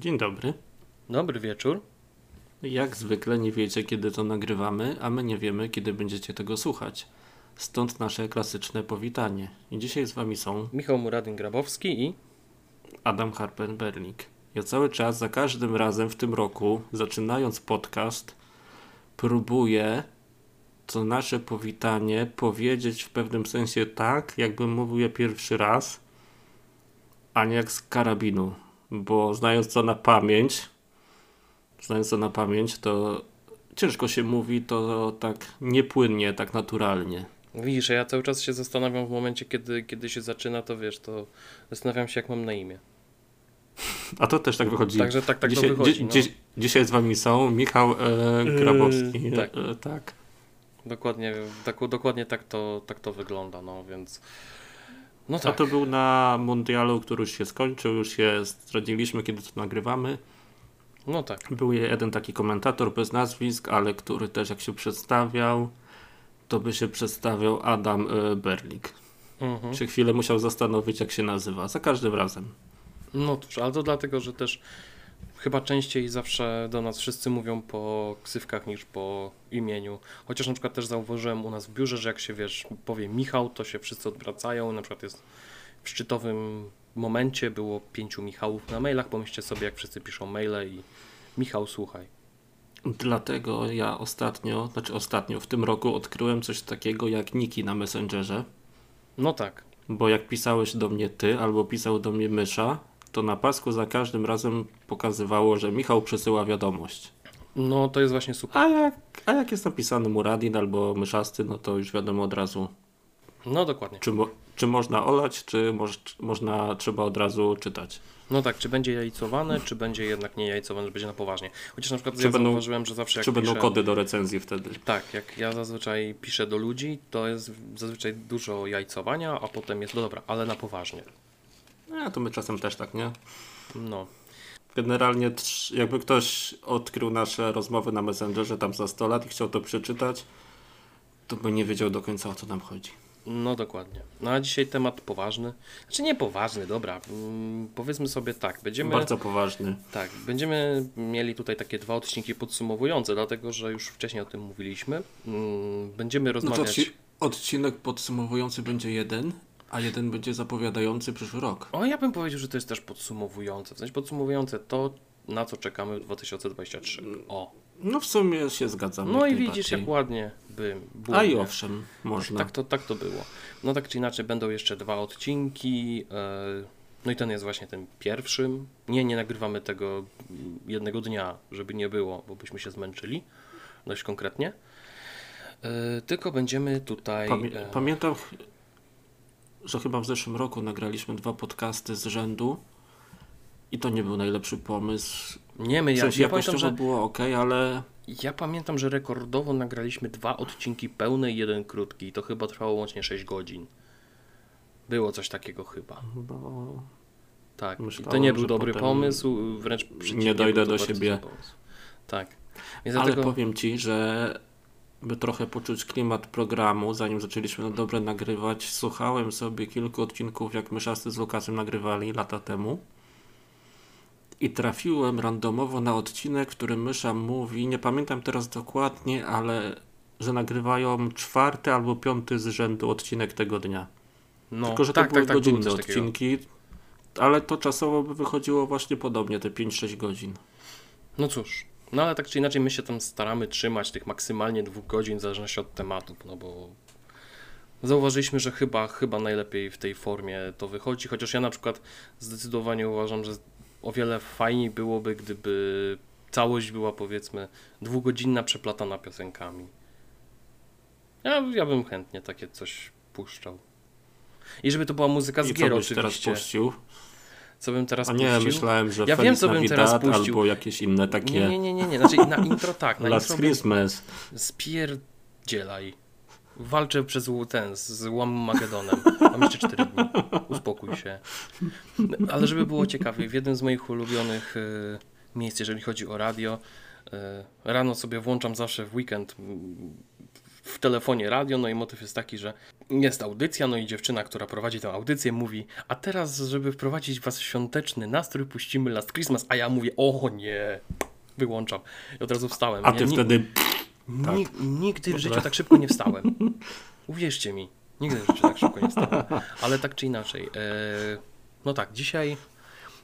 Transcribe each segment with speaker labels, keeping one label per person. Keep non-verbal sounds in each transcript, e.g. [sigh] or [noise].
Speaker 1: Dzień dobry.
Speaker 2: Dobry wieczór.
Speaker 1: Jak zwykle nie wiecie, kiedy to nagrywamy, a my nie wiemy, kiedy będziecie tego słuchać. Stąd nasze klasyczne powitanie. I dzisiaj z wami są
Speaker 2: Michał Muradyn-Grabowski i
Speaker 1: Adam Harper-Berlik. Ja cały czas, za każdym razem w tym roku, zaczynając podcast, próbuję to nasze powitanie powiedzieć w pewnym sensie tak, jakbym mówił je pierwszy raz, a nie jak z karabinu. Bo znając to na pamięć, znając to na pamięć, to ciężko się mówi to tak niepłynnie, tak naturalnie.
Speaker 2: widzisz, ja cały czas się zastanawiam w momencie, kiedy, kiedy się zaczyna, to wiesz, to zastanawiam się, jak mam na imię.
Speaker 1: A to też tak wychodzi.
Speaker 2: Także tak, tak
Speaker 1: dzisiaj,
Speaker 2: to wychodzi.
Speaker 1: dzi-
Speaker 2: No.
Speaker 1: dzi- dzisiaj z wami są Michał e, Grabowski.
Speaker 2: Yy, tak.
Speaker 1: E, tak.
Speaker 2: Dokładnie, tak, dokładnie tak, to, tak to wygląda, no więc... No
Speaker 1: A
Speaker 2: tak,
Speaker 1: to był na mundialu, który już się skończył, już się zdradziliśmy, kiedy to nagrywamy.
Speaker 2: no tak.
Speaker 1: Był jeden taki komentator bez nazwisk, ale który też jak się przedstawiał, to by się przedstawiał Adam e, Berlik.
Speaker 2: Mhm.
Speaker 1: Się chwilę musiał zastanowić, jak się nazywa. Za każdym razem.
Speaker 2: No cóż, ale to dlatego, że też chyba częściej zawsze do nas wszyscy mówią po ksywkach niż po imieniu. Chociaż na przykład też zauważyłem u nas w biurze, że jak się wiesz, powie Michał, to się wszyscy odwracają. Na przykład jest w szczytowym momencie było pięciu Michałów na mailach. Pomyślcie sobie, jak wszyscy piszą maile i Michał, słuchaj.
Speaker 1: Dlatego ja ostatnio, znaczy ostatnio, w tym roku odkryłem coś takiego jak niki na Messengerze.
Speaker 2: No tak.
Speaker 1: Bo jak pisałeś do mnie ty, albo pisał do mnie mysza, to na pasku za każdym razem pokazywało, że Michał przesyła wiadomość.
Speaker 2: No to jest właśnie super.
Speaker 1: A jak, a jak jest napisany Muradin albo myszasty, no to już wiadomo od razu,
Speaker 2: No dokładnie.
Speaker 1: czy, mo, czy można olać, czy moż, można, trzeba od razu czytać.
Speaker 2: No tak, czy będzie jajcowane, czy będzie jednak nie jajcowane, że będzie na poważnie. Chociaż na przykład
Speaker 1: Czy
Speaker 2: ja
Speaker 1: będą-
Speaker 2: zauważyłem, że zawsze jak
Speaker 1: Czy będą
Speaker 2: piszę...
Speaker 1: kody do recenzji wtedy?
Speaker 2: Tak, jak ja zazwyczaj piszę do ludzi, to jest zazwyczaj dużo jajcowania, a potem jest, no dobra, ale na poważnie.
Speaker 1: A to my czasem też tak, nie?
Speaker 2: No,
Speaker 1: Generalnie, jakby ktoś odkrył nasze rozmowy na Messengerze tam za 100 lat i chciał to przeczytać, to by nie wiedział do końca o co nam chodzi.
Speaker 2: no dokładnie. No a dzisiaj temat poważny. Znaczy nie poważny, dobra. Mm, powiedzmy sobie tak, będziemy...
Speaker 1: Bardzo poważny.
Speaker 2: Tak, będziemy mieli tutaj takie dwa odcinki podsumowujące, dlatego że już wcześniej o tym mówiliśmy. Mm, Będziemy
Speaker 1: No to
Speaker 2: rozmawiać...
Speaker 1: odci- odcinek podsumowujący będzie jeden, a jeden będzie zapowiadający przyszły rok.
Speaker 2: O, ja bym powiedział, że to jest też podsumowujące. W sensie podsumowujące to, na co czekamy w 2023. O.
Speaker 1: No w sumie się zgadzam.
Speaker 2: No i widzisz, jak ładnie by było.
Speaker 1: A i owszem, można.
Speaker 2: Tak to, tak to było. No tak czy inaczej będą jeszcze dwa odcinki. e, No i ten jest właśnie tym pierwszym. Nie, nie nagrywamy tego jednego dnia, żeby nie było, bo byśmy się zmęczyli. Dość konkretnie. E, Tylko będziemy tutaj.
Speaker 1: Pamię-
Speaker 2: e,
Speaker 1: pamiętam, że chyba w zeszłym roku nagraliśmy dwa podcasty z rzędu i to nie był najlepszy pomysł.
Speaker 2: Nie, my
Speaker 1: W
Speaker 2: ja,
Speaker 1: sensie
Speaker 2: ja pamiętam, że
Speaker 1: było ok, ale
Speaker 2: Ja pamiętam, że rekordowo nagraliśmy dwa odcinki pełne i jeden krótki. I to chyba trwało łącznie 6 godzin. Było coś takiego chyba. Tak. I to
Speaker 1: Myślałem,
Speaker 2: nie był dobry pomysł, wręcz przeciwnie.
Speaker 1: nie dojdę do siebie.
Speaker 2: Tak.
Speaker 1: Ale
Speaker 2: dlatego...
Speaker 1: powiem Ci, że by trochę poczuć klimat programu, zanim zaczęliśmy na dobre nagrywać, słuchałem sobie kilku odcinków, jak Myszasty z Lukasem nagrywali lata temu i trafiłem randomowo na odcinek, w którym Mysza mówi, nie pamiętam teraz dokładnie, ale że nagrywają czwarty albo piąty z rzędu odcinek tego dnia.
Speaker 2: No,
Speaker 1: Tylko, że
Speaker 2: tak,
Speaker 1: to były
Speaker 2: tak, tak,
Speaker 1: godzinne
Speaker 2: takiego.
Speaker 1: odcinki, ale to czasowo by wychodziło właśnie podobnie, te 5-6 godzin.
Speaker 2: No cóż. No ale tak czy inaczej my się tam staramy trzymać tych maksymalnie dwóch godzin w zależności od tematów, no bo zauważyliśmy, że chyba, chyba najlepiej w tej formie to wychodzi, chociaż ja na przykład zdecydowanie uważam, że o wiele fajniej byłoby, gdyby całość była powiedzmy dwugodzinna, przeplatana piosenkami. Ja, ja bym chętnie takie coś puszczał. I żeby to była muzyka z
Speaker 1: I co
Speaker 2: gier
Speaker 1: byś teraz
Speaker 2: oczywiście.
Speaker 1: puścił?
Speaker 2: Co bym teraz
Speaker 1: A nie,
Speaker 2: puścił?
Speaker 1: myślałem, że
Speaker 2: Ja wiem, co bym teraz puścił.
Speaker 1: albo jakieś inne takie
Speaker 2: Nie, nie, nie, nie, nie. Znaczy na intro tak, na
Speaker 1: Last
Speaker 2: intro bym
Speaker 1: Christmas.
Speaker 2: spierdzielaj. Walczę przez ten, z Magedonem. Mam jeszcze 4 dni. Uspokój się. Ale żeby było ciekawie, w jednym z moich ulubionych y, miejsc, jeżeli chodzi o radio, y, rano sobie włączam zawsze w weekend, w telefonie radio, no i motyw jest taki, że jest audycja, no i dziewczyna, która prowadzi tę audycję mówi, a teraz, żeby wprowadzić was w świąteczny nastrój, puścimy Last Christmas, a ja mówię, o nie, wyłączam. I od razu wstałem.
Speaker 1: A ty wtedy. tak.
Speaker 2: Nig- nigdy w życiu tak szybko nie wstałem. Uwierzcie mi, nigdy w życiu tak szybko nie wstałem. Ale tak czy inaczej. E, no tak, dzisiaj,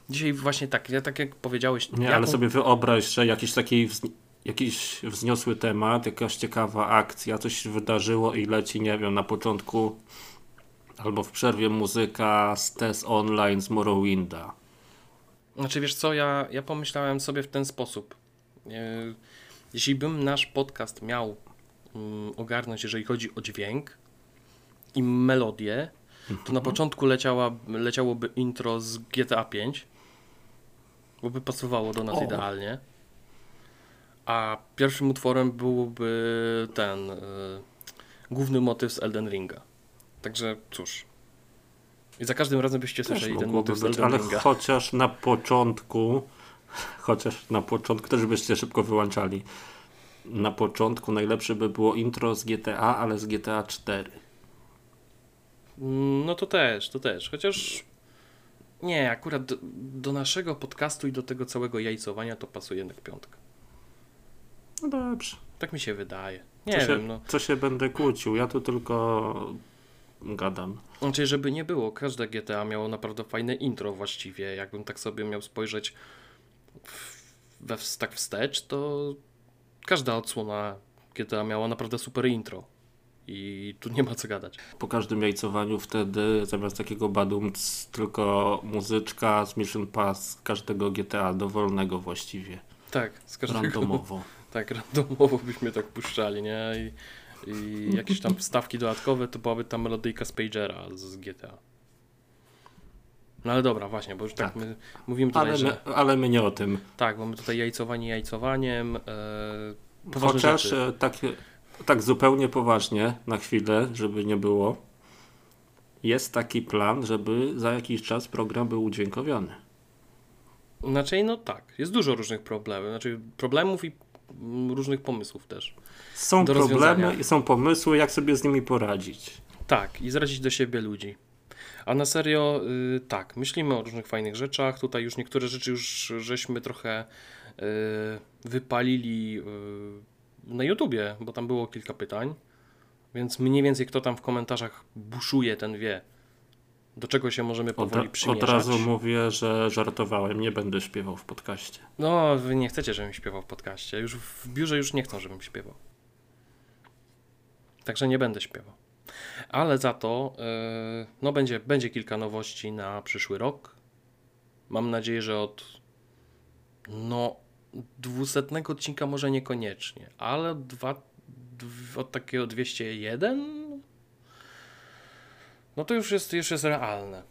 Speaker 2: dzisiaj właśnie tak, ja tak jak powiedziałeś.
Speaker 1: Nie,
Speaker 2: jaką-
Speaker 1: ale sobie wyobraź, że jakiś taki jakiś wzniosły temat, jakaś ciekawa akcja, coś się wydarzyło i leci, nie wiem, na początku albo w przerwie muzyka z TES Online z Morrowinda.
Speaker 2: Znaczy wiesz co, ja, ja pomyślałem sobie w ten sposób. E, Jeśli bym nasz podcast miał mm, ogarnąć, jeżeli chodzi o dźwięk i melodię, to na początku leciała, leciałoby intro z GTA 5, bo by pasowało do nas
Speaker 1: O.
Speaker 2: idealnie. A pierwszym utworem byłby ten y, główny motyw z Elden Ringa. Także cóż. I za każdym razem byście słyszeli ten motyw z Elden
Speaker 1: ale
Speaker 2: Ringa.
Speaker 1: chociaż na początku, [laughs] chociaż na początku też byście szybko wyłączali. Na początku najlepsze by było intro z GTA, ale z GTA 4.
Speaker 2: Mm, No to też, to też. Chociaż nie, akurat do, do naszego podcastu i do tego całego jajcowania to pasuje jednak piątka.
Speaker 1: No dobrze.
Speaker 2: Tak mi się wydaje.
Speaker 1: Co
Speaker 2: Nie
Speaker 1: się,
Speaker 2: wiem, no.
Speaker 1: co się będę kłócił? Ja tu tylko gadam.
Speaker 2: Znaczy, żeby nie było, każde GTA miało naprawdę fajne intro właściwie. Jakbym tak sobie miał spojrzeć w, we, tak wstecz, to każda odsłona GTA miała naprawdę super intro. I tu nie ma co gadać.
Speaker 1: Po każdym jajcowaniu wtedy zamiast takiego badumc tylko muzyczka z Mission Pass każdego GTA dowolnego właściwie.
Speaker 2: Tak, z każdego,
Speaker 1: Randomowo. [laughs]
Speaker 2: Tak, [laughs] randomowo byśmy tak puszczali, nie? I, i jakieś tam wstawki dodatkowe to byłaby ta melodyjka z Pagera z GTA. No ale dobra, właśnie, bo już tak,
Speaker 1: Tak.
Speaker 2: my mówimy tutaj,
Speaker 1: Ale
Speaker 2: że
Speaker 1: my, ale my nie o tym.
Speaker 2: tak, mamy tutaj jajcowanie jajcowaniem, e, poważne
Speaker 1: Chociaż
Speaker 2: rzeczy.
Speaker 1: e, tak, tak zupełnie poważnie, na chwilę, żeby nie było, jest taki plan, żeby za jakiś czas program był udźwiękowiony.
Speaker 2: Znaczy, no tak, jest dużo różnych problemów, znaczy problemów i różnych pomysłów też.
Speaker 1: Są problemy i są pomysły, jak sobie z nimi poradzić.
Speaker 2: Tak, i zrazić do siebie ludzi. A na serio, y, tak, myślimy o różnych fajnych rzeczach. Tutaj już niektóre rzeczy już żeśmy trochę y, wypalili y, na YouTubie, bo tam było kilka pytań. Więc mniej więcej kto tam w komentarzach buszuje, ten wie, do czego się możemy
Speaker 1: Od,
Speaker 2: powoli
Speaker 1: od
Speaker 2: przymierzać.
Speaker 1: razu mówię, że żartowałem, nie będę śpiewał w podcaście.
Speaker 2: No, wy nie chcecie, żebym śpiewał w podcaście. Już w biurze już nie chcą, żebym śpiewał. Także nie będę śpiewał. Ale za to yy, no będzie, będzie kilka nowości na przyszły rok. Mam nadzieję, że od no dwusetnego odcinka może niekoniecznie, ale od dwa, dw, od takiego 201 no to już jest, już jest realne.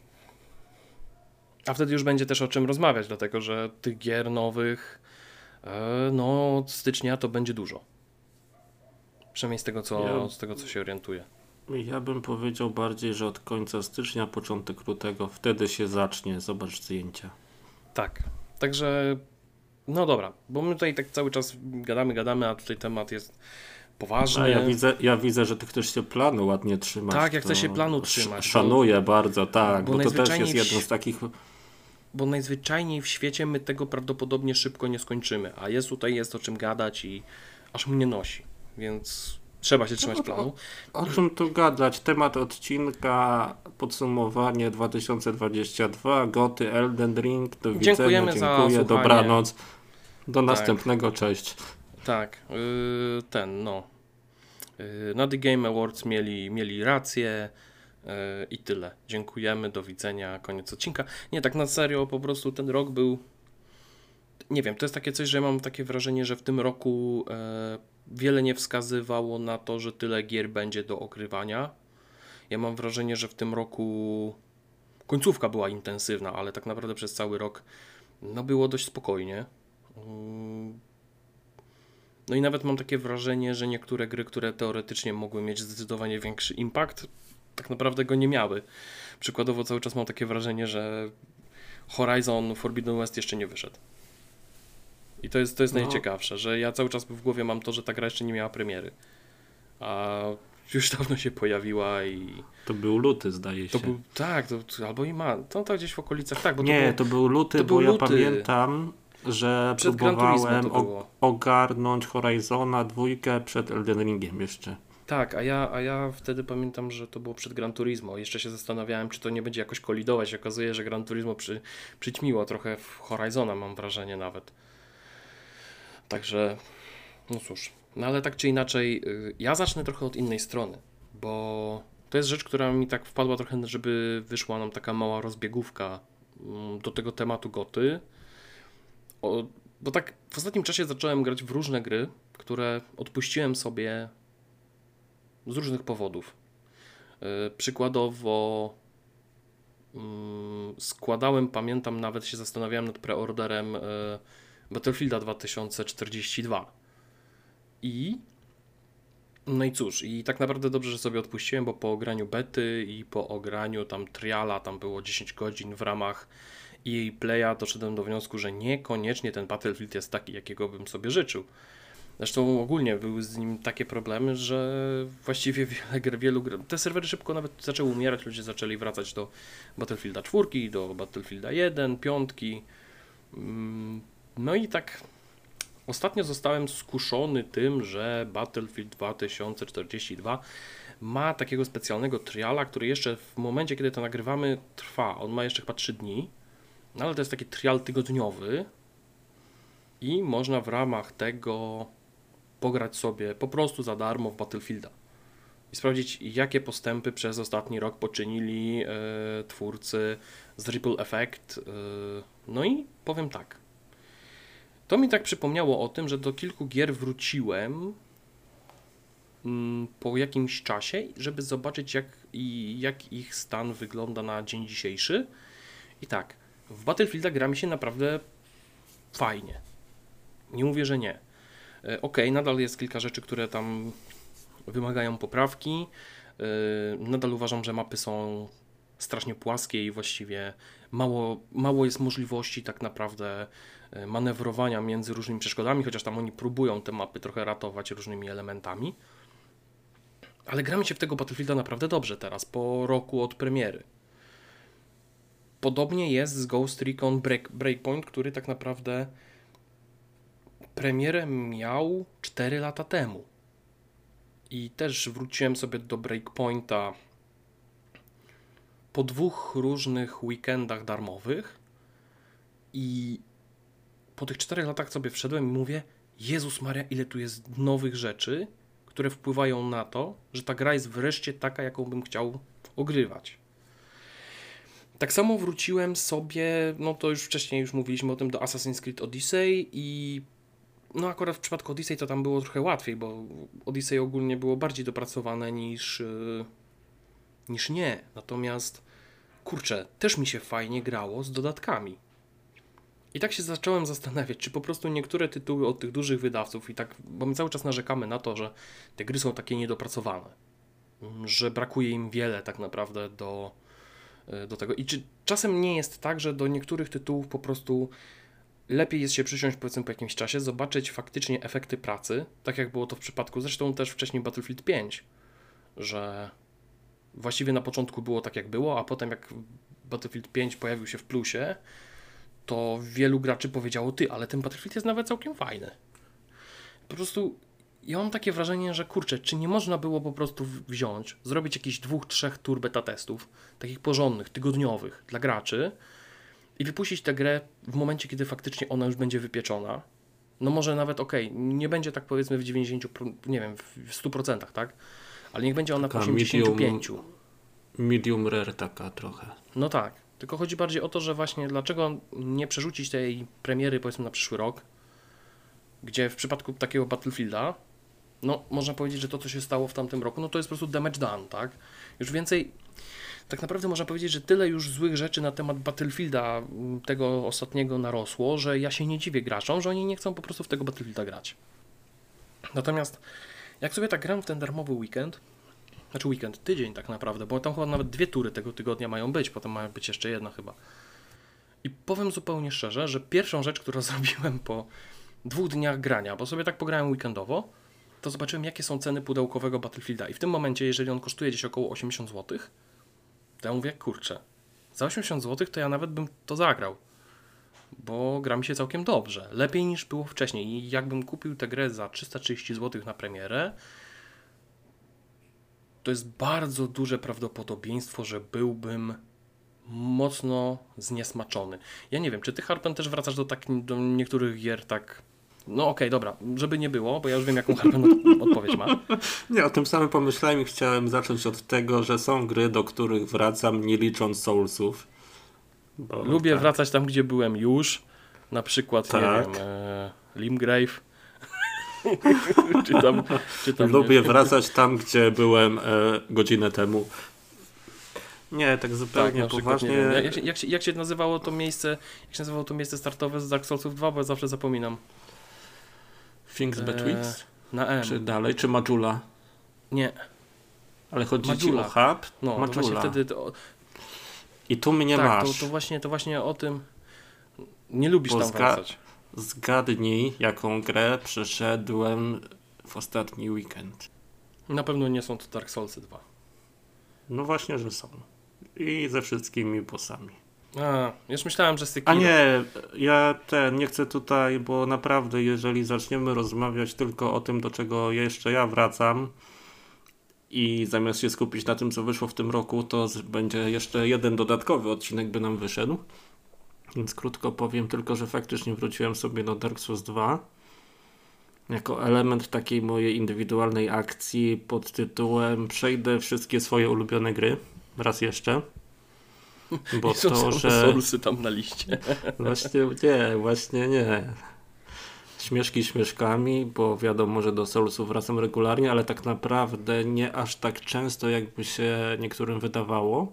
Speaker 2: A wtedy już będzie też o czym rozmawiać, dlatego że tych gier nowych, e, no od stycznia to będzie dużo. Przynajmniej z tego, co,
Speaker 1: Ja-
Speaker 2: z tego, co się orientuję.
Speaker 1: Ja bym powiedział bardziej, że od końca stycznia, początek lutego, wtedy się zacznie. Zobacz zdjęcia.
Speaker 2: Tak. Także, no dobra, bo my tutaj tak cały czas gadamy, gadamy, a tutaj temat jest poważny.
Speaker 1: A ja widzę, ja widzę, że ty chcesz się planu ładnie trzymać.
Speaker 2: Tak, ja
Speaker 1: to
Speaker 2: chcę się planu trzymać,
Speaker 1: Szanuję bardzo, tak,
Speaker 2: bo
Speaker 1: bo, to też jest jedno z takich.
Speaker 2: Bo najzwyczajniej w świecie my tego prawdopodobnie szybko nie skończymy, a jest tutaj jest o czym gadać i aż mnie nosi, więc trzeba się trzymać
Speaker 1: No
Speaker 2: planu.
Speaker 1: O czym tu gadać? Temat odcinka, podsumowanie 2022, Goty, Elden Ring. Do
Speaker 2: Dziękujemy
Speaker 1: widzenia,
Speaker 2: za
Speaker 1: dziękuję,
Speaker 2: słuchanie.
Speaker 1: dobranoc. Do następnego, cześć.
Speaker 2: Tak, yy, ten, no. Yy, na The Game Awards mieli, mieli rację yy, i tyle. Dziękujemy, do widzenia, koniec odcinka. Nie, tak na serio, po prostu ten rok był. Nie wiem, to jest takie coś, że mam takie wrażenie, że w tym roku wiele nie wskazywało na to, że tyle gier będzie do okrywania. Ja mam wrażenie, że w tym roku końcówka była intensywna, ale tak naprawdę przez cały rok no, było dość spokojnie. No i nawet mam takie wrażenie, że niektóre gry, które teoretycznie mogły mieć zdecydowanie większy impact, tak naprawdę go nie miały. Przykładowo cały czas mam takie wrażenie, że Horizon Forbidden West jeszcze nie wyszedł. I to jest, to jest
Speaker 1: No.
Speaker 2: najciekawsze, że ja cały czas w głowie mam to, że ta gra jeszcze nie miała premiery. a już [laughs] dawno się pojawiła i...
Speaker 1: To był luty, zdaje się.
Speaker 2: To był, tak, to, albo i ma, to, to gdzieś w okolicach, tak, bo
Speaker 1: Nie,
Speaker 2: to było,
Speaker 1: to był luty,
Speaker 2: to
Speaker 1: bo
Speaker 2: był
Speaker 1: ja
Speaker 2: luty.
Speaker 1: pamiętam, że
Speaker 2: Przed
Speaker 1: próbowałem ogarnąć Horizona dwójkę przed Elden Ringiem jeszcze.
Speaker 2: Tak, a ja, a ja wtedy pamiętam, że to było przed Gran Turismo. Jeszcze się zastanawiałem, czy to nie będzie jakoś kolidować. Okazuje, że Gran Turismo przy, przyćmiło trochę w Horizona, mam wrażenie nawet. Także, no cóż. No ale tak czy inaczej, y, ja zacznę trochę od innej strony, bo to jest rzecz, która mi tak wpadła trochę, żeby wyszła nam taka mała rozbiegówka mm, do tego tematu goty. O, bo tak w ostatnim czasie zacząłem grać w różne gry, które odpuściłem sobie z różnych powodów. Yy, Przykładowo mm, składałem, pamiętam, nawet się zastanawiałem nad preorderem yy, Battlefielda 2042. I no i cóż, i tak naprawdę dobrze, że sobie odpuściłem, bo po ograniu bety i po ograniu tam triala, tam było 10 godzin w ramach EA Playa, doszedłem do wniosku, że niekoniecznie ten Battlefield jest taki, jakiego bym sobie życzył. Zresztą ogólnie były z nim takie problemy, że właściwie wiele gier, wielu te serwery szybko nawet zaczęły umierać, ludzie zaczęli wracać do Battlefielda 4, do Battlefielda 1, 5. Mm, No i tak ostatnio zostałem skuszony tym, że Battlefield 2042 ma takiego specjalnego triala, który jeszcze w momencie, kiedy to nagrywamy, trwa. On ma jeszcze chyba 3 dni, no ale to jest taki trial tygodniowy i można w ramach tego pograć sobie po prostu za darmo w Battlefielda i sprawdzić, jakie postępy przez ostatni rok poczynili e, twórcy z Ripple Effect. E, no i powiem tak. To mi tak przypomniało o tym, że do kilku gier wróciłem mm, po jakimś czasie, żeby zobaczyć, jak, i, jak ich stan wygląda na dzień dzisiejszy. I tak, w Battlefielda gra mi się naprawdę fajnie. Nie mówię, że nie. E, Ok, nadal jest kilka rzeczy, które tam wymagają poprawki. E, Nadal uważam, że mapy są strasznie płaskie i właściwie mało, mało jest możliwości tak naprawdę e, manewrowania między różnymi przeszkodami, chociaż tam oni próbują te mapy trochę ratować różnymi elementami. Ale gramy się w tego Battlefielda naprawdę dobrze teraz, po roku od premiery. Podobnie jest z Ghost Recon Break, Breakpoint, który tak naprawdę premierę miał 4 lata temu. I też wróciłem sobie do Breakpointa po dwóch różnych weekendach darmowych. I po tych 4 latach sobie wszedłem i mówię: Jezus Maria, ile tu jest nowych rzeczy, które wpływają na to, że ta gra jest wreszcie taka, jaką bym chciał ogrywać. Tak samo wróciłem sobie, no to już wcześniej już mówiliśmy o tym, do Assassin's Creed Odyssey i no akurat w przypadku Odyssey to tam było trochę łatwiej, bo Odyssey ogólnie było bardziej dopracowane niż, yy, niż nie. Natomiast kurczę, też mi się fajnie grało z dodatkami. I tak się zacząłem zastanawiać, czy po prostu niektóre tytuły od tych dużych wydawców i tak, bo my cały czas narzekamy na to, że te gry są takie niedopracowane, że brakuje im wiele tak naprawdę do, do tego. I czy czasem nie jest tak, że do niektórych tytułów po prostu lepiej jest się przysiąść powiedzmy po jakimś czasie, zobaczyć faktycznie efekty pracy, tak jak było to w przypadku zresztą też wcześniej Battlefield 5, że właściwie na początku było tak jak było, a potem jak Battlefield 5 pojawił się w plusie, to wielu graczy powiedziało, ty, ale ten Battlefield jest nawet całkiem fajny. Po prostu ja mam takie wrażenie, że kurczę, czy nie można było po prostu w- wziąć, zrobić jakichś dwóch, trzech tur beta testów, takich porządnych, tygodniowych dla graczy i wypuścić tę grę w momencie, kiedy faktycznie ona już będzie wypieczona. No może nawet okej, nie będzie tak powiedzmy w 90, pro- nie wiem, w 100%, tak? Ale niech będzie ona
Speaker 1: Taka
Speaker 2: 85.
Speaker 1: Medium rare taka trochę.
Speaker 2: No tak. Tylko chodzi bardziej o to, że właśnie dlaczego nie przerzucić tej premiery powiedzmy na przyszły rok, gdzie w przypadku takiego Battlefielda, no można powiedzieć, że to co się stało w tamtym roku, no to jest po prostu damage done, tak? Już więcej, tak naprawdę można powiedzieć, że tyle już złych rzeczy na temat Battlefielda m, tego ostatniego narosło, że ja się nie dziwię graczom, że oni nie chcą po prostu w tego Battlefielda grać. Natomiast jak sobie tak gram w ten darmowy weekend, znaczy weekend, tydzień tak naprawdę, bo tam chyba nawet dwie tury tego tygodnia mają być, potem mają być jeszcze jedna chyba. I powiem zupełnie szczerze, że pierwszą rzecz, którą [laughs] zrobiłem po dwóch dniach grania, bo sobie tak pograłem weekendowo, to zobaczyłem, jakie są ceny pudełkowego Battlefielda. I w tym momencie, jeżeli on kosztuje gdzieś około 80 zł, to ja mówię, kurczę, za 80 zł to ja nawet bym to zagrał. Bo gra mi się całkiem dobrze. Lepiej niż było wcześniej. I jakbym kupił tę grę za 330 zł na premierę, to jest bardzo duże prawdopodobieństwo, że byłbym mocno zniesmaczony. Ja nie wiem, czy ty Harpen też wracasz do, tak, do niektórych gier tak. No okej, dobra, żeby nie było, bo ja już wiem, jaką Harpen od, [laughs] odpowiedź ma.
Speaker 1: Nie, o tym samym pomyślałem i chciałem zacząć od tego, że są gry, do których wracam nie licząc Soulsów. Bo,
Speaker 2: Lubię
Speaker 1: tak.
Speaker 2: wracać tam, gdzie byłem już. Na przykład, nie
Speaker 1: Tak.
Speaker 2: wiem, e, Limgrave. [laughs] czy tam, czy tam
Speaker 1: Lubię wracać tam, gdzie byłem e, godzinę temu. Nie, tak
Speaker 2: Tak,
Speaker 1: zupełnie
Speaker 2: przykład,
Speaker 1: poważnie.
Speaker 2: nie wiem, jak, jak, się- jak, się, jak się nazywało to miejsce, jak się nazywało to miejsce startowe z Dark Soulsów 2, bo ja zawsze zapominam.
Speaker 1: Things Betwixt?
Speaker 2: Na M.
Speaker 1: Czy dalej, czy Majula?
Speaker 2: Nie,
Speaker 1: Ale chodzi
Speaker 2: Majula.
Speaker 1: ci o hub?
Speaker 2: no to właśnie
Speaker 1: Majula.
Speaker 2: wtedy to,
Speaker 1: I tu mnie
Speaker 2: tak, to,
Speaker 1: masz.
Speaker 2: to, właśnie, to właśnie o tym nie lubisz
Speaker 1: Bo
Speaker 2: tam
Speaker 1: zga-
Speaker 2: wracać.
Speaker 1: Zgadnij, jaką grę przeszedłem w ostatni weekend.
Speaker 2: Na pewno nie są to Dark Soulsy 2.
Speaker 1: No właśnie, że są. I ze wszystkimi bossami.
Speaker 2: A, już myślałem, że Sekiro.
Speaker 1: A nie, ja ten nie chcę tutaj, bo naprawdę, jeżeli zaczniemy rozmawiać tylko o tym, do czego jeszcze ja wracam, i zamiast się skupić na tym, co wyszło w tym roku, to będzie jeszcze jeden dodatkowy odcinek by nam wyszedł. Więc krótko powiem tylko, że faktycznie wróciłem sobie do Dark Souls 2 jako element takiej mojej indywidualnej akcji pod tytułem przejdę wszystkie swoje ulubione gry raz jeszcze. [laughs] Bo
Speaker 2: I są
Speaker 1: to, że...
Speaker 2: Soulsy tam na liście. [laughs]
Speaker 1: Właśnie nie, właśnie nie. Śmieszki śmieszkami, bo wiadomo, że do Soulsów wracam regularnie, ale tak naprawdę nie aż tak często, jakby się niektórym wydawało.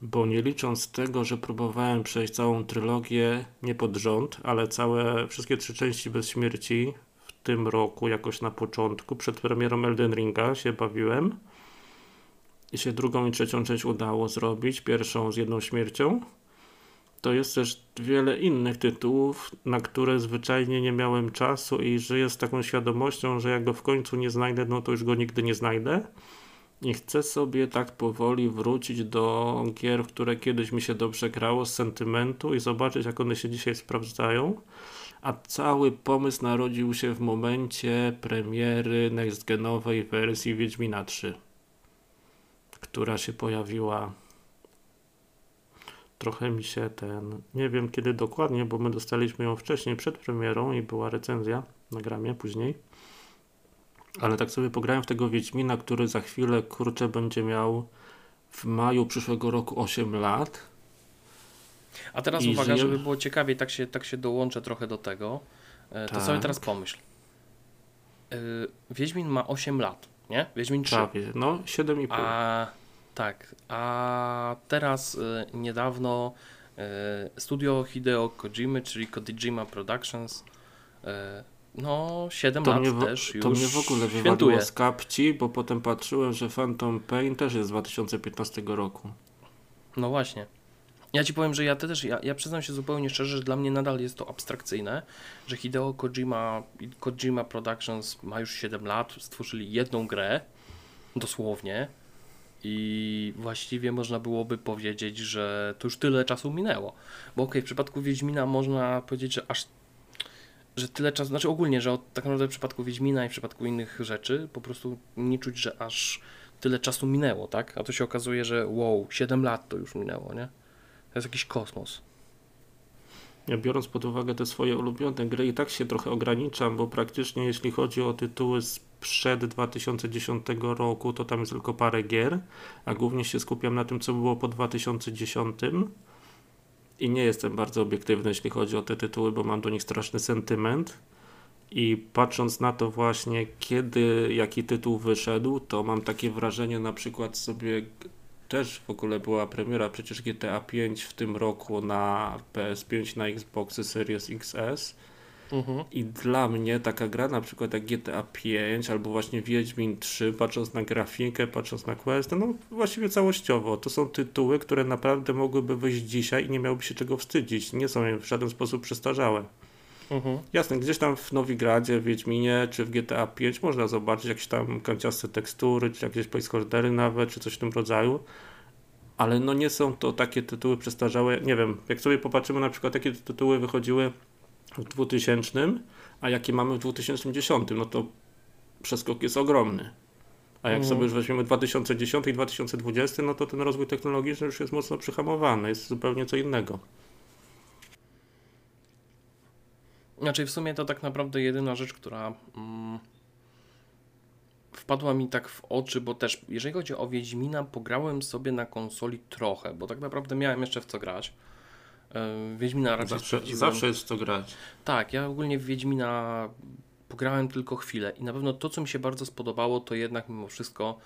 Speaker 1: Bo nie licząc tego, że próbowałem przejść całą trylogię nie pod rząd, ale całe, wszystkie trzy części bez śmierci w tym roku, jakoś na początku, przed premierą Elden Ringa się bawiłem. I się drugą i trzecią część udało zrobić, pierwszą z jedną śmiercią to jest też wiele innych tytułów, na które zwyczajnie nie miałem czasu i żyję z taką świadomością, że jak go w końcu nie znajdę, no to już go nigdy nie znajdę. I chcę sobie tak powoli wrócić do gier, w które kiedyś mi się dobrze grało z sentymentu i zobaczyć, jak one się dzisiaj sprawdzają. A cały pomysł narodził się w momencie premiery next-genowej wersji Wiedźmina 3, która się pojawiła trochę mi się ten, nie wiem kiedy dokładnie, bo my dostaliśmy ją wcześniej, przed premierą i była recenzja na gramie później. Ale tak sobie pograłem w tego Wiedźmina, który za chwilę, kurczę, będzie miał w maju przyszłego roku 8 lat.
Speaker 2: A teraz
Speaker 1: I
Speaker 2: uwaga, żeby było ciekawiej, tak się, tak się dołączę trochę do tego. E, To
Speaker 1: Tak.
Speaker 2: sobie teraz pomyśl. Yy, Wiedźmin ma 8 lat, nie? Wiedźmin 3.
Speaker 1: Prawie, no 7,5.
Speaker 2: A tak, a teraz y, niedawno y, studio Hideo Kojimy, czyli Kojima Productions, y, no 7
Speaker 1: To
Speaker 2: lat
Speaker 1: mnie, w,
Speaker 2: też już
Speaker 1: to mnie w ogóle
Speaker 2: świętuje.
Speaker 1: wywaliło z kapci, bo potem patrzyłem, że Phantom Pain też jest z 2015 roku.
Speaker 2: No właśnie. Ja ci powiem, że ja też, ja, ja przyznam się zupełnie szczerze, że dla mnie nadal jest to abstrakcyjne, że Hideo Kojima, Kojima Productions ma już 7 lat, stworzyli jedną grę, dosłownie, i właściwie można byłoby powiedzieć, że to już tyle czasu minęło. Bo okej, w przypadku Wiedźmina można powiedzieć, że aż że tyle czasu, znaczy ogólnie, że od, tak naprawdę w przypadku Wiedźmina i w przypadku innych rzeczy po prostu nie czuć, że aż tyle czasu minęło, tak? A to się okazuje, że wow, 7 lat to już minęło, nie? Jest jakiś kosmos.
Speaker 1: Ja biorąc pod uwagę te swoje ulubione gry i tak się trochę ograniczam, bo praktycznie jeśli chodzi o tytuły sprzed 2010 roku, to tam jest tylko parę gier, a głównie się skupiam na tym, co było po 2010 i nie jestem bardzo obiektywny, jeśli chodzi o te tytuły, bo mam do nich straszny sentyment. I patrząc na to właśnie, kiedy jaki tytuł wyszedł, to mam takie wrażenie, na przykład sobie też w ogóle była premiera przecież GTA 5 w tym roku na PS5, na Xboxy Series XS.
Speaker 2: Mhm.
Speaker 1: I dla mnie taka gra na przykład jak GTA 5 albo właśnie Wiedźmin 3, patrząc na grafikę, patrząc na quest, no właściwie całościowo, to są tytuły, które naprawdę mogłyby wyjść dzisiaj i nie miałoby się czego wstydzić. Nie są w żaden sposób przestarzałe.
Speaker 2: Mhm.
Speaker 1: Jasne, gdzieś tam w Nowigradzie, w Wiedźminie czy w GTA 5 można zobaczyć jakieś tam kanciaste tekstury, czy jakieś placeholdery nawet, czy coś w tym rodzaju. Ale no nie są to takie tytuły przestarzałe. Nie wiem, jak sobie popatrzymy na przykład, jakie tytuły wychodziły w 2000, a jakie mamy w 2010, no to przeskok jest ogromny. A jak
Speaker 2: Mhm.
Speaker 1: sobie już weźmiemy 2010 i 2020, no to ten rozwój technologiczny już jest mocno przyhamowany, jest zupełnie co innego.
Speaker 2: Znaczy w sumie to tak naprawdę jedyna rzecz, która mm, wpadła mi tak w oczy, bo też jeżeli chodzi o Wiedźmina, pograłem sobie na konsoli trochę, bo tak naprawdę miałem jeszcze w co grać. Yy, Wiedźmina raczej
Speaker 1: Zawsze,
Speaker 2: sprawdziłem.
Speaker 1: zawsze jest w co grać.
Speaker 2: Tak, ja ogólnie w Wiedźmina pograłem tylko chwilę i na pewno to, co mi się bardzo spodobało, to jednak mimo wszystko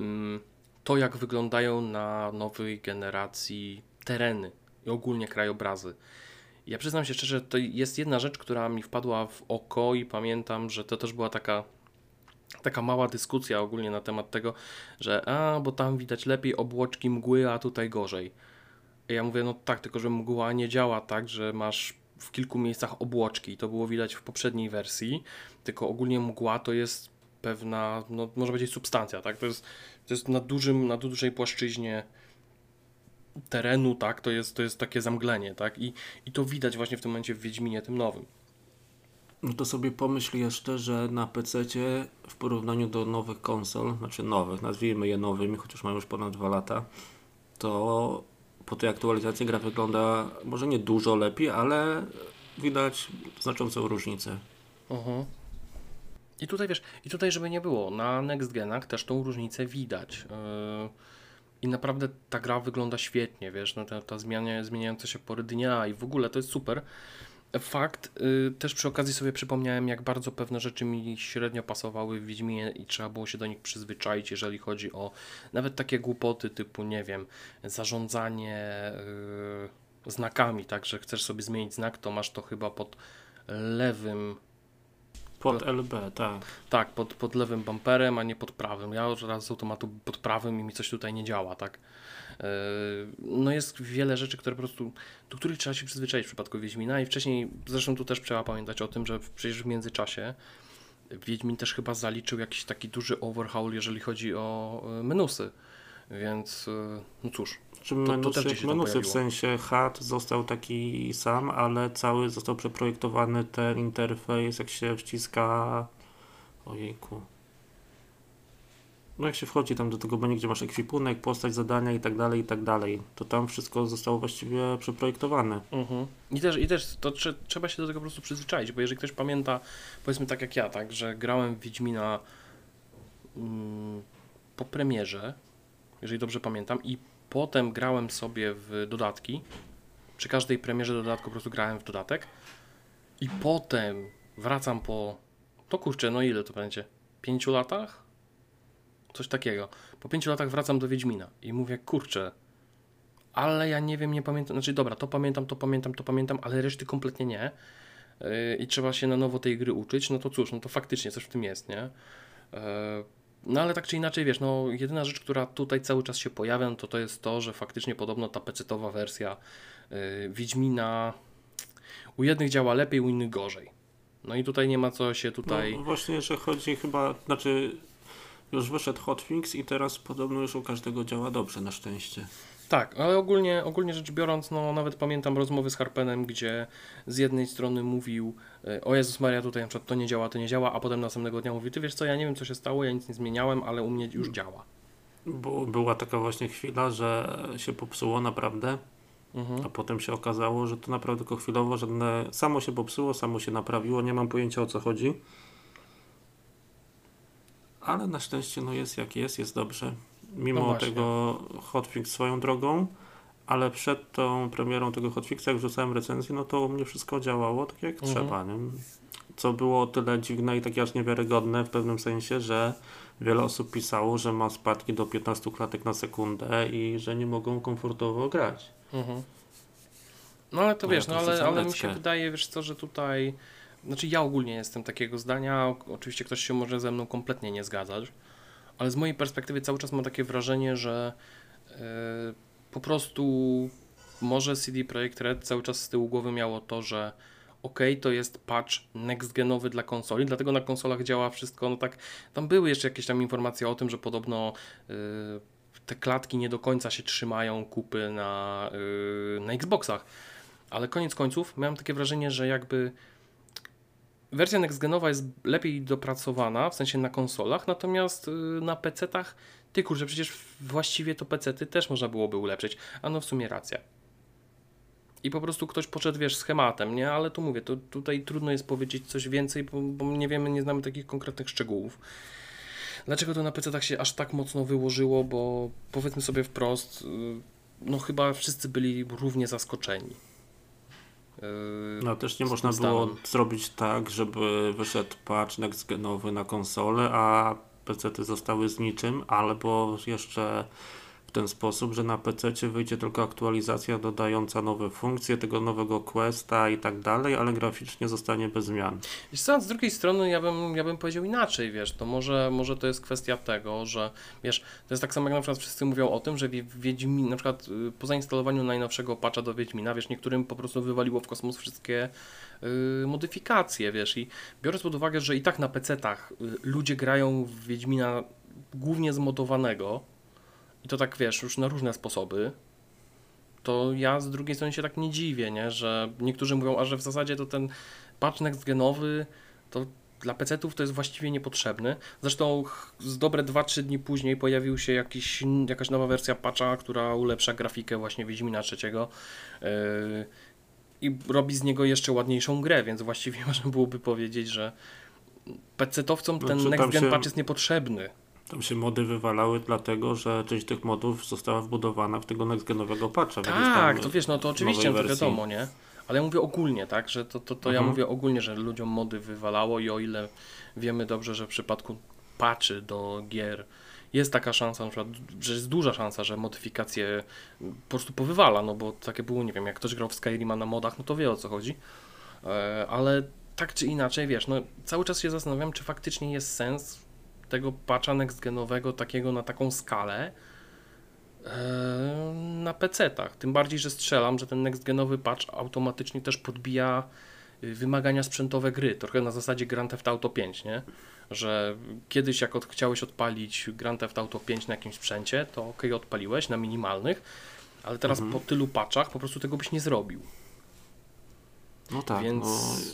Speaker 2: mm, to, jak wyglądają na nowej generacji tereny i ogólnie krajobrazy. Ja przyznam się szczerze, to jest jedna rzecz, która mi wpadła w oko i pamiętam, że to też była taka taka mała dyskusja ogólnie na temat tego, że a, bo tam widać lepiej obłoczki mgły, a tutaj gorzej. I ja mówię, no tak, tylko że mgła nie działa tak, że masz w kilku miejscach obłoczki. To było widać w poprzedniej wersji, tylko ogólnie mgła to jest pewna, no można powiedzieć substancja, tak? To jest, to jest na, dużym, na dużej płaszczyźnie terenu, tak? To jest, to jest takie zamglenie, tak? I, I to widać właśnie w tym momencie w Wiedźminie tym nowym.
Speaker 1: No to sobie pomyśl jeszcze, że na PC w porównaniu do nowych konsol, znaczy nowych, nazwijmy je nowymi, chociaż mają już ponad 2 lata, to po tej aktualizacji gra wygląda może nie dużo lepiej, ale widać znaczącą różnicę.
Speaker 2: Mhm. I tutaj wiesz, i tutaj żeby nie było, na Next Genach też tą różnicę widać. Yy, I naprawdę ta gra wygląda świetnie, wiesz, no ta, ta zmieniająca się pory dnia i w ogóle to jest super. Fakt, yy, też przy okazji sobie przypomniałem, jak bardzo pewne rzeczy mi średnio pasowały w Wiedźminie i trzeba było się do nich przyzwyczaić, jeżeli chodzi o nawet takie głupoty typu, nie wiem, zarządzanie yy, znakami, tak, że chcesz sobie zmienić znak, to masz to chyba pod lewym
Speaker 1: Pod LB, tak.
Speaker 2: tak, pod, pod lewym bumperem, a nie pod prawym. Ja już raz z automatu pod prawym i mi coś tutaj nie działa, tak. Yy, No jest wiele rzeczy, które po prostu, do których trzeba się przyzwyczaić w przypadku Wiedźmina i wcześniej, zresztą tu też trzeba pamiętać o tym, że przecież w międzyczasie Wiedźmin też chyba zaliczył jakiś taki duży overhaul, jeżeli chodzi o y, menusy, więc y, no cóż,
Speaker 1: Czy
Speaker 2: to
Speaker 1: w sensie HUD został taki sam, ale cały został przeprojektowany ten interfejs, jak się wciska. Ojejku. No jak się wchodzi tam do tego menu, gdzie masz ekwipunek, postać, zadania i tak dalej, i tak dalej, to tam wszystko zostało właściwie przeprojektowane.
Speaker 2: Mhm. I też, i też to trze, trzeba się do tego po prostu przyzwyczaić, bo jeżeli ktoś pamięta, powiedzmy tak jak ja, tak, że grałem w Wiedźmina mm, po premierze, jeżeli dobrze pamiętam, i potem grałem sobie w dodatki, przy każdej premierze dodatku po prostu grałem w dodatek i potem wracam po, to kurczę, no ile to będzie, pięciu latach? Coś takiego. Po pięciu latach wracam do Wiedźmina i mówię, kurczę, ale ja nie wiem, nie pamiętam, znaczy dobra, to pamiętam, to pamiętam, to pamiętam, ale reszty kompletnie nie. Yy, I trzeba się na nowo tej gry uczyć, no to cóż, no to faktycznie coś w tym jest, nie? Yy, No ale tak czy inaczej, wiesz, no jedyna rzecz, która tutaj cały czas się pojawia, no to to jest to, że faktycznie podobno ta pecetowa wersja yy, Wiedźmina u jednych działa lepiej, u innych gorzej. No i tutaj nie ma co się tutaj...
Speaker 1: No właśnie, że chodzi chyba, znaczy już wyszedł hotfix i teraz podobno już u każdego działa dobrze, na szczęście.
Speaker 2: Tak, ale ogólnie, ogólnie rzecz biorąc, no nawet pamiętam rozmowy z Harpenem, gdzie z jednej strony mówił e, o Jezus Maria, tutaj na przykład to nie działa, to nie działa, a potem następnego dnia mówi, ty wiesz co, ja nie wiem co się stało, ja nic nie zmieniałem, ale u mnie już działa.
Speaker 1: Była taka właśnie chwila, że się popsuło naprawdę,
Speaker 2: Mhm.
Speaker 1: a potem się okazało, że to naprawdę tylko chwilowo, żadne samo się popsuło, samo się naprawiło, nie mam pojęcia o co chodzi. Ale na szczęście no jest jak jest, jest dobrze. Mimo
Speaker 2: No
Speaker 1: tego hotfix swoją drogą, ale przed tą premierą tego hotfixa, jak wrzucałem recenzję, no to u mnie wszystko działało tak jak
Speaker 2: Mhm.
Speaker 1: trzeba. Nie? Co było o tyle dziwne i takie aż niewiarygodne w pewnym sensie, że wiele osób pisało, że ma spadki do 15 klatek na sekundę i że nie mogą komfortowo grać.
Speaker 2: Mhm. No ale to
Speaker 1: No
Speaker 2: wiesz,
Speaker 1: ja
Speaker 2: no
Speaker 1: to
Speaker 2: ale, ale mi się wydaje, wiesz co, że tutaj, znaczy ja ogólnie jestem takiego zdania, oczywiście ktoś się może ze mną kompletnie nie zgadzać, ale z mojej perspektywy cały czas mam takie wrażenie, że e, po prostu może CD Projekt Red cały czas z tyłu głowy miało to, że ok, to jest patch next genowy dla konsoli, dlatego na konsolach działa wszystko, no tak, tam były jeszcze jakieś tam informacje o tym, że podobno yy, te klatki nie do końca się trzymają kupy na, yy, na Xboxach, ale koniec końców miałem takie wrażenie, że jakby wersja next-genowa jest lepiej dopracowana, w sensie na konsolach, natomiast yy, na PC-tach, ty kurczę, przecież właściwie to PC-ty też można byłoby ulepszyć, a no w sumie racja. I po prostu ktoś poszedł, wiesz, schematem, nie? Ale tu mówię, to tutaj trudno jest powiedzieć coś więcej, bo, bo nie wiemy, nie znamy takich konkretnych szczegółów. Dlaczego to na PC-tach się aż tak mocno wyłożyło? Bo powiedzmy sobie wprost, yy, no chyba wszyscy byli równie zaskoczeni. Yy,
Speaker 1: No też nie można było
Speaker 2: stanem.
Speaker 1: zrobić tak, żeby wyszedł patch next-genowy na konsolę, a PC-ty zostały z niczym, albo jeszcze w ten sposób, że na PC wyjdzie tylko aktualizacja dodająca nowe funkcje tego nowego questa i tak dalej, ale graficznie zostanie bez zmian.
Speaker 2: Wiesz co, z drugiej strony ja bym, ja bym powiedział inaczej, wiesz, to może, może to jest kwestia tego, że wiesz, to jest tak samo jak na przykład wszyscy mówią o tym, że Wi- Wiedźmin, na przykład y, po zainstalowaniu najnowszego patcha do Wiedźmina, wiesz, niektórym po prostu wywaliło w kosmos wszystkie y, modyfikacje, wiesz, i biorąc pod uwagę, że i tak na PC-tach y, ludzie grają w Wiedźmina głównie zmodowanego i to tak, wiesz, już na różne sposoby, to ja z drugiej strony się tak nie dziwię, nie? że niektórzy mówią, a że w zasadzie to ten patch next genowy to dla PC-ów to jest właściwie niepotrzebny. Zresztą z dobre 2-3 dni później pojawił się jakiś, jakaś nowa wersja patcha, która ulepsza grafikę właśnie Wiedźmina trzeciego yy, i robi z niego jeszcze ładniejszą grę, więc właściwie [laughs] można byłoby powiedzieć, że PC-towcom ten
Speaker 1: Znaczy,
Speaker 2: next gen
Speaker 1: się-
Speaker 2: patch jest niepotrzebny.
Speaker 1: Tam się mody wywalały dlatego, że część tych modów została wbudowana w tego next-genowego patcha.
Speaker 2: Tak, to wiesz, no to oczywiście, to wiadomo, nie? Ale ja mówię ogólnie, tak, że to, to, to ja
Speaker 1: Mhm.
Speaker 2: mówię ogólnie, że ludziom mody wywalało i o ile wiemy dobrze, że w przypadku patchy do gier jest taka szansa, na przykład, że jest duża szansa, że modyfikacje po prostu powywala, no bo takie było, nie wiem, jak ktoś grał w Skyrima na modach, no to wie o co chodzi, e, ale tak czy inaczej, wiesz, no cały czas się zastanawiam, czy faktycznie jest sens tego patcha next-genowego takiego na taką skalę, e, na PC-tach. Tym bardziej, że strzelam, że ten next-genowy patch automatycznie też podbija y, wymagania sprzętowe gry. Trochę na zasadzie Grand Theft Auto 5, nie? Że kiedyś jak od, chciałeś odpalić Grand Theft Auto 5 na jakimś sprzęcie, to ok, odpaliłeś na minimalnych, ale teraz
Speaker 1: Mhm.
Speaker 2: po tylu patchach po prostu tego byś nie zrobił.
Speaker 1: No tak,
Speaker 2: Więc,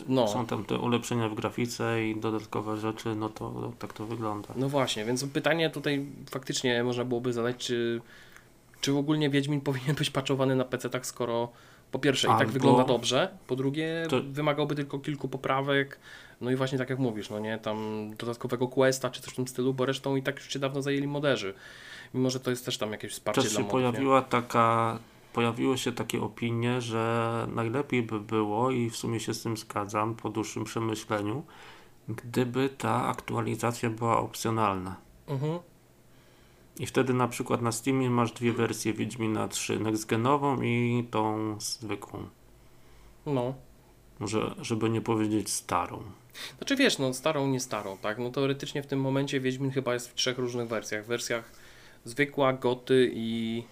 Speaker 2: no.
Speaker 1: są tam te ulepszenia w grafice i dodatkowe rzeczy, no to tak to wygląda.
Speaker 2: No właśnie, więc pytanie tutaj faktycznie można byłoby zadać, czy, czy ogólnie Wiedźmin [laughs] powinien być patchowany na PC tak, skoro po pierwsze i tak
Speaker 1: Albo-
Speaker 2: wygląda dobrze, po drugie
Speaker 1: To-
Speaker 2: wymagałby tylko kilku poprawek, no i właśnie tak jak mówisz, no nie, tam dodatkowego questa czy coś w tym stylu, bo resztą i tak już się dawno zajęli moderzy. Mimo, że to jest też tam jakieś wsparcie
Speaker 1: Też
Speaker 2: dla
Speaker 1: się
Speaker 2: modów, nie?
Speaker 1: pojawiła taka, pojawiły się takie opinie, że najlepiej by było i w sumie się z tym zgadzam po dłuższym przemyśleniu, gdyby ta aktualizacja była opcjonalna.
Speaker 2: Mhm.
Speaker 1: I wtedy na przykład na Steamie masz dwie wersje Wiedźmina 3, next-genową i tą zwykłą.
Speaker 2: No.
Speaker 1: Może, żeby nie powiedzieć starą.
Speaker 2: Znaczy wiesz, no starą, nie starą, tak? No teoretycznie w tym momencie Wiedźmin chyba jest w trzech różnych wersjach. W wersjach zwykła, goty i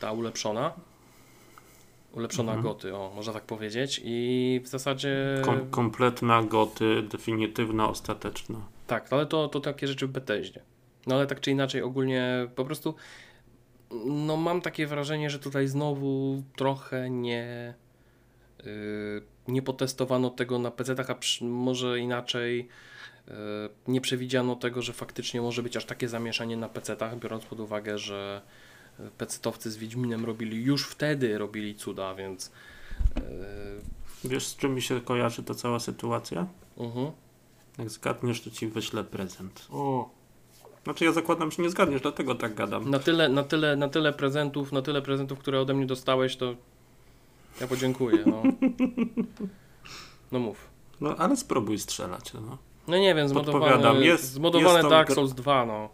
Speaker 2: ta ulepszona. Ulepszona
Speaker 1: Mhm.
Speaker 2: goty, o, można tak powiedzieć. I w zasadzie...
Speaker 1: Kom kompletna goty, definitywna, ostateczna.
Speaker 2: Tak, ale to, to takie rzeczy w Bethesdzie. No ale tak czy inaczej ogólnie po prostu no mam takie wrażenie, że tutaj znowu trochę nie yy, nie potestowano tego na PC-tach, a przy, może inaczej yy, nie przewidziano tego, że faktycznie może być aż takie zamieszanie na PC-tach, biorąc pod uwagę, że PC-towcy z Wiedźminem robili już wtedy robili cuda, więc yy,
Speaker 1: Wiesz, z czym mi się kojarzy ta cała sytuacja?
Speaker 2: uh
Speaker 1: Jak zgadniesz, to ci wyślę prezent.
Speaker 2: o.
Speaker 1: Znaczy ja zakładam, że nie zgadniesz, dlatego tak gadam.
Speaker 2: Na tyle, na tyle, na tyle prezentów, na tyle prezentów, które ode mnie dostałeś, to ja podziękuję. No, no mów.
Speaker 1: No ale spróbuj strzelać. No.
Speaker 2: No nie wiem, zmodowane,
Speaker 1: jest-
Speaker 2: zmodowane
Speaker 1: jest
Speaker 2: Dark Souls 2, no.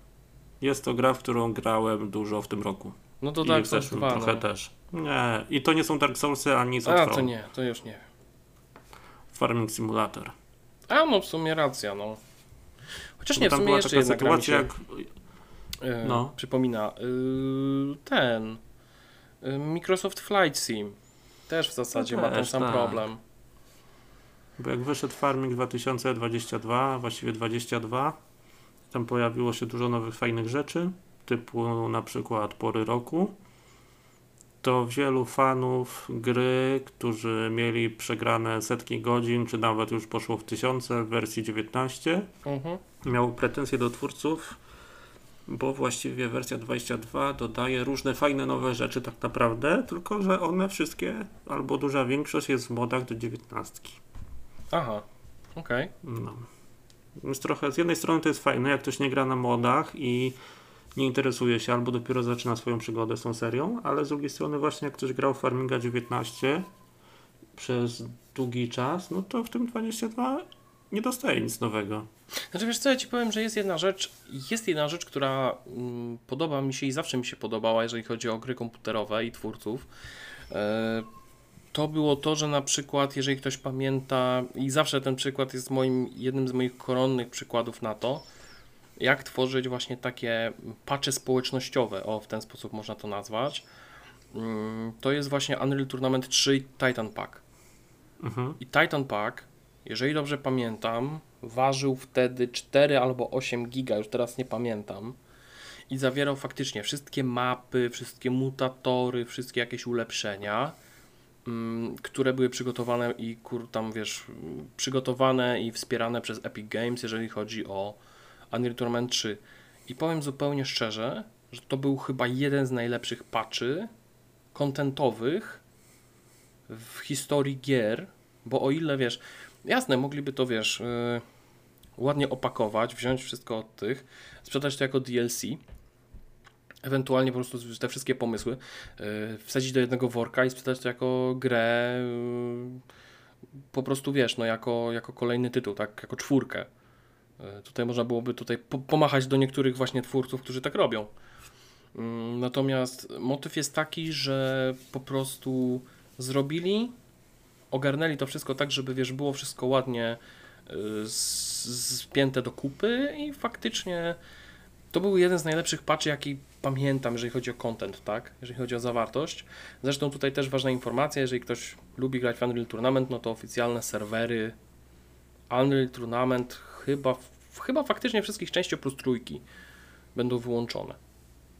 Speaker 1: Jest to gra, w którą grałem dużo w tym roku.
Speaker 2: No to
Speaker 1: I
Speaker 2: Dark Souls
Speaker 1: zeszłym
Speaker 2: 2,
Speaker 1: trochę
Speaker 2: no.
Speaker 1: też. Nie, i to nie są Dark Soulsy ani są
Speaker 2: A, to nie, to już nie.
Speaker 1: Farming Simulator.
Speaker 2: A, no w sumie racja, no. Chociaż
Speaker 1: Bo
Speaker 2: nie, w sumie jeszcze jedna gra się
Speaker 1: jak
Speaker 2: e,
Speaker 1: no.
Speaker 2: przypomina. Y, ten y, Microsoft Flight Sim też w zasadzie ma ten
Speaker 1: też,
Speaker 2: sam
Speaker 1: tak.
Speaker 2: problem.
Speaker 1: Bo jak wyszedł Farming 2022, właściwie 22, tam pojawiło się dużo nowych fajnych rzeczy, typu na przykład pory roku. To wielu fanów gry, którzy mieli przegrane setki godzin, czy nawet już poszło w tysiące w wersji 19,
Speaker 2: Mhm.
Speaker 1: miało pretensje do twórców, bo właściwie wersja 22 dodaje różne fajne nowe rzeczy tak naprawdę, tylko że one wszystkie, albo duża większość jest w modach do 19.
Speaker 2: Aha, okej.
Speaker 1: No. Więc trochę z jednej strony to jest fajne, jak ktoś nie gra na modach i nie interesuje się, albo dopiero zaczyna swoją przygodę z tą serią, ale z drugiej strony właśnie jak ktoś grał Farminga 19 przez długi czas, no to w tym 22 nie dostaje nic nowego.
Speaker 2: Znaczy wiesz co, ja Ci powiem, że jest jedna rzecz, jest jedna rzecz, która mm, podoba mi się i zawsze mi się podobała, jeżeli chodzi o gry komputerowe i twórców. To było to, że na przykład, jeżeli ktoś pamięta, i zawsze ten przykład jest moim, jednym z moich koronnych przykładów na to, jak tworzyć właśnie takie patche społecznościowe, o w ten sposób można to nazwać. Mm, To jest właśnie Unreal Tournament 3 i Titan Pack.
Speaker 1: Mhm.
Speaker 2: I Titan Pack, jeżeli dobrze pamiętam, ważył wtedy 4 albo 8 giga, już teraz nie pamiętam. I zawierał faktycznie wszystkie mapy, wszystkie mutatory, wszystkie jakieś ulepszenia, które były przygotowane i kur, tam wiesz, mm, przygotowane i wspierane przez Epic Games, jeżeli chodzi o Unreal Tournament 3. I powiem zupełnie szczerze, że to był chyba jeden z najlepszych patchy kontentowych w historii gier, bo o ile wiesz, jasne, mogliby to wiesz, yy, ładnie opakować, wziąć wszystko od tych, sprzedać to jako DLC, ewentualnie po prostu te wszystkie pomysły yy, wsadzić do jednego worka i sprzedać to jako grę, yy, po prostu wiesz, no jako, jako kolejny tytuł, tak, jako czwórkę. Yy, tutaj można byłoby tutaj po pomachać do niektórych właśnie twórców, którzy tak robią. Mm, Natomiast motyw jest taki, że po prostu zrobili, ogarnęli to wszystko tak, żeby wiesz, było wszystko ładnie spięte do kupy i faktycznie to był jeden z najlepszych patchy, jaki pamiętam, jeżeli chodzi o content, tak? Jeżeli chodzi o zawartość. Zresztą tutaj też ważna informacja, jeżeli ktoś lubi grać w Unreal Tournament, no to oficjalne serwery Unreal Tournament chyba, chyba faktycznie wszystkich części oprócz trójki będą wyłączone.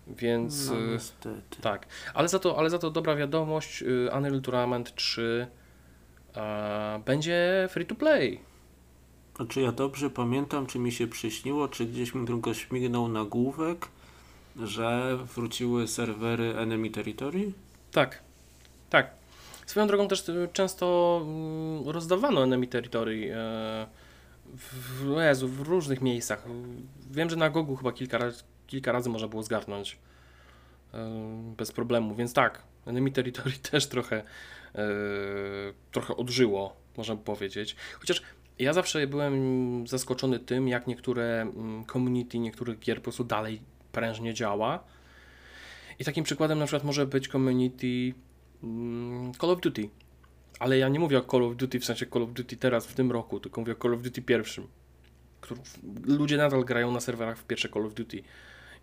Speaker 2: Więc
Speaker 1: No,
Speaker 2: y,
Speaker 1: niestety.
Speaker 2: tak, ale za to, ale za to dobra wiadomość, y, Unreal Tournament 3 e, będzie free to play.
Speaker 1: A czy ja dobrze pamiętam, czy mi się przyśniło, czy gdzieś mi tylko śmignął nagłówek, że wróciły serwery Enemy Territory?
Speaker 2: Tak, tak. Swoją drogą też y, często mm, rozdawano Enemy Territory e, w, w, Jezu, w różnych miejscach. Wiem, że na Gogu chyba kilka, raz- kilka razy można było zgarnąć e, bez problemu, więc tak, Enemy Territory [laughs] też trochę, e, trochę odżyło, można by powiedzieć. Chociaż ja zawsze byłem zaskoczony tym, jak niektóre mm, community niektórych gier po prostu dalej prężnie działa. I takim przykładem na przykład może być community mm, Call of Duty. Ale ja nie mówię o Call of Duty w sensie Call of Duty teraz w tym roku, tylko mówię o Call of Duty pierwszym. Ludzie nadal grają na serwerach w pierwsze Call of Duty.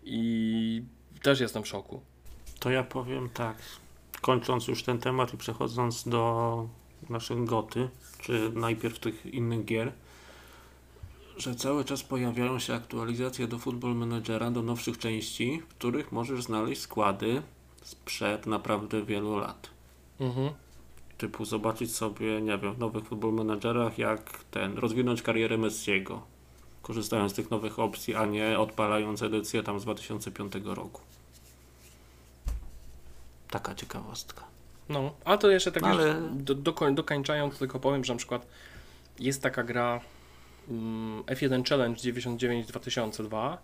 Speaker 2: I też jestem w szoku.
Speaker 1: To ja powiem tak, kończąc już ten temat i przechodząc do naszych goty, czy najpierw tych innych gier, że cały czas pojawiają się aktualizacje do Football Managera, do nowszych części, w których możesz znaleźć składy sprzed naprawdę wielu lat.
Speaker 2: Mhm.
Speaker 1: Typu zobaczyć sobie, nie wiem, w nowych Football Managerach, jak ten, rozwinąć karierę Messiego, korzystając z tych nowych opcji, a nie odpalając edycję tam z 2005 roku. Taka ciekawostka.
Speaker 2: No, a to jeszcze tak
Speaker 1: No,
Speaker 2: już
Speaker 1: ale-
Speaker 2: do, dokoń, dokańczając, tylko powiem, że na przykład jest taka gra F1 Challenge 99-2002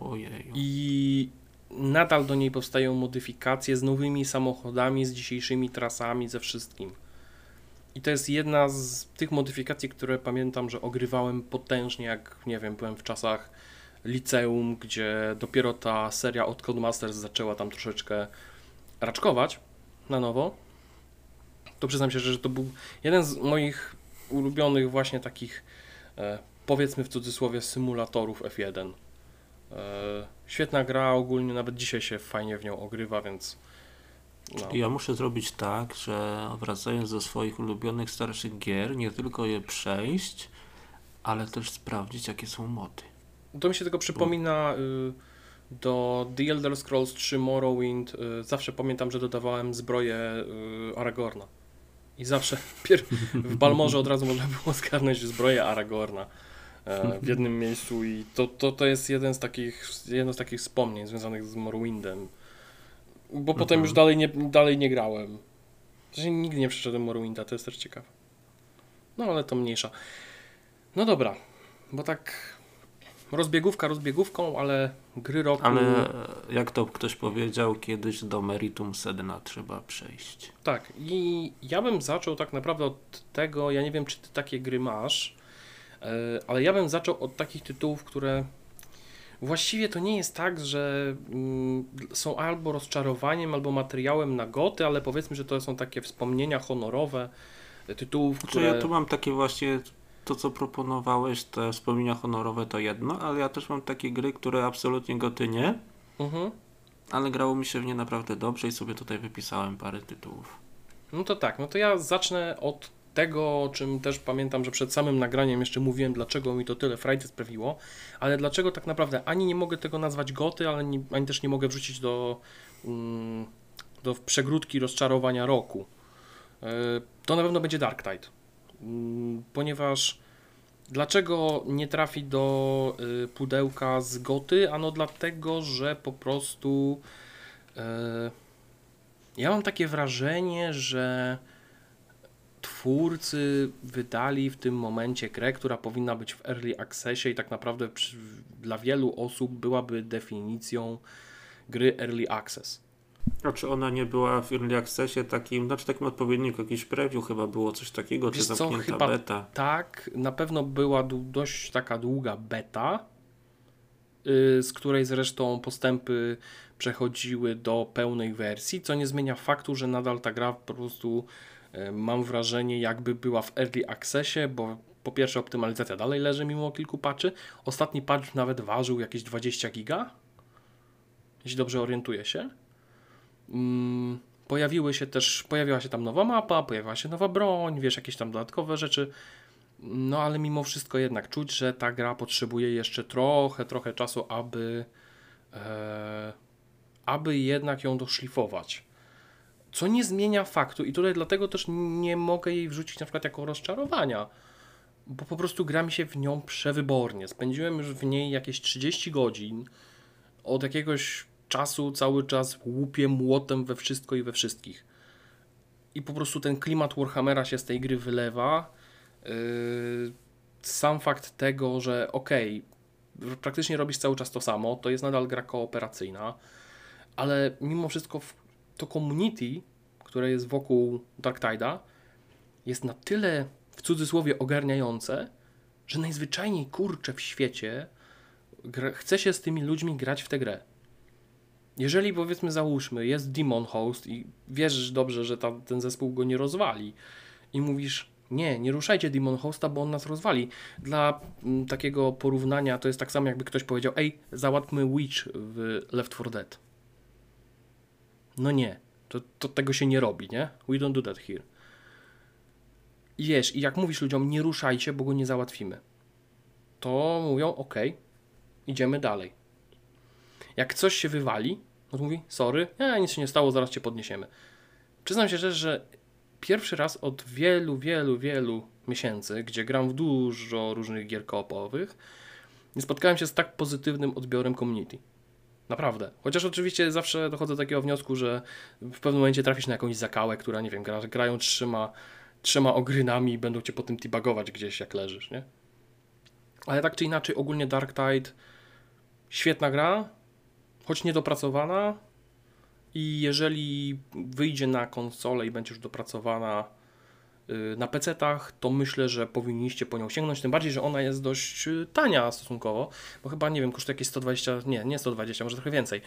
Speaker 1: Ojej.
Speaker 2: i nadal do niej powstają modyfikacje z nowymi samochodami, z dzisiejszymi trasami, ze wszystkim. I to jest jedna z tych modyfikacji, które pamiętam, że ogrywałem potężnie, jak nie wiem, byłem w czasach liceum, gdzie dopiero ta seria od Codemasters zaczęła tam troszeczkę raczkować na nowo. To przyznam się, że to był jeden z moich ulubionych właśnie takich, powiedzmy w cudzysłowie, symulatorów F1. E, świetna gra, ogólnie nawet dzisiaj się fajnie w nią ogrywa, więc No.
Speaker 1: Ja muszę zrobić tak, że wracając do swoich ulubionych starszych gier, nie tylko je przejść, ale też sprawdzić, jakie są mody.
Speaker 2: To mi się tylko przypomina y, do The Elder Scrolls 3 Morrowind. Y, zawsze pamiętam, że dodawałem zbroję y, Aragorna. I zawsze [laughs] w Balmorze od razu można było zgarnąć zbroję Aragorna e, w jednym miejscu i to, to, to jest jeden z takich, jedno z takich wspomnień związanych z Morrowindem. Bo potem
Speaker 1: Mhm.
Speaker 2: już dalej nie, dalej nie grałem. Sensie nigdy nie przeszedłem Morrowinda, to jest też ciekawe. No ale to mniejsza. No dobra, bo tak rozbiegówka rozbiegówką, ale gry roku...
Speaker 1: Ale jak to ktoś powiedział, kiedyś do meritum sedna trzeba przejść.
Speaker 2: Tak, i ja bym zaczął tak naprawdę od tego, ja nie wiem, czy ty takie gry masz, e, ale ja bym zaczął od takich tytułów, które właściwie to nie jest tak, że mm, są albo rozczarowaniem, albo materiałem na goty, ale powiedzmy, że to są takie wspomnienia honorowe e, tytułów,
Speaker 1: Znaczy
Speaker 2: które...
Speaker 1: ja tu mam takie właśnie, to co proponowałeś, te wspomnienia honorowe to jedno, ale ja też mam takie gry, które absolutnie goty nie,
Speaker 2: Mhm.
Speaker 1: ale grało mi się w nie naprawdę dobrze i sobie tutaj wypisałem parę tytułów.
Speaker 2: No to tak, no to ja zacznę od tego, o czym też pamiętam, że przed samym nagraniem jeszcze mówiłem, dlaczego mi to tyle frajdy sprawiło, ale dlaczego tak naprawdę ani nie mogę tego nazwać goty, ale nie, ani też nie mogę wrzucić do, mm, do przegródki rozczarowania roku. Yy, To na pewno będzie Dark Tide, ponieważ dlaczego nie trafi do y, pudełka z goty? Ano dlatego, że po prostu yy, ja mam takie wrażenie, że twórcy wydali w tym momencie grę, która powinna być w early accessie i tak naprawdę przy, dla wielu osób byłaby definicją gry early access.
Speaker 1: A czy ona nie była w Early Accessie takim, znaczy takim odpowiedniku, jakiś preview chyba było coś takiego,
Speaker 2: Wiesz
Speaker 1: czy
Speaker 2: co,
Speaker 1: zamknięta
Speaker 2: chyba-
Speaker 1: beta?
Speaker 2: Tak, na pewno była dość taka długa beta, y, z której zresztą postępy przechodziły do pełnej wersji, co nie zmienia faktu, że nadal ta gra po prostu y, mam wrażenie jakby była w early accessie, bo po pierwsze optymalizacja dalej leży mimo kilku patchy. Ostatni patch nawet ważył jakieś 20 giga, jeśli dobrze orientuję się. Mm, pojawiły się też, pojawiła się tam nowa mapa, pojawiła się nowa broń, wiesz, jakieś tam dodatkowe rzeczy. No ale mimo wszystko jednak czuć, że ta gra potrzebuje jeszcze trochę, trochę czasu, aby, e, aby jednak ją doszlifować. Co nie zmienia faktu, i tutaj dlatego też nie mogę jej wrzucić na przykład jako rozczarowania, bo po prostu gra mi się w nią przewybornie. Spędziłem już w niej jakieś 30 godzin. Od jakiegoś czasu cały czas łupię młotem we wszystko i we wszystkich. I po prostu ten klimat Warhammera się z tej gry wylewa. Yy, sam fakt tego, że okej, praktycznie robisz cały czas to samo, to jest nadal gra kooperacyjna, ale mimo wszystko to community, które jest wokół Dark Tide'a, jest na tyle w cudzysłowie ogarniające, że najzwyczajniej kurczę w świecie chce się z tymi ludźmi grać w tę grę. Jeżeli powiedzmy załóżmy, jest Demon Host i wierzysz dobrze, że ten zespół go nie rozwali i mówisz, nie, nie ruszajcie Demon Hosta, bo on nas rozwali. Dla mm, takiego porównania to jest tak samo jakby ktoś powiedział, ej, załatwmy Witch w Left 4 Dead. No nie, to, to tego się nie robi, nie? We don't do that here. I wiesz, i jak mówisz ludziom, nie ruszajcie, bo go nie załatwimy, to mówią, ok, idziemy dalej. Jak coś się wywali, no to mówi, sorry, nie, nic się nie stało, zaraz cię podniesiemy. Przyznam się szczerze, że pierwszy raz od wielu, wielu, wielu miesięcy, gdzie gram w dużo różnych gier koopowych, nie spotkałem się z tak pozytywnym odbiorem community. Naprawdę. Chociaż oczywiście zawsze dochodzę do takiego wniosku, że w pewnym momencie trafisz na jakąś zakałę, która, nie wiem, gra, grają trzema, trzema ogrynami i będą cię potem debugować gdzieś, jak leżysz, nie? Ale tak czy inaczej, ogólnie Dark Tide świetna gra, choć niedopracowana i jeżeli wyjdzie na konsolę i będzie już dopracowana y, na PC-tach, to myślę, że powinniście po nią sięgnąć, tym bardziej, że ona jest dość y, tania stosunkowo, bo chyba, nie wiem, kosztuje jakieś 120, nie, nie 120, może trochę więcej.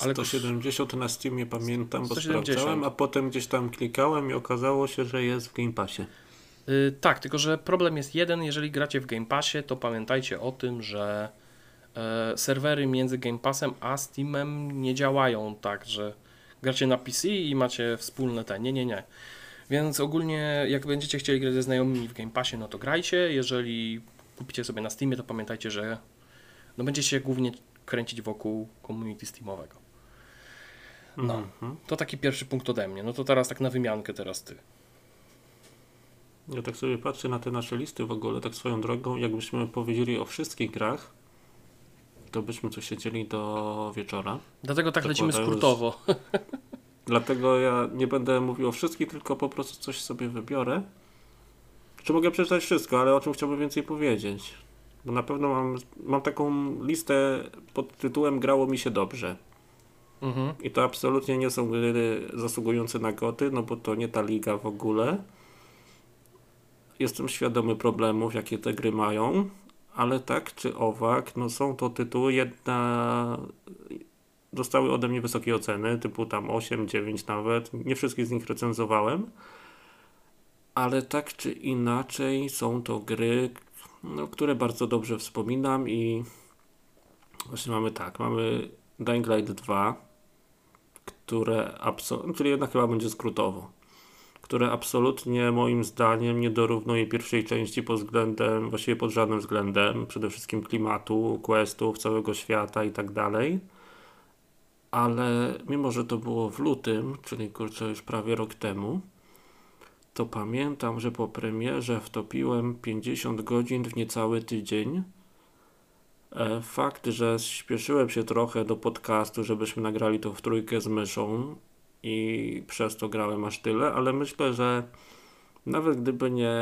Speaker 2: Ale to-
Speaker 1: 170 na Steamie pamiętam, bo
Speaker 2: 170.
Speaker 1: sprawdzałem, a potem gdzieś tam klikałem i okazało się, że jest w Game Passie.
Speaker 2: Y, tak, tylko że problem jest jeden, jeżeli gracie w Game Passie, to pamiętajcie o tym, że serwery między Game Passem a Steamem nie działają tak, że gracie na PC i macie wspólne te. Nie, nie, nie. Więc ogólnie, jak będziecie chcieli grać ze znajomymi w Game Passie, no to grajcie. Jeżeli kupicie sobie na Steamie, to pamiętajcie, że no będzie się głównie kręcić wokół community Steamowego. No.
Speaker 1: Mhm.
Speaker 2: To taki pierwszy punkt ode mnie. No to teraz tak na wymiankę teraz ty.
Speaker 1: Ja tak sobie patrzę na te nasze listy w ogóle, tak swoją drogą, jakbyśmy powiedzieli o wszystkich grach, to byśmy tu siedzieli do wieczora.
Speaker 2: Dlatego tak lecimy skrótowo. [laughs]
Speaker 1: Dlatego ja nie będę mówił o wszystkich, tylko po prostu coś sobie wybiorę. Czy mogę przeczytać wszystko, ale o czym chciałbym więcej powiedzieć? Bo na pewno mam, mam taką listę pod tytułem Grało mi się dobrze.
Speaker 2: Mhm.
Speaker 1: I to absolutnie nie są gry zasługujące na goty, no bo to nie ta liga w ogóle. Jestem świadomy problemów, jakie te gry mają, ale tak czy owak, no są to tytuły, jedna dostały ode mnie wysokie oceny, typu tam 8, 9 nawet. Nie wszystkie z nich recenzowałem, ale tak czy inaczej są to gry, no, które bardzo dobrze wspominam i właśnie mamy tak, mamy Dying Light 2, które absolutnie, czyli jednak chyba będzie skrótowo, które absolutnie moim zdaniem nie dorównuje pierwszej części pod względem, właściwie pod żadnym względem, przede wszystkim klimatu, questów, całego świata i tak dalej. Ale mimo, że to było w lutym, czyli kurczę już prawie rok temu, to pamiętam, że po premierze wtopiłem 50 godzin w niecały tydzień. E, Fakt, że śpieszyłem się trochę do podcastu, żebyśmy nagrali to w trójkę z myszą i przez to grałem aż tyle, ale myślę, że nawet gdyby nie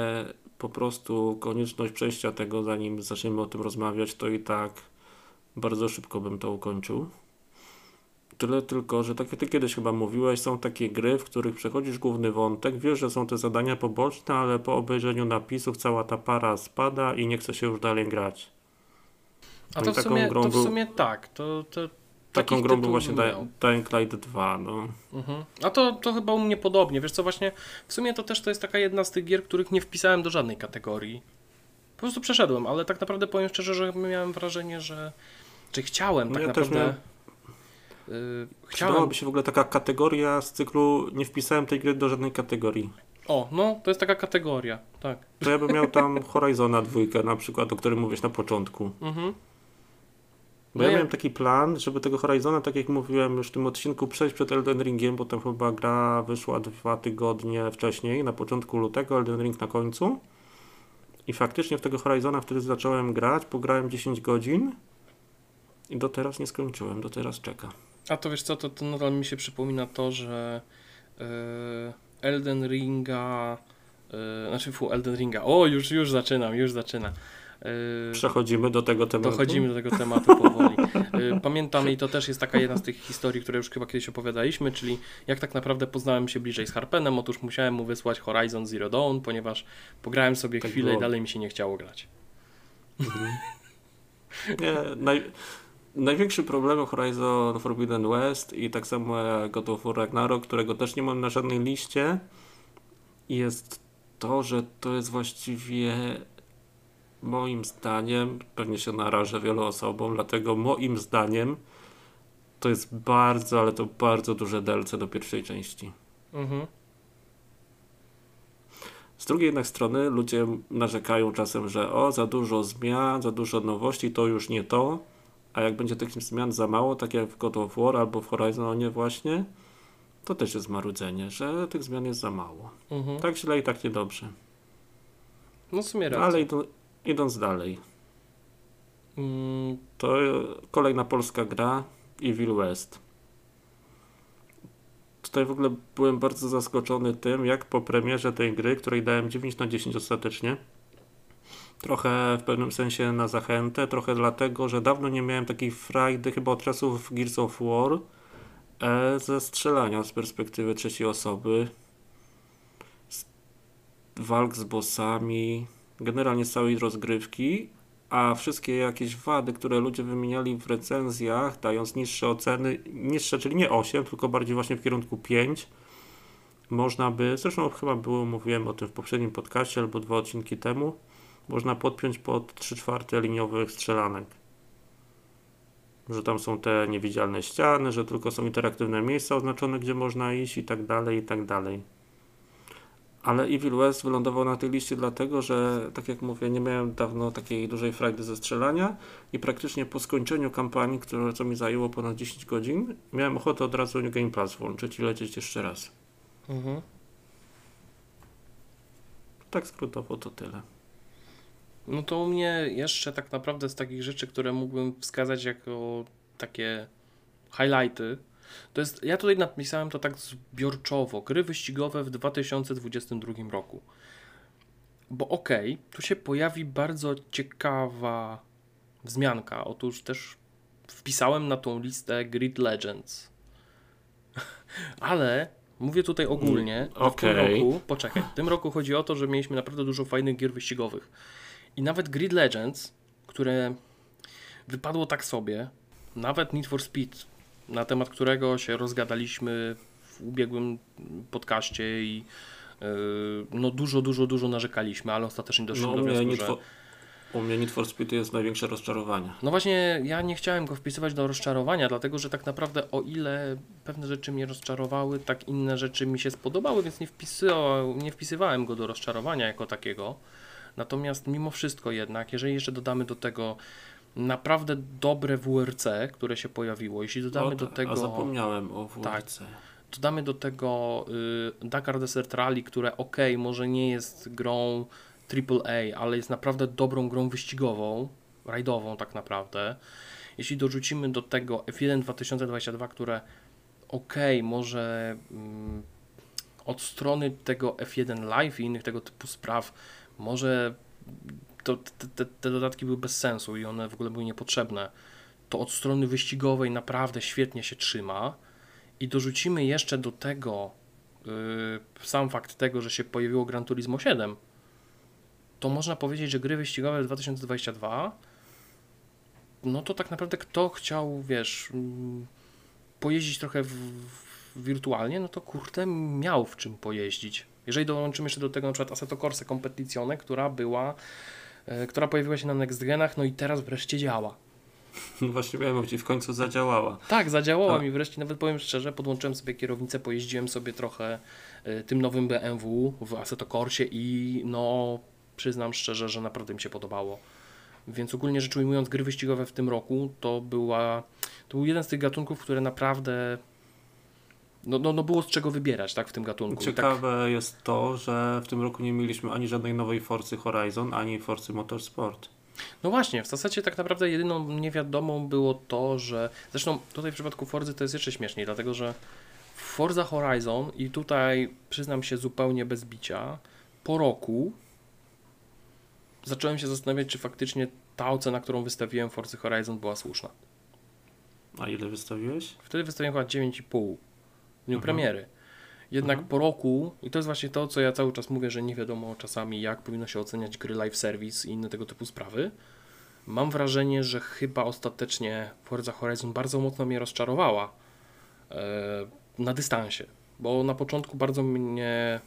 Speaker 1: po prostu konieczność przejścia tego, zanim zaczniemy o tym rozmawiać, to i tak bardzo szybko bym to ukończył. Tyle tylko, że tak jak ty kiedyś chyba mówiłeś, są takie gry, w których przechodzisz główny wątek, wiesz, że są te zadania poboczne, ale po obejrzeniu napisów cała ta para spada i nie chce się już dalej grać.
Speaker 2: A
Speaker 1: No
Speaker 2: to w, sumie,
Speaker 1: grą
Speaker 2: to w sumie tak. To, to
Speaker 1: Taką grą był właśnie. Dying Light 2, no.
Speaker 2: Mhm. A to, to chyba u mnie podobnie. Wiesz co, właśnie w sumie to też to jest taka jedna z tych gier, których nie wpisałem do żadnej kategorii. Po prostu przeszedłem, ale tak naprawdę powiem szczerze, że miałem wrażenie, że czy chciałem
Speaker 1: No
Speaker 2: tak
Speaker 1: ja też
Speaker 2: naprawdę.
Speaker 1: miałem-
Speaker 2: Yy, chciałem.
Speaker 1: Przydałaby się w ogóle taka kategoria z cyklu nie wpisałem tej gry do żadnej kategorii.
Speaker 2: O, no, to jest taka kategoria, tak.
Speaker 1: To ja bym miał tam Horizona dwójkę na przykład, o którym mówisz na początku.
Speaker 2: Mhm.
Speaker 1: Bo
Speaker 2: No
Speaker 1: ja
Speaker 2: ja-
Speaker 1: miałem taki plan, żeby tego Horizona, tak jak mówiłem już w tym odcinku, przejść przed Elden Ringiem, bo tam chyba gra wyszła dwa tygodnie wcześniej, na początku lutego, Elden Ring na końcu. I faktycznie w tego Horizona wtedy zacząłem grać, pograłem 10 godzin i do teraz nie skończyłem, do teraz czeka.
Speaker 2: A to wiesz co, to, to nadal mi się przypomina to, że yy, Elden Ringa. Yy, znaczy, fu, Elden Ringa. O, już, już zaczynam, już zaczynam. Yy,
Speaker 1: Przechodzimy do tego tematu.
Speaker 2: Dochodzimy do tego tematu powoli. Y, Pamiętam i to też jest taka jedna z tych historii, które już chyba kiedyś opowiadaliśmy, czyli jak tak naprawdę poznałem się bliżej z Harpenem. Otóż musiałem mu wysłać Horizon Zero Dawn, ponieważ pograłem sobie
Speaker 1: Tak
Speaker 2: chwilę
Speaker 1: było.
Speaker 2: i dalej mi się nie chciało grać.
Speaker 1: Nie, naj, największy problem Horizon Forbidden West i tak samo jak God of War Ragnarok, którego też nie mam na żadnej liście, jest to, że to jest właściwie moim zdaniem, pewnie się narażę wielu osobom, dlatego moim zdaniem to jest bardzo, ale to bardzo duże DLC do pierwszej części.
Speaker 2: Mhm.
Speaker 1: Z drugiej jednak strony ludzie narzekają czasem, że o, za dużo zmian, za dużo nowości, to już nie to. A jak będzie tych zmian za mało, tak jak w God of War albo w Horizonie właśnie, to też jest marudzenie, że tych zmian jest za mało.
Speaker 2: Mhm.
Speaker 1: Tak źle i tak niedobrze.
Speaker 2: No w sumie racja.
Speaker 1: ale idąc dalej,
Speaker 2: Mm,
Speaker 1: to kolejna polska gra Evil West. Tutaj w ogóle byłem bardzo zaskoczony tym, jak po premierze tej gry, której dałem 9 na 10 ostatecznie, trochę w pewnym sensie na zachętę, trochę dlatego, że dawno nie miałem takiej frajdy, chyba od czasów Gears of War, e, ze strzelania z perspektywy trzeciej osoby, z walk z bossami, generalnie z całej rozgrywki, a wszystkie jakieś wady, które ludzie wymieniali w recenzjach, dając niższe oceny, niższe, czyli nie 8, tylko bardziej właśnie w kierunku 5, można by, zresztą chyba było, mówiłem o tym w poprzednim podcaście albo dwa odcinki temu, można podpiąć pod 3 czwarte liniowych strzelanek. że tam są te niewidzialne ściany, że tylko są interaktywne miejsca oznaczone, gdzie można iść i tak dalej, i tak dalej. Ale Evil West wylądował na tej liście dlatego, że tak jak mówię, nie miałem dawno takiej dużej frajdy ze strzelania i praktycznie po skończeniu kampanii, które, co mi zajęło ponad 10 godzin, miałem ochotę od razu New Game Plus włączyć i lecieć jeszcze raz.
Speaker 2: Mhm.
Speaker 1: Tak skrótowo to tyle.
Speaker 2: No to u mnie jeszcze tak naprawdę z takich rzeczy, które mógłbym wskazać jako takie highlighty, to jest, ja tutaj napisałem to tak zbiorczowo, gry wyścigowe w 2022 roku. Bo okej, okay, tu się pojawi bardzo ciekawa wzmianka. Otóż też wpisałem na tą listę Grid Legends. [laughs] Ale mówię tutaj ogólnie,
Speaker 1: okay.
Speaker 2: w tym roku, poczekaj, w tym roku chodzi o to, że mieliśmy naprawdę dużo fajnych gier wyścigowych. I nawet Grid Legends, które wypadło tak sobie, nawet Need for Speed, na temat którego się rozgadaliśmy w ubiegłym podcaście i yy, no dużo, dużo, dużo narzekaliśmy, ale ostatecznie doszliśmy
Speaker 1: no,
Speaker 2: do wniosku, że...
Speaker 1: U mnie Need for Speed jest największe rozczarowanie.
Speaker 2: No właśnie, ja nie chciałem go wpisywać do rozczarowania, dlatego że tak naprawdę o ile pewne rzeczy mnie rozczarowały, tak inne rzeczy mi się spodobały, więc nie, wpisywał, nie wpisywałem go do rozczarowania jako takiego. Natomiast mimo wszystko jednak, jeżeli jeszcze dodamy do tego naprawdę dobre WRC, które się pojawiło, jeśli dodamy
Speaker 1: o,
Speaker 2: do tego...
Speaker 1: A zapomniałem o WRC.
Speaker 2: Tak, dodamy do tego y, Dakar Desert Rally, które ok, może nie jest grą AAA, ale jest naprawdę dobrą grą wyścigową, rajdową tak naprawdę. Jeśli dorzucimy do tego F1 2022, które ok, może mm, od strony tego F1 Live i innych tego typu spraw może to, te, te, dodatki były bez sensu i one w ogóle były niepotrzebne. To od strony wyścigowej naprawdę świetnie się trzyma i dorzucimy jeszcze do tego yy, sam fakt tego, że się pojawiło Gran Turismo 7, to można powiedzieć, że gry wyścigowe 2022 no to tak naprawdę kto chciał, wiesz, mm, pojeździć trochę w, w wirtualnie, no to kurde miał w czym pojeździć. Jeżeli dołączymy jeszcze do tego na przykład Assetto Corsa Competizione, która była, która pojawiła się na Next Genach, no i teraz wreszcie działa. [laughs]
Speaker 1: No właśnie miałem powiedzieć, w końcu zadziałała.
Speaker 2: Tak, zadziałała A. mi wreszcie, nawet powiem szczerze, podłączyłem sobie kierownicę, pojeździłem sobie trochę e, tym nowym BMW w Assetto Corsie i no przyznam szczerze, że naprawdę mi się podobało. Więc ogólnie rzecz ujmując, gry wyścigowe w tym roku to była, to był jeden z tych gatunków, które naprawdę no, no, no było z czego wybierać tak, w tym gatunku.
Speaker 1: Ciekawe
Speaker 2: tak...
Speaker 1: jest to, że w tym roku nie mieliśmy ani żadnej nowej Forcy Horizon, ani Forcy Motorsport.
Speaker 2: No właśnie, w zasadzie tak naprawdę jedyną niewiadomą było to, że zresztą tutaj w przypadku Forzy to jest jeszcze śmieszniej, dlatego że Forza Horizon i tutaj przyznam się zupełnie bez bicia, po roku zacząłem się zastanawiać, czy faktycznie ta ocena, którą wystawiłem Forza Horizon była słuszna.
Speaker 1: A ile wystawiłeś?
Speaker 2: Wtedy wystawiłem chyba 9,5 w dniu mhm. premiery. Jednak mhm. po roku, i to jest właśnie to, co ja cały czas mówię, że nie wiadomo czasami, jak powinno się oceniać gry live service i inne tego typu sprawy. Mam wrażenie, że chyba ostatecznie Forza Horizon bardzo mocno mnie rozczarowała e, na dystansie, bo na początku bardzo mnie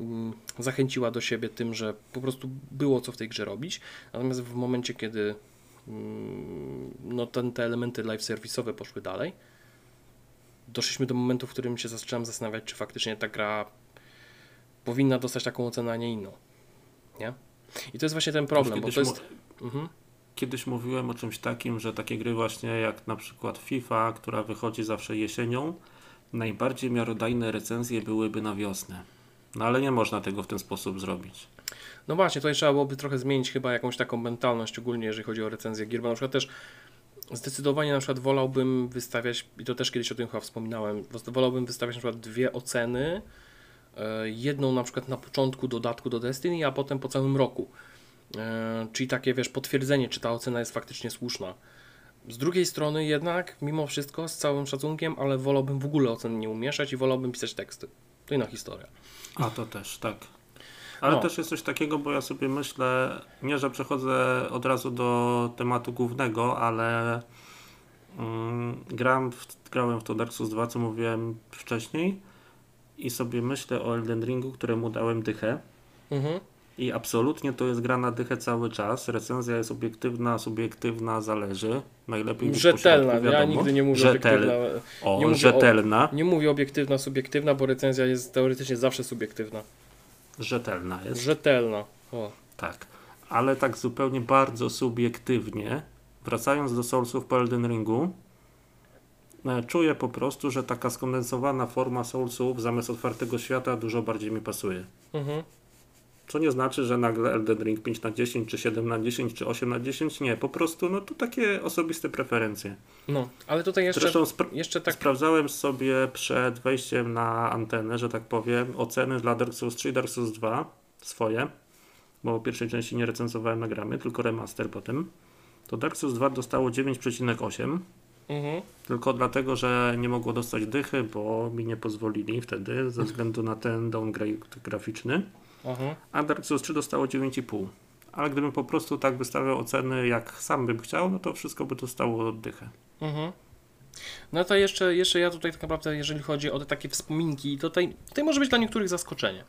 Speaker 2: mm, zachęciła do siebie tym, że po prostu było co w tej grze robić. Natomiast w momencie, kiedy mm, no, ten, te elementy live serwisowe poszły dalej, doszliśmy do momentu, w którym się zacząłem zastanawiać, czy faktycznie ta gra powinna dostać taką ocenę, a nie inną. Nie? I to jest właśnie ten problem, bo to jest... Mhm.
Speaker 1: Kiedyś mówiłem o czymś takim, że takie gry właśnie jak na przykład FIFA, która wychodzi zawsze jesienią, najbardziej miarodajne recenzje byłyby na wiosnę. No ale nie można tego w ten sposób zrobić.
Speaker 2: No właśnie, tutaj trzeba byłoby trochę zmienić chyba jakąś taką mentalność, szczególnie jeżeli chodzi o recenzję gier, bo na przykład też Zdecydowanie na przykład wolałbym wystawiać, i to też kiedyś o tym chyba wspominałem, wolałbym wystawiać na przykład dwie oceny, e, jedną na przykład na początku dodatku do Destiny, a potem po całym roku. E, czyli takie, wiesz, potwierdzenie, czy ta ocena jest faktycznie słuszna. Z drugiej strony jednak, mimo wszystko, z całym szacunkiem, ale wolałbym w ogóle ocen nie umieszać i wolałbym pisać teksty. To inna historia.
Speaker 1: A to też, tak. Ale no. też jest coś takiego, bo ja sobie myślę, nie że przechodzę od razu do tematu głównego, ale mm, gram w, grałem w to Dark Souls 2, co mówiłem wcześniej i sobie myślę o Elden Ringu, któremu dałem dychę. Mhm. I absolutnie to jest gra na dychę cały czas. Recenzja jest obiektywna, subiektywna, zależy. Najlepiej
Speaker 2: Rzetelna,
Speaker 1: pośrodku,
Speaker 2: ja nigdy nie mówię
Speaker 1: Rzetel...
Speaker 2: obiektywna.
Speaker 1: O,
Speaker 2: nie mówię
Speaker 1: rzetelna.
Speaker 2: Nie mówię obiektywna, subiektywna, bo recenzja jest teoretycznie zawsze subiektywna.
Speaker 1: Rzetelna jest.
Speaker 2: Rzetelna. O.
Speaker 1: Tak. Ale tak zupełnie bardzo subiektywnie, wracając do Soulsów po Elden Ringu, e, czuję po prostu, że taka skondensowana forma Soulsów zamiast otwartego świata dużo bardziej mi pasuje.
Speaker 2: Mhm.
Speaker 1: Co nie znaczy, że nagle Elden Ring 5 na 10, czy 7 na 10, czy 8 na 10. Nie, po prostu no to takie osobiste preferencje.
Speaker 2: No, ale tutaj jeszcze,
Speaker 1: Zresztą spra-
Speaker 2: jeszcze tak.
Speaker 1: sprawdzałem sobie przed wejściem na antenę, że tak powiem, oceny dla Dark Souls 3 i Dark Souls 2 swoje, bo pierwszej części nie recenzowałem na gramy, tylko remaster potem. To Dark Souls 2 dostało 9,8,
Speaker 2: Mhm.
Speaker 1: tylko dlatego, że nie mogło dostać dychy, bo mi nie pozwolili wtedy ze względu na ten downgrade graficzny.
Speaker 2: Aha.
Speaker 1: a Dark Souls 3 dostało 9,5. Ale gdybym po prostu tak wystawiał oceny, jak sam bym chciał, no to wszystko by dostało dychę.
Speaker 2: Mhm. No to jeszcze, jeszcze ja tutaj tak naprawdę, jeżeli chodzi o te takie wspominki, to tutaj, tutaj może być dla niektórych zaskoczenie.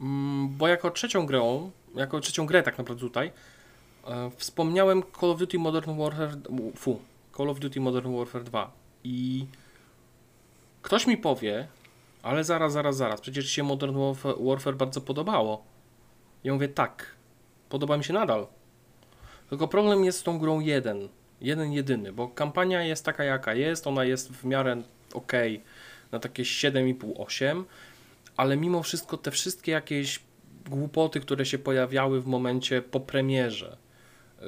Speaker 2: Mm, bo jako trzecią grą, jako trzecią grę tak naprawdę tutaj, e, wspomniałem Call of Duty Modern Warfare, fu, Call of Duty Modern Warfare 2 i ktoś mi powie, ale zaraz, zaraz, zaraz, przecież ci się Modern Warf- Warfare bardzo podobało. Ja mówię tak, podoba mi się nadal. Tylko problem jest z tą grą jeden, jeden jedyny, bo kampania jest taka jaka jest, ona jest w miarę ok na takie 7,5-8, ale mimo wszystko te wszystkie jakieś głupoty, które się pojawiały w momencie po premierze, yy,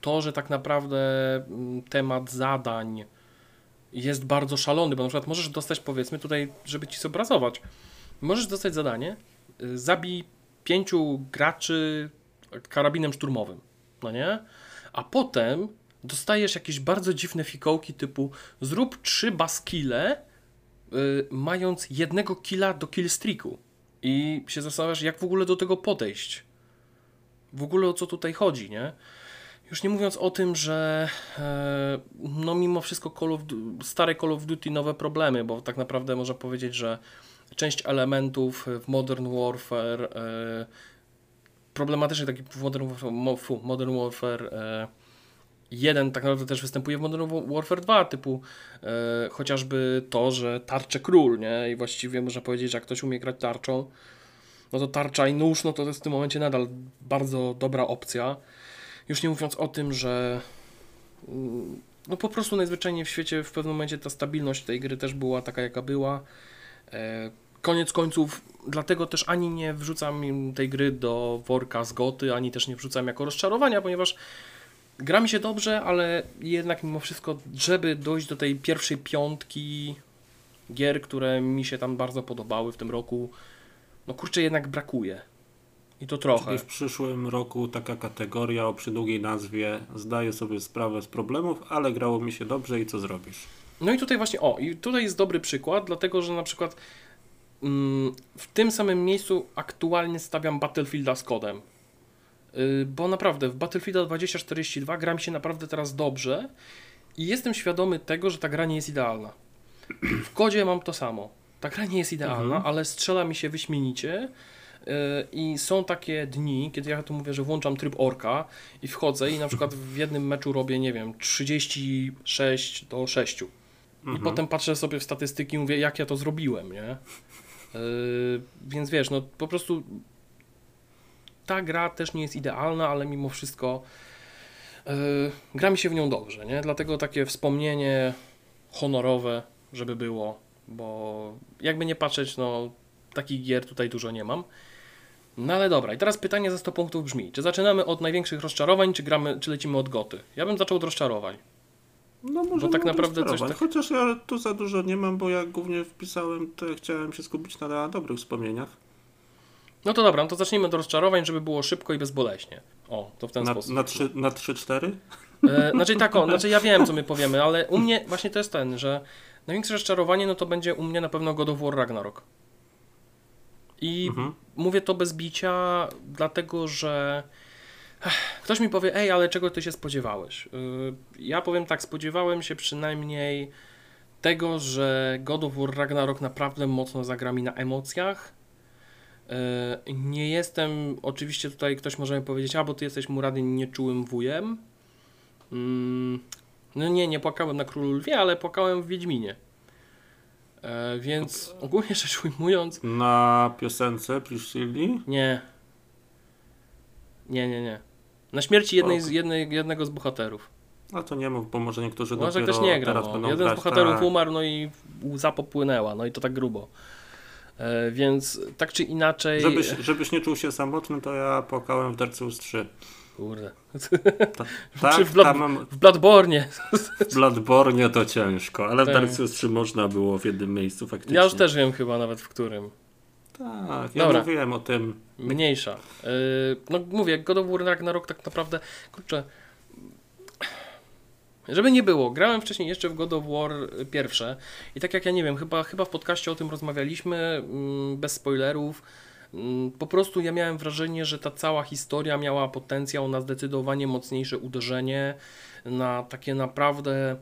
Speaker 2: to, że tak naprawdę mm, temat zadań jest bardzo szalony, bo na przykład możesz dostać, powiedzmy tutaj, żeby ci zobrazować, możesz dostać zadanie, yy, zabij pięciu graczy karabinem szturmowym, no nie? A potem dostajesz jakieś bardzo dziwne fikołki typu zrób trzy baskile, y, mając jednego killa do killstreaku. I się zastanawiasz, jak w ogóle do tego podejść. W ogóle o co tutaj chodzi, nie? Już nie mówiąc o tym, że e, no mimo wszystko Call of, stare Call of Duty nowe problemy, bo tak naprawdę można powiedzieć, że część elementów w Modern Warfare e, problematycznych takich w Modern Warfare, Modern Warfare e, 1 tak naprawdę też występuje w Modern Wa- Warfare 2, typu e, chociażby to, że tarcze król, nie? I właściwie można powiedzieć, że jak ktoś umie grać tarczą, no to tarcza i nóż, no to jest w tym momencie nadal bardzo dobra opcja. Już nie mówiąc o tym, że mm, no po prostu najzwyczajniej w świecie w pewnym momencie ta stabilność tej gry też była taka, jaka była. E, Koniec końców, dlatego też ani nie wrzucam tej gry do worka z goty, ani też nie wrzucam jako rozczarowania, ponieważ gra mi się dobrze, ale jednak mimo wszystko, żeby dojść do tej pierwszej piątki gier, które mi się tam bardzo podobały w tym roku, no kurczę, jednak brakuje. I to trochę.
Speaker 1: Czyli w przyszłym roku taka kategoria o przydługiej nazwie zdaje sobie sprawę z problemów, ale grało mi się dobrze i co zrobisz?
Speaker 2: No i tutaj właśnie, o, i tutaj jest dobry przykład, dlatego że na przykład mm, w tym samym miejscu aktualnie stawiam Battlefielda z kodem. Yy, bo naprawdę w Battlefielda 2042 gra mi się naprawdę teraz dobrze i jestem świadomy tego, że ta gra nie jest idealna. W kodzie mam to samo. Ta gra nie jest idealna,
Speaker 1: Mhm.
Speaker 2: ale strzela mi się wyśmienicie. I są takie dni, kiedy ja tu mówię, że włączam tryb orka i wchodzę i na przykład w jednym meczu robię, nie wiem, 36 do 6. I
Speaker 1: Mhm.
Speaker 2: potem patrzę sobie w statystyki i mówię, jak ja to zrobiłem, nie? Yy, więc wiesz, no po prostu ta gra też nie jest idealna, ale mimo wszystko yy, gra mi się w nią dobrze, nie? Dlatego takie wspomnienie honorowe, żeby było, bo jakby nie patrzeć, no takich gier tutaj dużo nie mam. No ale dobra, i teraz pytanie za 100 punktów brzmi, czy zaczynamy od największych rozczarowań, czy gramy, czy lecimy od goty? Ja bym zaczął od rozczarowań.
Speaker 1: No może
Speaker 2: tak naprawdę coś
Speaker 1: tak... Chociaż ja tu za dużo nie mam, bo jak głównie wpisałem, to chciałem się skupić na dobrych wspomnieniach.
Speaker 2: No to dobra, no to zacznijmy od rozczarowań, żeby było szybko i bezboleśnie. O, to w ten
Speaker 1: Na,
Speaker 2: sposób.
Speaker 1: na, trzy, na 3-4?
Speaker 2: E, znaczy tak, o, znaczy ja wiem, co my powiemy, ale u mnie właśnie to jest ten, że największe rozczarowanie, no to będzie u mnie na pewno God of War Ragnarok. I
Speaker 1: Mhm.
Speaker 2: Mówię to bez bicia, dlatego że ktoś mi powie, ej, ale czego ty się spodziewałeś? Y, Ja powiem tak, spodziewałem się przynajmniej tego, że God of War Ragnarok naprawdę mocno zagra mi na emocjach, E, Nie jestem, oczywiście tutaj ktoś może mi powiedzieć, a bo ty jesteś Murady nieczułym wujem. Mm, No nie, nie płakałem na Królu Lwie, ale płakałem w Wiedźminie. E, Więc ogólnie rzecz ujmując,
Speaker 1: Na piosence Priscilli?
Speaker 2: nie. Nie, nie, nie. Na śmierci jednej z, jednej, jednego z bohaterów.
Speaker 1: A to nie mów, bo może niektórzy
Speaker 2: Może
Speaker 1: dopiero
Speaker 2: ktoś nie gra.
Speaker 1: teraz
Speaker 2: No.
Speaker 1: będą
Speaker 2: Jeden z
Speaker 1: grać.
Speaker 2: bohaterów
Speaker 1: tak.
Speaker 2: umarł, no i łza popłynęła, no i to tak grubo. E, więc tak czy inaczej.
Speaker 1: Żebyś, żebyś nie czuł się samotny, to ja płakałem w Dark Souls 3.
Speaker 2: Kurde.
Speaker 1: Ta, [laughs]
Speaker 2: Czy
Speaker 1: tak,
Speaker 2: w Blood-
Speaker 1: mam,
Speaker 2: W Bloodborne.
Speaker 1: w Bloodborne to ciężko, ale w
Speaker 2: Tak.
Speaker 1: Dark Souls 3 można było w jednym miejscu faktycznie.
Speaker 2: Ja już też wiem chyba nawet w którym.
Speaker 1: Tak, ja
Speaker 2: Dobra.
Speaker 1: mówiłem o tym.
Speaker 2: Mniejsza. Yy, no mówię, God of War Ragnarok tak naprawdę, kurczę, żeby nie było, grałem wcześniej jeszcze w God of War pierwsze i tak jak ja nie wiem, chyba, chyba w podcaście o tym rozmawialiśmy, mm, bez spoilerów, po prostu ja miałem wrażenie, że ta cała historia miała potencjał na zdecydowanie mocniejsze uderzenie, na takie naprawdę,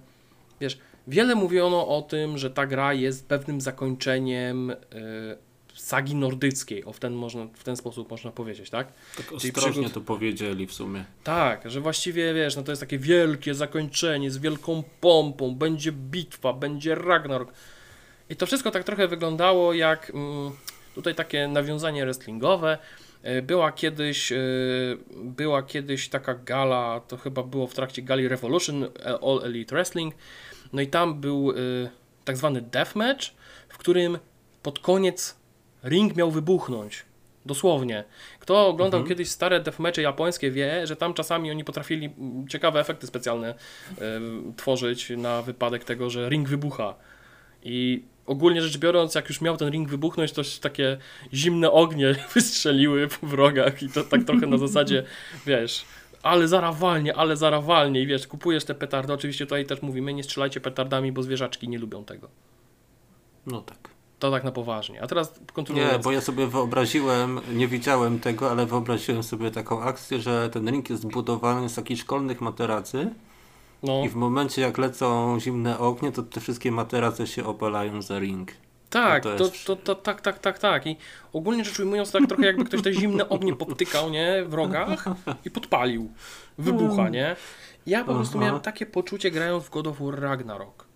Speaker 2: wiesz, wiele mówiono o tym, że ta gra jest pewnym zakończeniem yy, sagi nordyckiej, o w ten, można, w ten sposób można powiedzieć, tak?
Speaker 1: Tak
Speaker 2: Czyli
Speaker 1: ostrożnie
Speaker 2: przygód-
Speaker 1: to powiedzieli w sumie.
Speaker 2: Tak, że właściwie wiesz, no to jest takie wielkie zakończenie z wielką pompą, będzie bitwa, będzie Ragnarok. I to wszystko tak trochę wyglądało jak mm, tutaj takie nawiązanie wrestlingowe. E, Była kiedyś, e, była kiedyś taka gala, to chyba było w trakcie gali Revolution e, All Elite Wrestling. No i tam był tak zwany deathmatch, w którym pod koniec ring miał wybuchnąć. Dosłownie. Kto oglądał
Speaker 1: Mhm.
Speaker 2: kiedyś stare deathmatche japońskie wie, że tam czasami oni potrafili ciekawe efekty specjalne tworzyć na wypadek tego, że ring wybucha. I ogólnie rzecz biorąc, jak już miał ten ring wybuchnąć, to się takie zimne ognie [laughs] wystrzeliły po wrogach i to tak trochę na zasadzie, wiesz, ale zarawalnie, ale zarawalnie i wiesz, kupujesz te petardy, oczywiście tutaj też mówimy, nie strzelajcie petardami, bo zwierzaczki nie lubią tego.
Speaker 1: No tak.
Speaker 2: To tak na poważnie. A teraz kontynuując.
Speaker 1: Nie, bo ja sobie wyobraziłem, nie widziałem tego, ale wyobraziłem sobie taką akcję, że ten ring jest zbudowany z takich szkolnych materacy
Speaker 2: no.
Speaker 1: i w momencie jak lecą zimne ognie, to te wszystkie materace się opalają za ring.
Speaker 2: Tak, to,
Speaker 1: to
Speaker 2: to, to, tak, tak, tak, tak. I ogólnie rzecz ujmując, tak trochę jakby ktoś te zimne ognie poptykał, nie, w rogach i podpalił. Wybucha, nie? Ja po prostu
Speaker 1: Aha.
Speaker 2: miałem takie poczucie grając w God of War Ragnarok.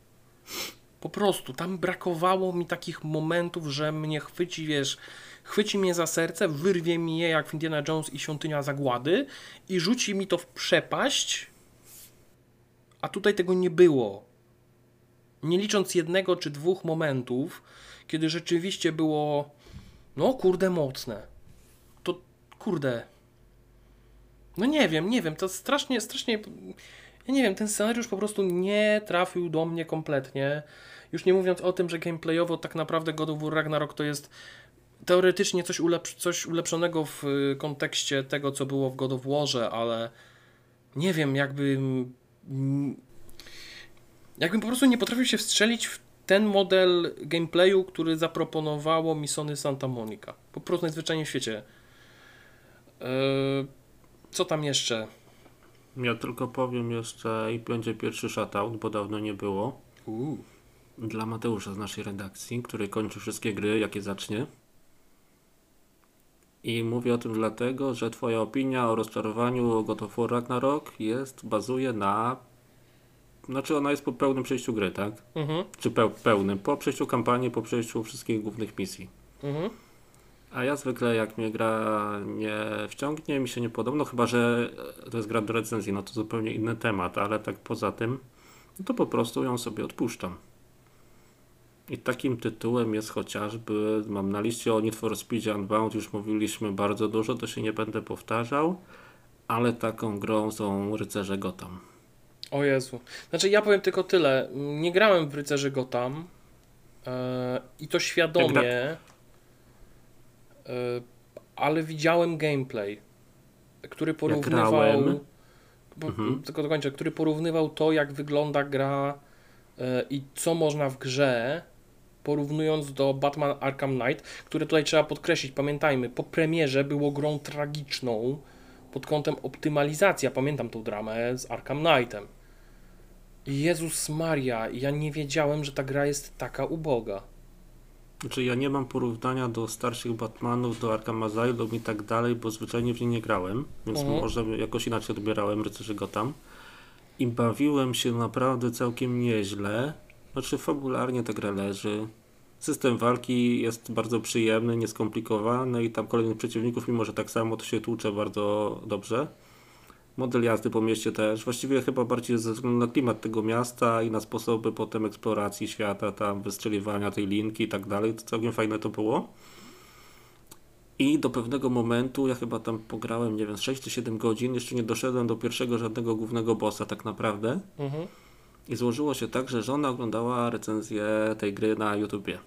Speaker 2: Po prostu, tam brakowało mi takich momentów, że mnie chwyci, wiesz, chwyci mnie za serce, wyrwie mi je jak w Indiana Jones i Świątynia Zagłady i rzuci mi to w przepaść, a tutaj tego nie było. Nie licząc jednego czy dwóch momentów, kiedy rzeczywiście było, no kurde, mocne. To kurde. No nie wiem, nie wiem, to strasznie, strasznie. Ja nie wiem, ten scenariusz po prostu nie trafił do mnie kompletnie. Już nie mówiąc o tym, że gameplayowo tak naprawdę God of War Ragnarok to jest teoretycznie coś, ulepsz coś ulepszonego w kontekście tego, co było w God of Warze, ale nie wiem, jakby. Jakbym po prostu nie potrafił się wstrzelić w ten model gameplayu, który zaproponowało mi Sony Santa Monica. Po prostu najzwyczajniej w świecie. Eee, co tam jeszcze?
Speaker 1: Ja tylko powiem jeszcze i będzie pierwszy shoutout, bo dawno nie było.
Speaker 2: Uuu.
Speaker 1: Dla Mateusza z naszej redakcji, który kończy wszystkie gry, jakie zacznie. I mówię o tym dlatego, że twoja opinia o rozczarowaniu God of War Ragnarok jest, bazuje na... Znaczy ona jest po pełnym przejściu gry, tak?
Speaker 2: Mhm,
Speaker 1: Czy peł, pełnym, po przejściu kampanii, po przejściu wszystkich głównych misji.
Speaker 2: mhm.
Speaker 1: A ja zwykle jak mnie gra nie wciągnie, mi się nie podoba, no chyba, że to jest gra do recenzji, no to zupełnie inny temat, ale tak poza tym, no to po prostu ją sobie odpuszczam. I takim tytułem jest chociażby, mam na liście o Need for Speed Unbound, już mówiliśmy bardzo dużo, to się nie będę powtarzał, ale taką grą są Rycerze Gotham.
Speaker 2: O Jezu. Znaczy ja powiem tylko tyle. Nie grałem w Rycerzy Gotham e, i to świadomie, e, ale widziałem gameplay, który porównywał bo,
Speaker 1: Mhm.
Speaker 2: tylko dokończę, który porównywał to jak wygląda gra e, i co można w grze porównując do Batman Arkham Knight, które tutaj trzeba podkreślić, pamiętajmy, po premierze było grą tragiczną pod kątem optymalizacji. Ja pamiętam tą dramę z Arkham Knightem. Jezus Maria, ja nie wiedziałem, że ta gra jest taka uboga.
Speaker 1: Znaczy ja nie mam porównania do starszych Batmanów, do Arkham Asylum i tak dalej, bo zwyczajnie w nie nie grałem, więc
Speaker 2: Mhm.
Speaker 1: może jakoś inaczej odbierałem Rycerzy Gotham. I bawiłem się naprawdę całkiem nieźle. Znaczy fabularnie ta gra leży. System walki jest bardzo przyjemny, nieskomplikowany i tam kolejnych przeciwników, mimo że tak samo to się tłucze bardzo dobrze. Model jazdy po mieście też. Właściwie chyba bardziej ze względu na klimat tego miasta i na sposoby potem eksploracji świata, tam wystrzeliwania tej linki i tak dalej. To całkiem fajne to było. I do pewnego momentu, ja chyba tam pograłem, nie wiem, z 6 czy 7 godzin, jeszcze nie doszedłem do pierwszego żadnego głównego bossa tak naprawdę.
Speaker 2: Mhm.
Speaker 1: I złożyło się tak, że żona oglądała recenzję tej gry na YouTubie.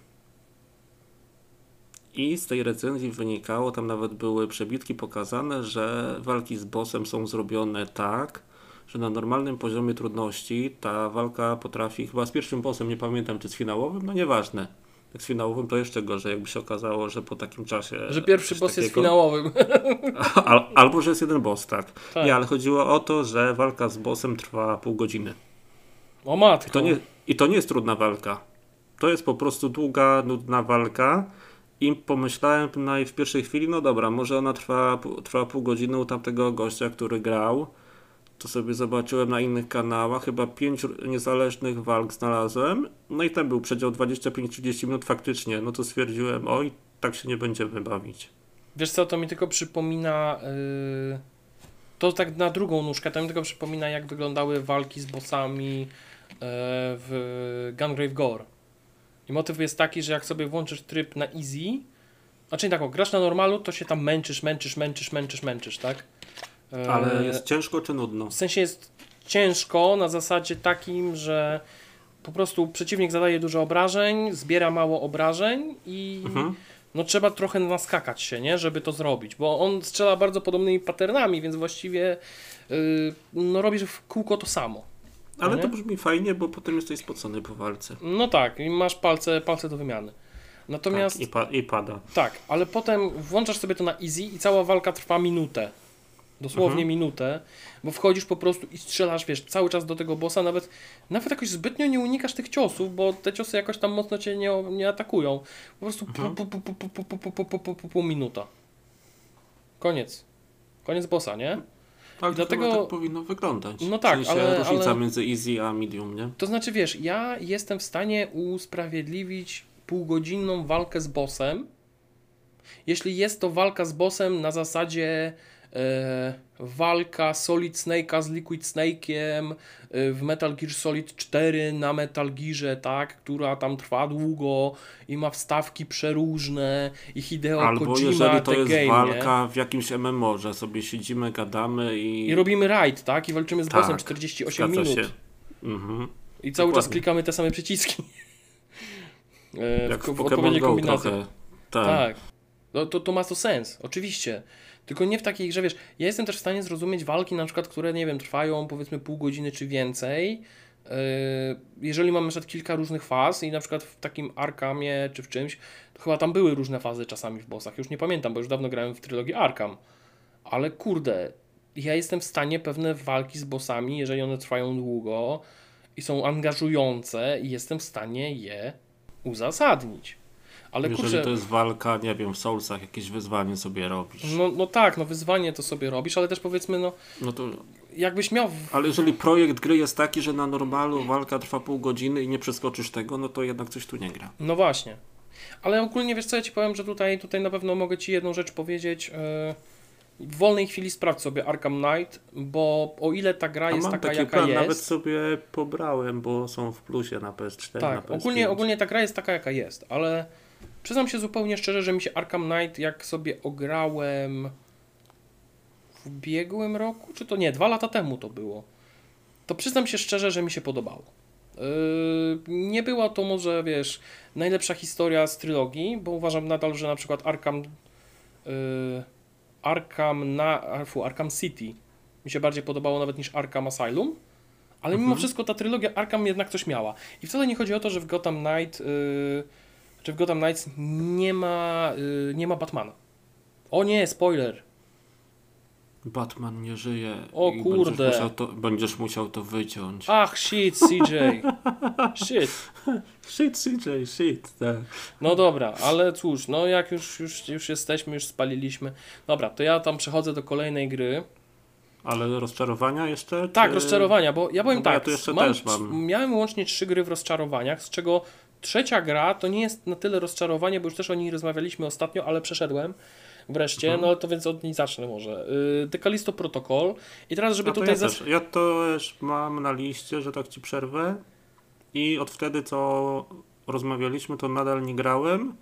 Speaker 1: I z tej recenzji wynikało, tam nawet były przebitki pokazane, że walki z bossem są zrobione tak, że na normalnym poziomie trudności ta walka potrafi, chyba z pierwszym bossem, nie pamiętam czy z finałowym, no nieważne. Jak z finałowym to jeszcze gorzej, jakby się okazało, że po takim czasie...
Speaker 2: Że pierwszy boss jest
Speaker 1: takiego-
Speaker 2: finałowym. [laughs]
Speaker 1: Al, albo, że jest jeden boss, tak.
Speaker 2: Tak.
Speaker 1: Nie, ale chodziło o to, że walka z bossem trwa pół godziny.
Speaker 2: O matko.
Speaker 1: To nie, I to nie jest trudna walka. To jest po prostu długa, nudna walka. I pomyślałem w pierwszej chwili, no dobra, może ona trwa, trwa pół godziny u tamtego gościa, który grał. To sobie zobaczyłem na innych kanałach, chyba pięć niezależnych walk znalazłem. No i tam był przedział 25-30 minut faktycznie. No to stwierdziłem, oj, tak się nie będziemy bawić.
Speaker 2: Wiesz co, to mi tylko przypomina. Yy... To tak na drugą nóżkę, to mi tylko przypomina, jak wyglądały walki z bossami w Gungrave Gore. I motyw jest taki, że jak sobie włączysz tryb na easy, znaczy tak, o, grasz na normalu, to się tam męczysz, męczysz, męczysz, męczysz, męczysz, tak? Yy,
Speaker 1: Ale jest ciężko czy nudno?
Speaker 2: W sensie jest ciężko na zasadzie takim, że po prostu przeciwnik zadaje dużo obrażeń, zbiera mało obrażeń i
Speaker 1: Mhm.
Speaker 2: no trzeba trochę naskakać się, nie, żeby to zrobić, bo on strzela bardzo podobnymi patternami, więc właściwie yy, no robisz w kółko to samo.
Speaker 1: Ale to brzmi fajnie, bo potem jesteś spocony po walce.
Speaker 2: No tak, i masz palce, palce do wymiany. Natomiast.
Speaker 1: Tak, i, pa i, pada.
Speaker 2: Tak, ale potem włączasz sobie to na easy i cała walka trwa minutę. Dosłownie
Speaker 1: mhm.
Speaker 2: minutę, bo wchodzisz po prostu i strzelasz, wiesz, cały czas do tego bossa, nawet, nawet jakoś zbytnio nie unikasz tych ciosów, bo te ciosy jakoś tam mocno cię nie, nie atakują. Po prostu
Speaker 1: mhm.
Speaker 2: pu, pu, pu, minuta. Koniec. Koniec bossa, nie?
Speaker 1: Tak, dlatego tak powinno wyglądać.
Speaker 2: No tak,
Speaker 1: w sensie
Speaker 2: ale-
Speaker 1: różnica
Speaker 2: ale-
Speaker 1: między easy a medium, nie?
Speaker 2: To znaczy, wiesz, ja jestem w stanie usprawiedliwić półgodzinną walkę z bossem, jeśli jest to walka z bossem na zasadzie walka Solid Snake'a z Liquid Snake'iem e, w Metal Gear Solid 4 na Metal Gearze, tak, która tam trwa długo i ma wstawki przeróżne i Hideo
Speaker 1: Albo
Speaker 2: Kojima
Speaker 1: jeżeli to jest
Speaker 2: game, nie?
Speaker 1: walka w jakimś MMO, że sobie siedzimy, gadamy i...
Speaker 2: I robimy raid, tak, i walczymy z
Speaker 1: Tak,
Speaker 2: bossem 48
Speaker 1: zgadza
Speaker 2: minut.
Speaker 1: się. Mhm.
Speaker 2: I cały czas
Speaker 1: Dokładnie.
Speaker 2: klikamy te same przyciski. E,
Speaker 1: Jak w
Speaker 2: w, odpowiedniej
Speaker 1: Go
Speaker 2: kombinacji.
Speaker 1: trochę. Tak.
Speaker 2: Tak. No, to, to ma to sens, oczywiście. Tylko nie w takiej grze, wiesz, ja jestem też w stanie zrozumieć walki, na przykład, które, nie wiem, trwają powiedzmy pół godziny czy więcej. Yy, jeżeli mamy na przykład kilka różnych faz i na przykład w takim Arkhamie czy w czymś, to chyba tam były różne fazy czasami w bossach. Już nie pamiętam, bo już dawno grałem w trylogię Arkham. Ale kurde, ja jestem w stanie pewne walki z bossami, jeżeli one trwają długo i są angażujące, jestem w stanie je uzasadnić. Ale
Speaker 1: Jeżeli
Speaker 2: kurczę,
Speaker 1: to jest walka, nie wiem, w Soulsach jakieś wyzwanie sobie robisz.
Speaker 2: no, no tak, no wyzwanie to sobie robisz, ale też powiedzmy, no
Speaker 1: No to...
Speaker 2: jakbyś miał.
Speaker 1: Ale jeżeli projekt gry jest taki, że na normalu walka trwa pół godziny i nie przeskoczysz tego, no to jednak coś tu nie gra.
Speaker 2: No właśnie. Ale ogólnie wiesz co, ja ci powiem, że tutaj, tutaj na pewno mogę ci jedną rzecz powiedzieć. Yy, w wolnej chwili sprawdź sobie Arkham Knight, bo o ile ta gra
Speaker 1: A
Speaker 2: jest
Speaker 1: mam
Speaker 2: taka,
Speaker 1: taki
Speaker 2: jaka
Speaker 1: plan,
Speaker 2: jest.
Speaker 1: nawet sobie pobrałem, bo są w plusie na PS4, na
Speaker 2: Tak,
Speaker 1: PS5.
Speaker 2: ogólnie, ogólnie ta gra jest taka, jaka jest, ale przyznam się zupełnie szczerze, że mi się Arkham Knight, jak sobie ograłem w ubiegłym roku, czy to nie, dwa lata temu to było, to przyznam się szczerze, że mi się podobało. Yy, nie była to może, wiesz, najlepsza historia z trylogii, bo uważam nadal, że na przykład Arkham yy, Arkham na, fu, Arkham City mi się bardziej podobało nawet niż Arkham Asylum, ale mimo
Speaker 1: Mhm.
Speaker 2: wszystko ta trylogia Arkham jednak coś miała. I wcale nie chodzi o to, że w Gotham Knight, yy, czy w Gotham Knights nie ma, yy, nie ma Batmana. O nie, spoiler.
Speaker 1: Batman nie żyje.
Speaker 2: O kurde.
Speaker 1: Będziesz musiał, to, będziesz musiał to wyciąć.
Speaker 2: Ach, shit, CJ. [laughs] Shit.
Speaker 1: Shit, CJ, shit. Tak.
Speaker 2: No dobra, ale cóż, no jak już, już, już jesteśmy, już spaliliśmy. Dobra, to ja tam przechodzę do kolejnej gry.
Speaker 1: Ale rozczarowania jeszcze?
Speaker 2: Tak,
Speaker 1: czy-
Speaker 2: rozczarowania, bo ja powiem
Speaker 1: No bo ja
Speaker 2: tak,
Speaker 1: tu jeszcze
Speaker 2: mam,
Speaker 1: też mam.
Speaker 2: miałem łącznie trzy gry w rozczarowaniach, z czego trzecia gra to nie jest na tyle rozczarowanie, bo już też o niej rozmawialiśmy ostatnio, ale przeszedłem wreszcie,
Speaker 1: Mhm.
Speaker 2: no to więc od niej zacznę może. Yy, Decalisto Protocol i teraz, żeby tutaj...
Speaker 1: ja, też, ja to też mam na liście, że tak ci przerwę. I od wtedy, co rozmawialiśmy, to nadal nie grałem.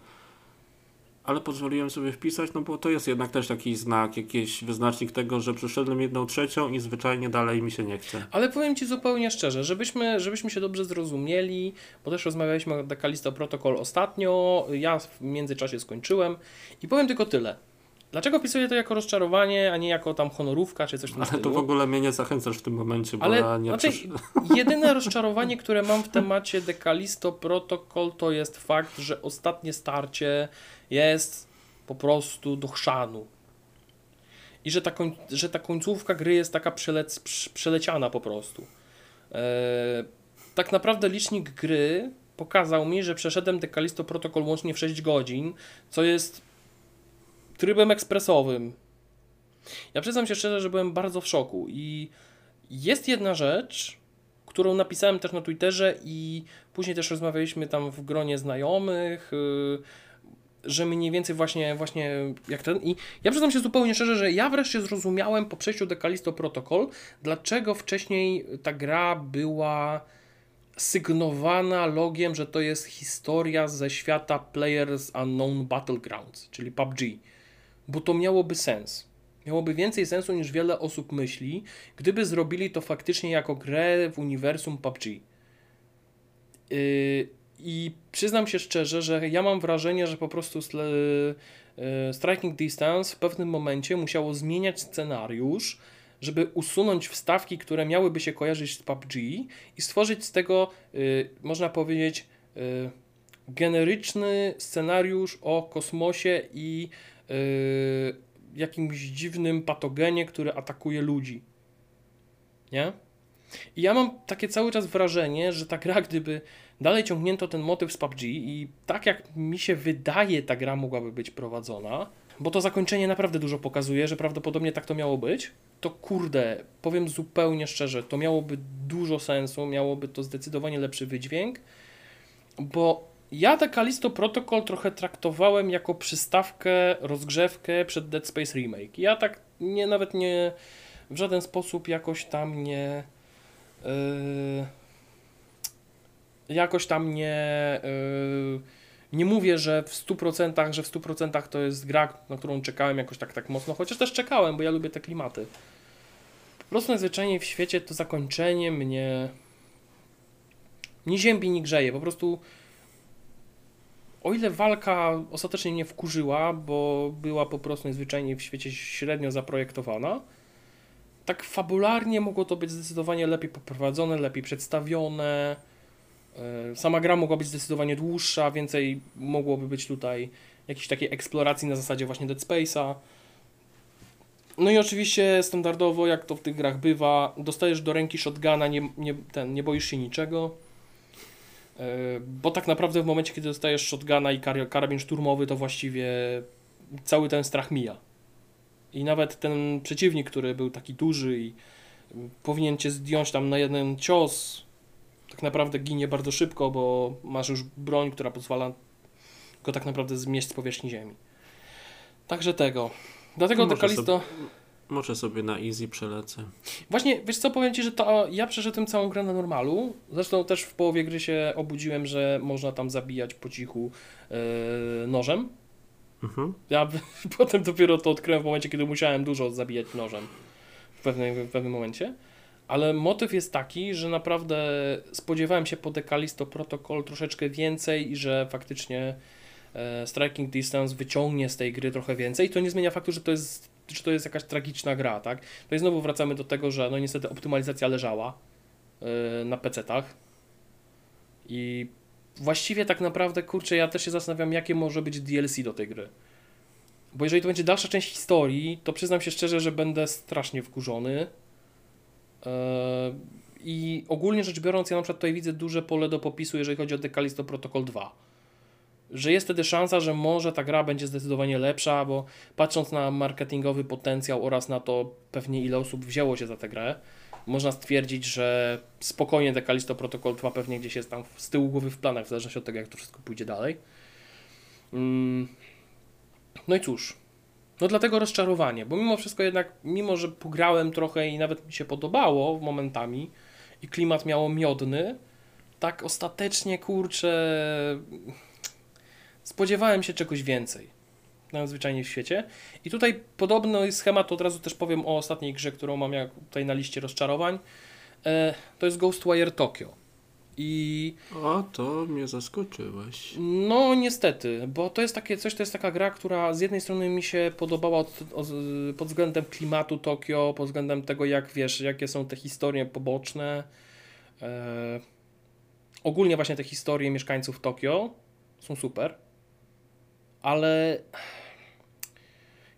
Speaker 1: Ale pozwoliłem sobie wpisać, no bo to jest jednak też taki znak, jakiś wyznacznik tego, że przeszedłem jedną trzecią i zwyczajnie dalej mi się nie chce.
Speaker 2: Ale powiem Ci zupełnie szczerze, żebyśmy, żebyśmy się dobrze zrozumieli, bo też rozmawialiśmy o Decalisto Protocol ostatnio, ja w międzyczasie skończyłem i powiem tylko tyle. Dlaczego pisuję to jako rozczarowanie, a nie jako tam honorówka czy coś w tym
Speaker 1: Ale to
Speaker 2: stylu?
Speaker 1: w ogóle mnie nie zachęcasz w tym momencie, bo
Speaker 2: Ale
Speaker 1: ja nie
Speaker 2: znaczy, [laughs] jedyne rozczarowanie, które mam w temacie Decalisto Protocol to jest fakt, że ostatnie starcie jest po prostu do chrzanu. I że ta, koń, że ta końcówka gry jest taka przelec, prz- przeleciana po prostu. Eee, tak naprawdę licznik gry pokazał mi, że przeszedłem Decalisto Protocol łącznie w 6 godzin, co jest trybem ekspresowym. Ja przyznam się szczerze, że byłem bardzo w szoku i jest jedna rzecz, którą napisałem też na Twitterze i później też rozmawialiśmy tam w gronie znajomych, yy, że mniej więcej właśnie, właśnie jak ten. I ja przyznam się zupełnie szczerze, że ja wreszcie zrozumiałem po przejściu Decalisto Protocol, dlaczego wcześniej ta gra była sygnowana logiem, że to jest historia ze świata Players Unknown Battlegrounds, czyli PUBG. Bo to miałoby sens. Miałoby więcej sensu niż wiele osób myśli, gdyby zrobili to faktycznie jako grę w uniwersum PUBG. Yy, I przyznam się szczerze, że ja mam wrażenie, że po prostu sle, yy, Striking Distance w pewnym momencie musiało zmieniać scenariusz, żeby usunąć wstawki, które miałyby się kojarzyć z PUBG i stworzyć z tego, yy, można powiedzieć, yy, generyczny scenariusz o kosmosie i yy, jakimś dziwnym patogenie, który atakuje ludzi. Nie? I ja mam takie cały czas wrażenie, że ta gra, gdyby dalej ciągnięto ten motyw z PUBG i tak jak mi się wydaje, ta gra mogłaby być prowadzona, bo to zakończenie naprawdę dużo pokazuje, że prawdopodobnie tak to miało być, to kurde, powiem zupełnie szczerze, to miałoby dużo sensu, miałoby to zdecydowanie lepszy wydźwięk, bo ja te Callisto Protocol trochę traktowałem jako przystawkę, rozgrzewkę przed Dead Space Remake. Ja tak nie, nawet nie, w żaden sposób jakoś tam nie, yy, jakoś tam nie, yy, nie mówię, że w 100%, że w 100% to jest gra, na którą czekałem jakoś tak, tak mocno, chociaż też czekałem, bo ja lubię te klimaty. Po prostu najzwyczajniej w świecie to zakończenie mnie nie ziębi, nie grzeje, po prostu o ile walka ostatecznie mnie wkurzyła, bo była po prostu najzwyczajniej w świecie średnio zaprojektowana, tak fabularnie mogło to być zdecydowanie lepiej poprowadzone, lepiej przedstawione. Yy, Sama gra mogła być zdecydowanie dłuższa, więcej mogłoby być tutaj jakiejś takiej eksploracji na zasadzie właśnie Dead Space'a. No i oczywiście standardowo, jak to w tych grach bywa, dostajesz do ręki shotguna, nie, nie, ten, nie boisz się niczego. Yy, Bo tak naprawdę w momencie, kiedy dostajesz shotguna i kar- karabin szturmowy, to właściwie cały ten strach mija. I nawet ten przeciwnik, który był taki duży i powinien cię zdjąć tam na jeden cios, tak naprawdę ginie bardzo szybko, bo masz już broń, która pozwala go tak naprawdę zmieść z powierzchni ziemi. Także tego. Dlatego
Speaker 1: Może
Speaker 2: to Kalisto...
Speaker 1: Może sobie na easy przelecę.
Speaker 2: Właśnie, wiesz co, powiem Ci, że to ja przeszedłem całą grę na normalu. Zresztą też w połowie gry się obudziłem, że można tam zabijać po cichu yy, nożem.
Speaker 1: Mhm.
Speaker 2: Ja [laughs] potem dopiero to odkryłem w momencie, kiedy musiałem dużo zabijać nożem w pewnym, w pewnym momencie. Ale motyw jest taki, że naprawdę spodziewałem się po Decalisto Protocol troszeczkę więcej i że faktycznie e, Striking Distance wyciągnie z tej gry trochę więcej. I to nie zmienia faktu, że to jest, że to jest jakaś tragiczna gra, tak? No i znowu wracamy do tego, że no niestety optymalizacja leżała e, na PC-tach i właściwie tak naprawdę, kurczę, ja też się zastanawiam, jakie może być DLC do tej gry. Bo jeżeli to będzie dalsza część historii, to przyznam się szczerze, że będę strasznie wkurzony. Eee, I ogólnie rzecz biorąc, ja na przykład tutaj widzę duże pole do popisu, jeżeli chodzi o The Callisto Protocol 2. Że jest wtedy szansa, że może ta gra będzie zdecydowanie lepsza, bo patrząc na marketingowy potencjał oraz na to pewnie ile osób wzięło się za tę grę, można stwierdzić, że spokojnie The Callisto Protocol 2 pewnie gdzieś jest tam z tyłu głowy w planach, w zależności od tego, jak to wszystko pójdzie dalej. Mm. No i cóż, no dlatego rozczarowanie, bo mimo wszystko jednak, mimo że pograłem trochę i nawet mi się podobało momentami i klimat miało miodny, tak ostatecznie, kurczę, spodziewałem się czegoś więcej. Najzwyczajniej w świecie. I tutaj podobny schemat, od razu też powiem o ostatniej grze, którą mam jak tutaj na liście rozczarowań. E, to jest Ghostwire Tokyo. I
Speaker 1: O, to mnie zaskoczyłeś.
Speaker 2: no niestety, bo to jest takie coś, to jest taka gra, która z jednej strony mi się podobała od, od, pod względem klimatu Tokio, pod względem tego jak wiesz, jakie są te historie poboczne. E, ogólnie właśnie te historie mieszkańców Tokio są super, ale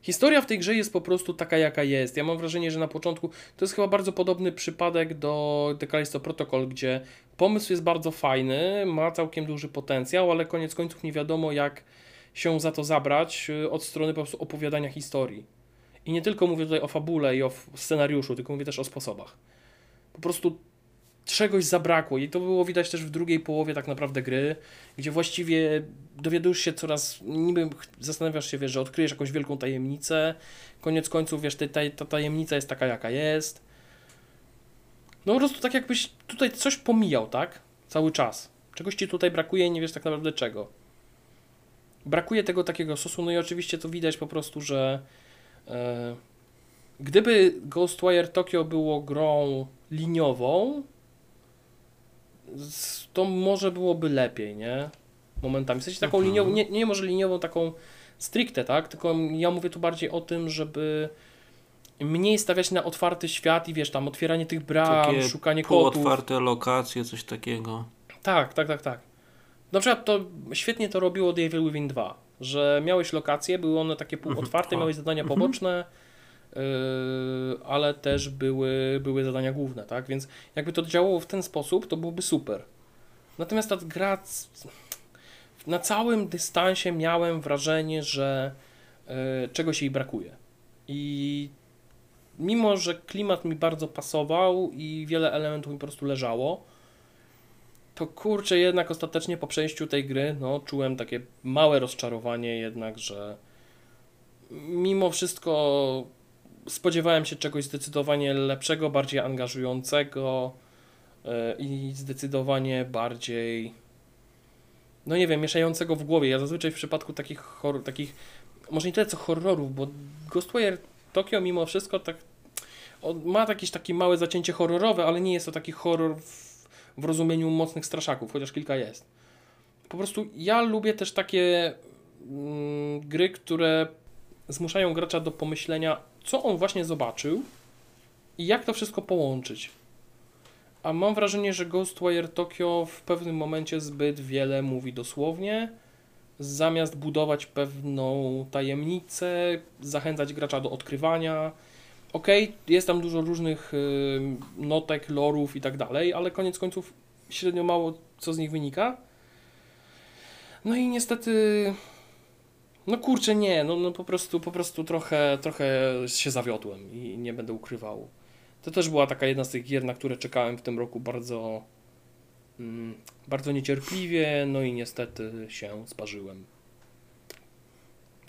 Speaker 2: historia w tej grze jest po prostu taka jaka jest. Ja mam wrażenie, że na początku to jest chyba bardzo podobny przypadek do The Callisto Protocol, gdzie pomysł jest bardzo fajny, ma całkiem duży potencjał, ale koniec końców nie wiadomo jak się za to zabrać y, od strony po prostu opowiadania historii. I nie tylko mówię tutaj o fabule i o scenariuszu, tylko mówię też o sposobach. Po prostu czegoś zabrakło i to było widać też w drugiej połowie tak naprawdę gry, gdzie właściwie dowiadujesz się coraz, niby zastanawiasz się, wiesz, że odkryjesz jakąś wielką tajemnicę, koniec końców, wiesz, ta, ta, ta tajemnica jest taka, jaka jest. No po prostu tak jakbyś tutaj coś pomijał, tak? Cały czas. Czegoś ci tutaj brakuje i nie wiesz tak naprawdę czego. Brakuje tego takiego sosu, no i oczywiście to widać po prostu, że e, gdyby Ghostwire Tokyo było grą liniową, to może byłoby lepiej, nie? Momentami. W sensie taką
Speaker 1: Mhm.
Speaker 2: liniową, nie, nie może liniową, taką stricte, tak? Tylko ja mówię tu bardziej o tym, żeby mniej stawiać na otwarty świat i wiesz, tam otwieranie tych bram,
Speaker 1: Takie
Speaker 2: szukanie kotów.
Speaker 1: Półotwarte lokacje, coś takiego.
Speaker 2: Tak, tak, tak, tak. Na przykład to świetnie to robiło The Evil Within 2, że miałeś lokacje, były one takie półotwarte,
Speaker 1: Mhm.
Speaker 2: miałeś zadania poboczne, yy, ale też były, były zadania główne, tak? Więc jakby to działało w ten sposób, to byłoby super. Natomiast ta gra na całym dystansie miałem wrażenie, że yy, czegoś jej brakuje. I mimo, że klimat mi bardzo pasował i wiele elementów mi po prostu leżało, to kurczę, jednak ostatecznie po przejściu tej gry, no, czułem takie małe rozczarowanie jednak, że mimo wszystko spodziewałem się czegoś zdecydowanie lepszego, bardziej angażującego yy, i zdecydowanie bardziej, no nie wiem, mieszającego w głowie. Ja zazwyczaj w przypadku takich, hor- takich może nie tyle co horrorów, bo Ghostwire Tokyo mimo wszystko tak ma jakieś takie małe zacięcie horrorowe, ale nie jest to taki horror w, w rozumieniu mocnych straszaków, chociaż kilka jest. Po prostu ja lubię też takie mm, gry, które zmuszają gracza do pomyślenia, co on właśnie zobaczył i jak to wszystko połączyć. A mam wrażenie, że Ghostwire Tokyo w pewnym momencie zbyt wiele mówi dosłownie, zamiast budować pewną tajemnicę, zachęcać gracza do odkrywania. Okej, jest tam dużo różnych y, notek, lorów i tak dalej, ale koniec końców średnio mało co z nich wynika. No i niestety, no kurczę, nie, no, no po prostu, po prostu trochę, trochę się zawiodłem i nie będę ukrywał. To też była taka jedna z tych gier, na które czekałem w tym roku bardzo, mm, bardzo niecierpliwie, no i niestety się sparzyłem.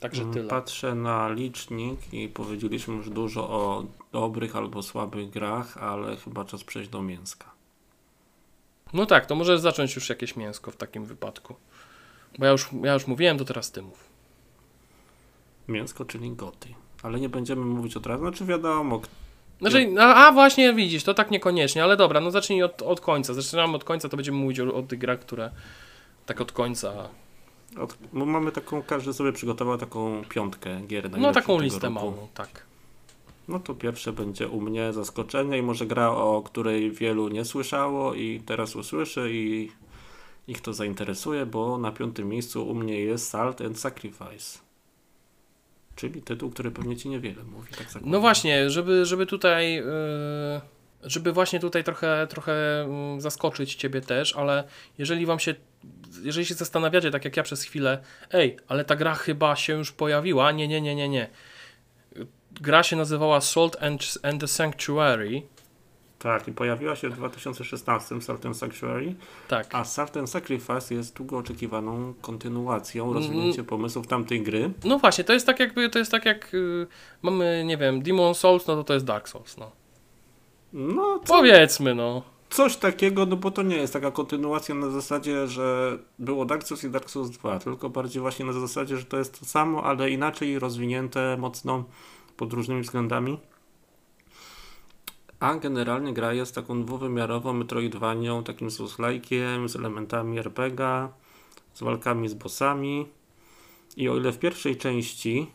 Speaker 2: Także
Speaker 1: Mm,
Speaker 2: tyle.
Speaker 1: Patrzę na licznik i powiedzieliśmy już dużo o dobrych albo słabych grach, ale chyba czas przejść do mięska.
Speaker 2: No tak, to możesz zacząć już jakieś mięsko w takim wypadku. Bo ja już, ja już mówiłem, to teraz ty mów.
Speaker 1: Mięsko, czyli goty. Ale nie będziemy mówić od razu, znaczy wiadomo,
Speaker 2: Znaczy, a, a właśnie widzisz, to tak niekoniecznie, ale dobra, no zacznij od, od końca. Zaczynamy od końca, to będziemy mówić o, o tych grach, które tak od końca.
Speaker 1: od, mamy taką, każdy sobie przygotował taką piątkę gier
Speaker 2: No taką listę
Speaker 1: roku.
Speaker 2: małą, tak.
Speaker 1: No to pierwsze będzie u mnie zaskoczenie i może gra, o której wielu nie słyszało i teraz usłyszy i ich to zainteresuje, bo na piątym miejscu u mnie jest Salt and Sacrifice. Czyli tytuł, który pewnie ci niewiele mówi. Tak.
Speaker 2: No właśnie, żeby, żeby tutaj, yy, żeby właśnie tutaj trochę, trochę mm, zaskoczyć Ciebie też, ale jeżeli Wam się, jeżeli się zastanawiacie, tak jak ja przez chwilę, ej, ale ta gra chyba się już pojawiła, nie, nie, nie, nie, nie. Gra się nazywała Salt and, and the Sanctuary,
Speaker 1: Tak, i pojawiła się w 2016 Salt and Sanctuary,
Speaker 2: tak.
Speaker 1: a and Sacrifice jest długo oczekiwaną kontynuacją,
Speaker 2: Mm.
Speaker 1: rozwinięciem pomysłów tamtej gry.
Speaker 2: No właśnie, to jest tak jakby, to jest tak jak y, mamy, nie wiem, Demon Souls, no to to jest Dark Souls, no.
Speaker 1: No,
Speaker 2: Powiedzmy, no.
Speaker 1: coś takiego, no bo to nie jest taka kontynuacja na zasadzie, że było Dark Souls i Dark Souls 2, tylko bardziej właśnie na zasadzie, że to jest to samo, ale inaczej rozwinięte mocno pod różnymi względami. A generalnie gra jest taką dwuwymiarową metroidvanią, takim souls-like'iem, z elementami RPGa, z walkami z bossami. I o ile w pierwszej części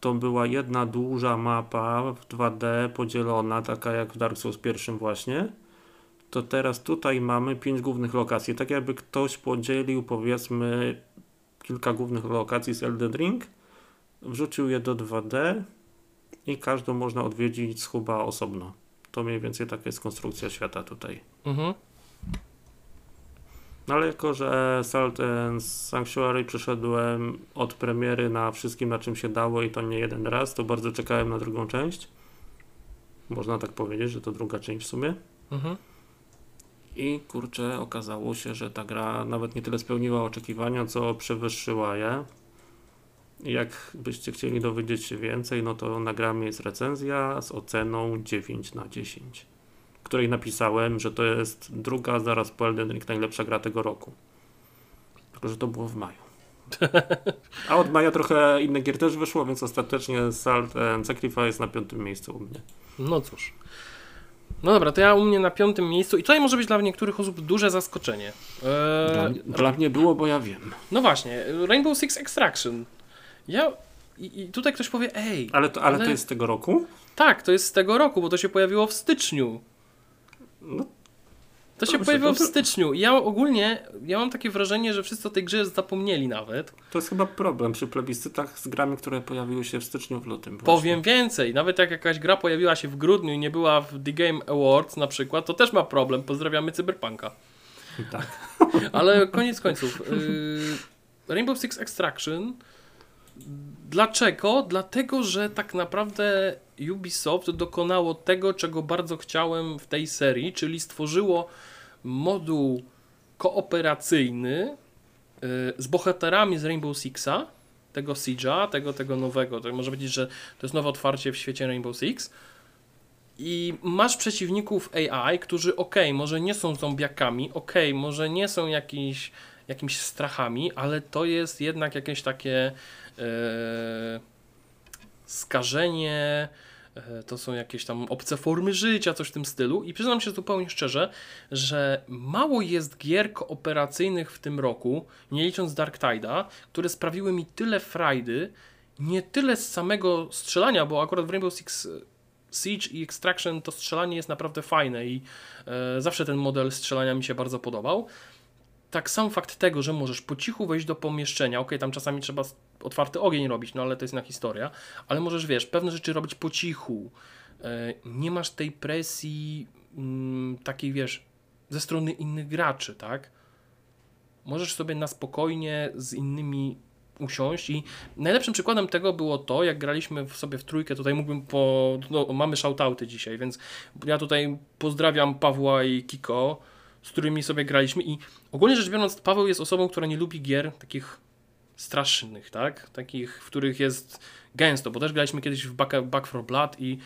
Speaker 1: to była jedna duża mapa w 2D podzielona, taka jak w Dark Souls pierwszym właśnie, to teraz tutaj mamy pięć głównych lokacji. Tak jakby ktoś podzielił powiedzmy kilka głównych lokacji z Elden Ring, wrzucił je do 2D i każdą można odwiedzić z huba osobno. To mniej więcej taka jest konstrukcja świata tutaj.
Speaker 2: Mhm.
Speaker 1: No ale jako, że Salt and Sanctuary przeszedłem od premiery na wszystkim, na czym się dało i to nie jeden raz, to bardzo czekałem na drugą część. Można tak powiedzieć, że to druga część w sumie.
Speaker 2: Mhm.
Speaker 1: I kurczę, okazało się, że ta gra nawet nie tyle spełniła oczekiwania, co przewyższyła je. Jak byście chcieli dowiedzieć się więcej, no to na gramie jest recenzja z oceną 9 na 10, w której napisałem, że to jest druga zaraz po Elden Ring najlepsza gra tego roku. Tylko, że to było w maju. [laughs] A od maja trochę inne gier też wyszło, więc ostatecznie Salt and Sacrifice na piątym miejscu u mnie.
Speaker 2: No cóż. No dobra, to ja u mnie na piątym miejscu i tutaj może być dla niektórych osób duże zaskoczenie.
Speaker 1: Dla,
Speaker 2: Eee,
Speaker 1: dla mnie było, bo ja wiem.
Speaker 2: no właśnie, Rainbow Six Extraction. Ja... I, I tutaj ktoś powie, ej,
Speaker 1: Ale to, ale
Speaker 2: Ale-
Speaker 1: to jest z tego roku?
Speaker 2: tak, to jest z tego roku, bo to się pojawiło w styczniu.
Speaker 1: No,
Speaker 2: To się pojawiło w styczniu. I ja ogólnie, ja mam takie wrażenie, że wszyscy o tej grze zapomnieli nawet.
Speaker 1: To jest chyba problem przy plebiscytach z grami, które pojawiły się w styczniu, w lutym. właśnie.
Speaker 2: Powiem więcej, nawet jak jakaś gra pojawiła się w grudniu i nie była w The Game Awards na przykład, to też ma problem. Pozdrawiamy Cyberpunka.
Speaker 1: Tak. [laughs]
Speaker 2: Ale koniec końców. Yy, Rainbow Six Extraction. Dlaczego? Dlatego, że tak naprawdę Ubisoft dokonało tego, czego bardzo chciałem w tej serii, czyli stworzyło moduł kooperacyjny yy, z bohaterami z Rainbow Sixa, tego Siege'a, tego, tego nowego. To może powiedzieć, że to jest nowe otwarcie w świecie Rainbow Six. I masz przeciwników AI, którzy ok, może nie są zombiakami, ok, może nie są jakiś, jakimiś strachami, ale to jest jednak jakieś takie skażenie, e, to są jakieś tam obce formy życia, coś w tym stylu. I przyznam się zupełnie szczerze, że mało jest gier kooperacyjnych w tym roku, nie licząc Dark Tide'a, które sprawiły mi tyle frajdy, nie tyle z samego strzelania, bo akurat w Rainbow Six Siege i Extraction to strzelanie jest naprawdę fajne i e, zawsze ten model strzelania mi się bardzo podobał. Tak sam fakt tego, że możesz po cichu wejść do pomieszczenia, ok, tam czasami trzeba otwarty ogień robić, no ale to jest inna historia, ale możesz, wiesz, pewne rzeczy robić po cichu. E, nie masz tej presji mm, takiej, wiesz, ze strony innych graczy, tak? Możesz sobie na spokojnie z innymi usiąść i najlepszym przykładem tego było to, jak graliśmy w sobie w trójkę, tutaj mógłbym po... No, mamy shoutouty dzisiaj, więc ja tutaj pozdrawiam Pawła i Kiko, z którymi sobie graliśmy i ogólnie rzecz biorąc Paweł jest osobą, która nie lubi gier takich strasznych, tak? Takich, w których jest gęsto, bo też graliśmy kiedyś w Back, Back 4 Blood i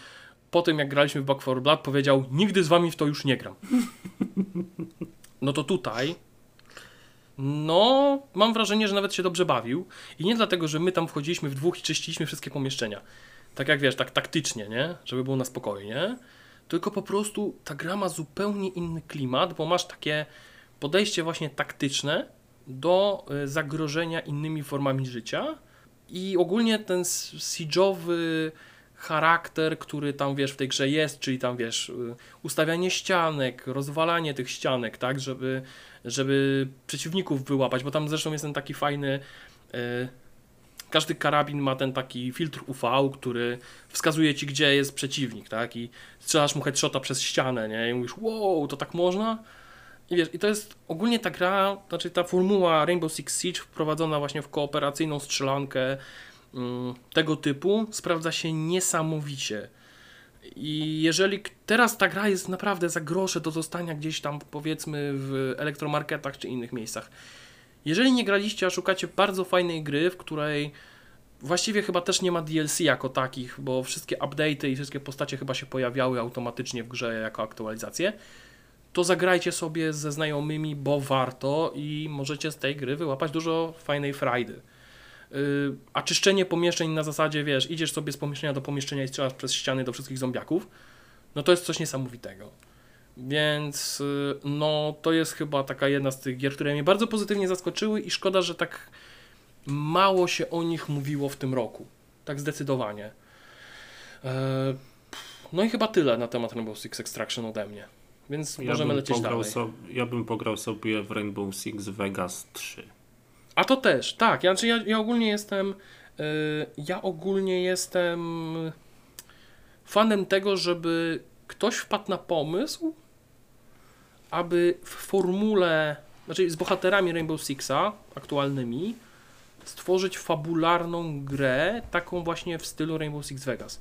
Speaker 2: po tym jak graliśmy w Back 4 Blood powiedział, nigdy z wami w to już nie gram. [laughs] No to tutaj no, mam wrażenie, że nawet się dobrze bawił. I nie dlatego, że my tam wchodziliśmy w dwóch i czyściliśmy wszystkie pomieszczenia. Tak jak wiesz, tak taktycznie, nie? Żeby było na spokojnie. Tylko po prostu ta gra ma zupełnie inny klimat, bo masz takie podejście właśnie taktyczne do y, zagrożenia innymi formami życia. I ogólnie ten siege'owy charakter, który tam wiesz w tej grze jest, czyli tam wiesz, y, ustawianie ścianek, rozwalanie tych ścianek, tak, żeby żeby przeciwników wyłapać, bo tam zresztą jest ten taki fajny, e, każdy karabin ma ten taki filtr UV, który wskazuje ci, gdzie jest przeciwnik, tak? I strzelasz mu headshota przez ścianę, nie? I mówisz, wow, to tak można? I wiesz, i to jest ogólnie ta gra, znaczy ta formuła Rainbow Six Siege wprowadzona właśnie w kooperacyjną strzelankę mm, tego typu sprawdza się niesamowicie. I jeżeli teraz ta gra jest naprawdę za grosze do zostania gdzieś tam powiedzmy w elektromarketach czy innych miejscach. Jeżeli nie graliście, a szukacie bardzo fajnej gry, w której właściwie chyba też nie ma DLC jako takich, bo wszystkie update'y i wszystkie postacie chyba się pojawiały automatycznie w grze jako aktualizacje, to zagrajcie sobie ze znajomymi, bo warto i możecie z tej gry wyłapać dużo fajnej frajdy. Yy, a czyszczenie pomieszczeń na zasadzie, wiesz, idziesz sobie z pomieszczenia do pomieszczenia i strzelasz przez ściany do wszystkich zombiaków, no to jest coś niesamowitego. Więc yy, no to jest chyba taka jedna z tych gier, które mnie bardzo pozytywnie zaskoczyły i szkoda, że tak mało się o nich mówiło w tym roku. Tak zdecydowanie. Yy, no i chyba tyle na temat Rainbow Six Extraction ode mnie. Więc
Speaker 1: Ja
Speaker 2: możemy lecieć dalej.
Speaker 1: so, ja bym pograł sobie w Rainbow Six Vegas 3.
Speaker 2: A to też, tak. Ja, znaczy ja, ja ogólnie jestem. Yy, ja ogólnie jestem fanem tego, żeby ktoś wpadł na pomysł, aby w formule, znaczy z bohaterami Rainbow Sixa aktualnymi, stworzyć fabularną grę, taką właśnie w stylu Rainbow Six Vegas.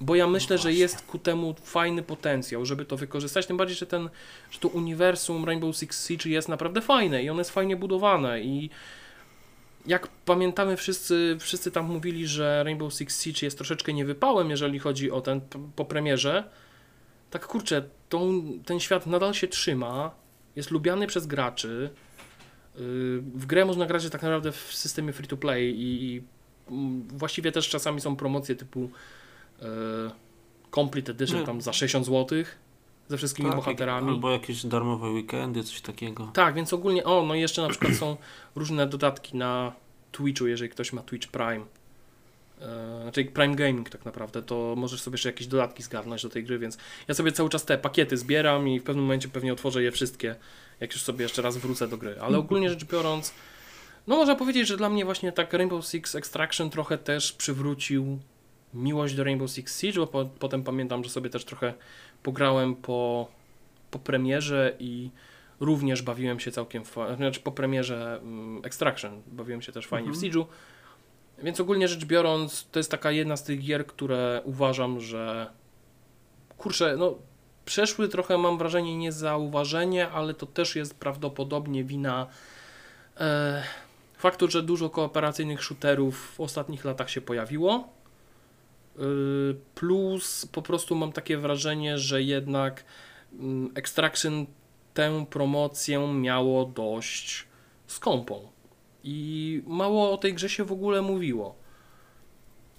Speaker 2: Bo ja myślę, że
Speaker 1: właśnie.
Speaker 2: jest ku temu fajny potencjał, żeby to wykorzystać. Tym bardziej, że, ten, że to uniwersum Rainbow Six Siege jest naprawdę fajne i ono jest fajnie budowane. I jak pamiętamy, wszyscy, wszyscy tam mówili, że Rainbow Six Siege jest troszeczkę niewypałem, jeżeli chodzi o ten po premierze. Tak kurczę, tą, ten świat nadal się trzyma, jest lubiany przez graczy. Yy, W grę można grać tak naprawdę w systemie free to play i, i mm, właściwie też czasami są promocje typu yy, Complete Edition
Speaker 1: No.
Speaker 2: tam za 60 zł ze wszystkimi
Speaker 1: Tak,
Speaker 2: bohaterami.
Speaker 1: Albo jakieś darmowe weekendy, coś takiego.
Speaker 2: Tak, więc ogólnie, o, no i jeszcze na przykład są różne dodatki na Twitchu, jeżeli ktoś ma Twitch Prime. E, Znaczy Prime Gaming tak naprawdę, to możesz sobie jeszcze jakieś dodatki zgarnąć do tej gry, więc ja sobie cały czas te pakiety zbieram i w pewnym momencie pewnie otworzę je wszystkie, jak już sobie jeszcze raz wrócę do gry. Ale ogólnie rzecz biorąc, no można powiedzieć, że dla mnie właśnie tak Rainbow Six Extraction trochę też przywrócił miłość do Rainbow Six Siege, bo po, potem pamiętam, że sobie też trochę pograłem po, po premierze i również bawiłem się całkiem fajnie, znaczy po premierze mm, Extraction bawiłem się też fajnie w
Speaker 1: Mhm.
Speaker 2: Siege'u, więc ogólnie rzecz biorąc to jest taka jedna z tych gier, które uważam, że kurczę, no przeszły trochę mam wrażenie niezauważenie, ale to też jest prawdopodobnie wina e, faktu, że dużo kooperacyjnych shooterów w ostatnich latach się pojawiło. Y, Plus po prostu mam takie wrażenie, że jednak mm, Extraction tę promocję miało dość skąpą. I mało o tej grze się w ogóle mówiło.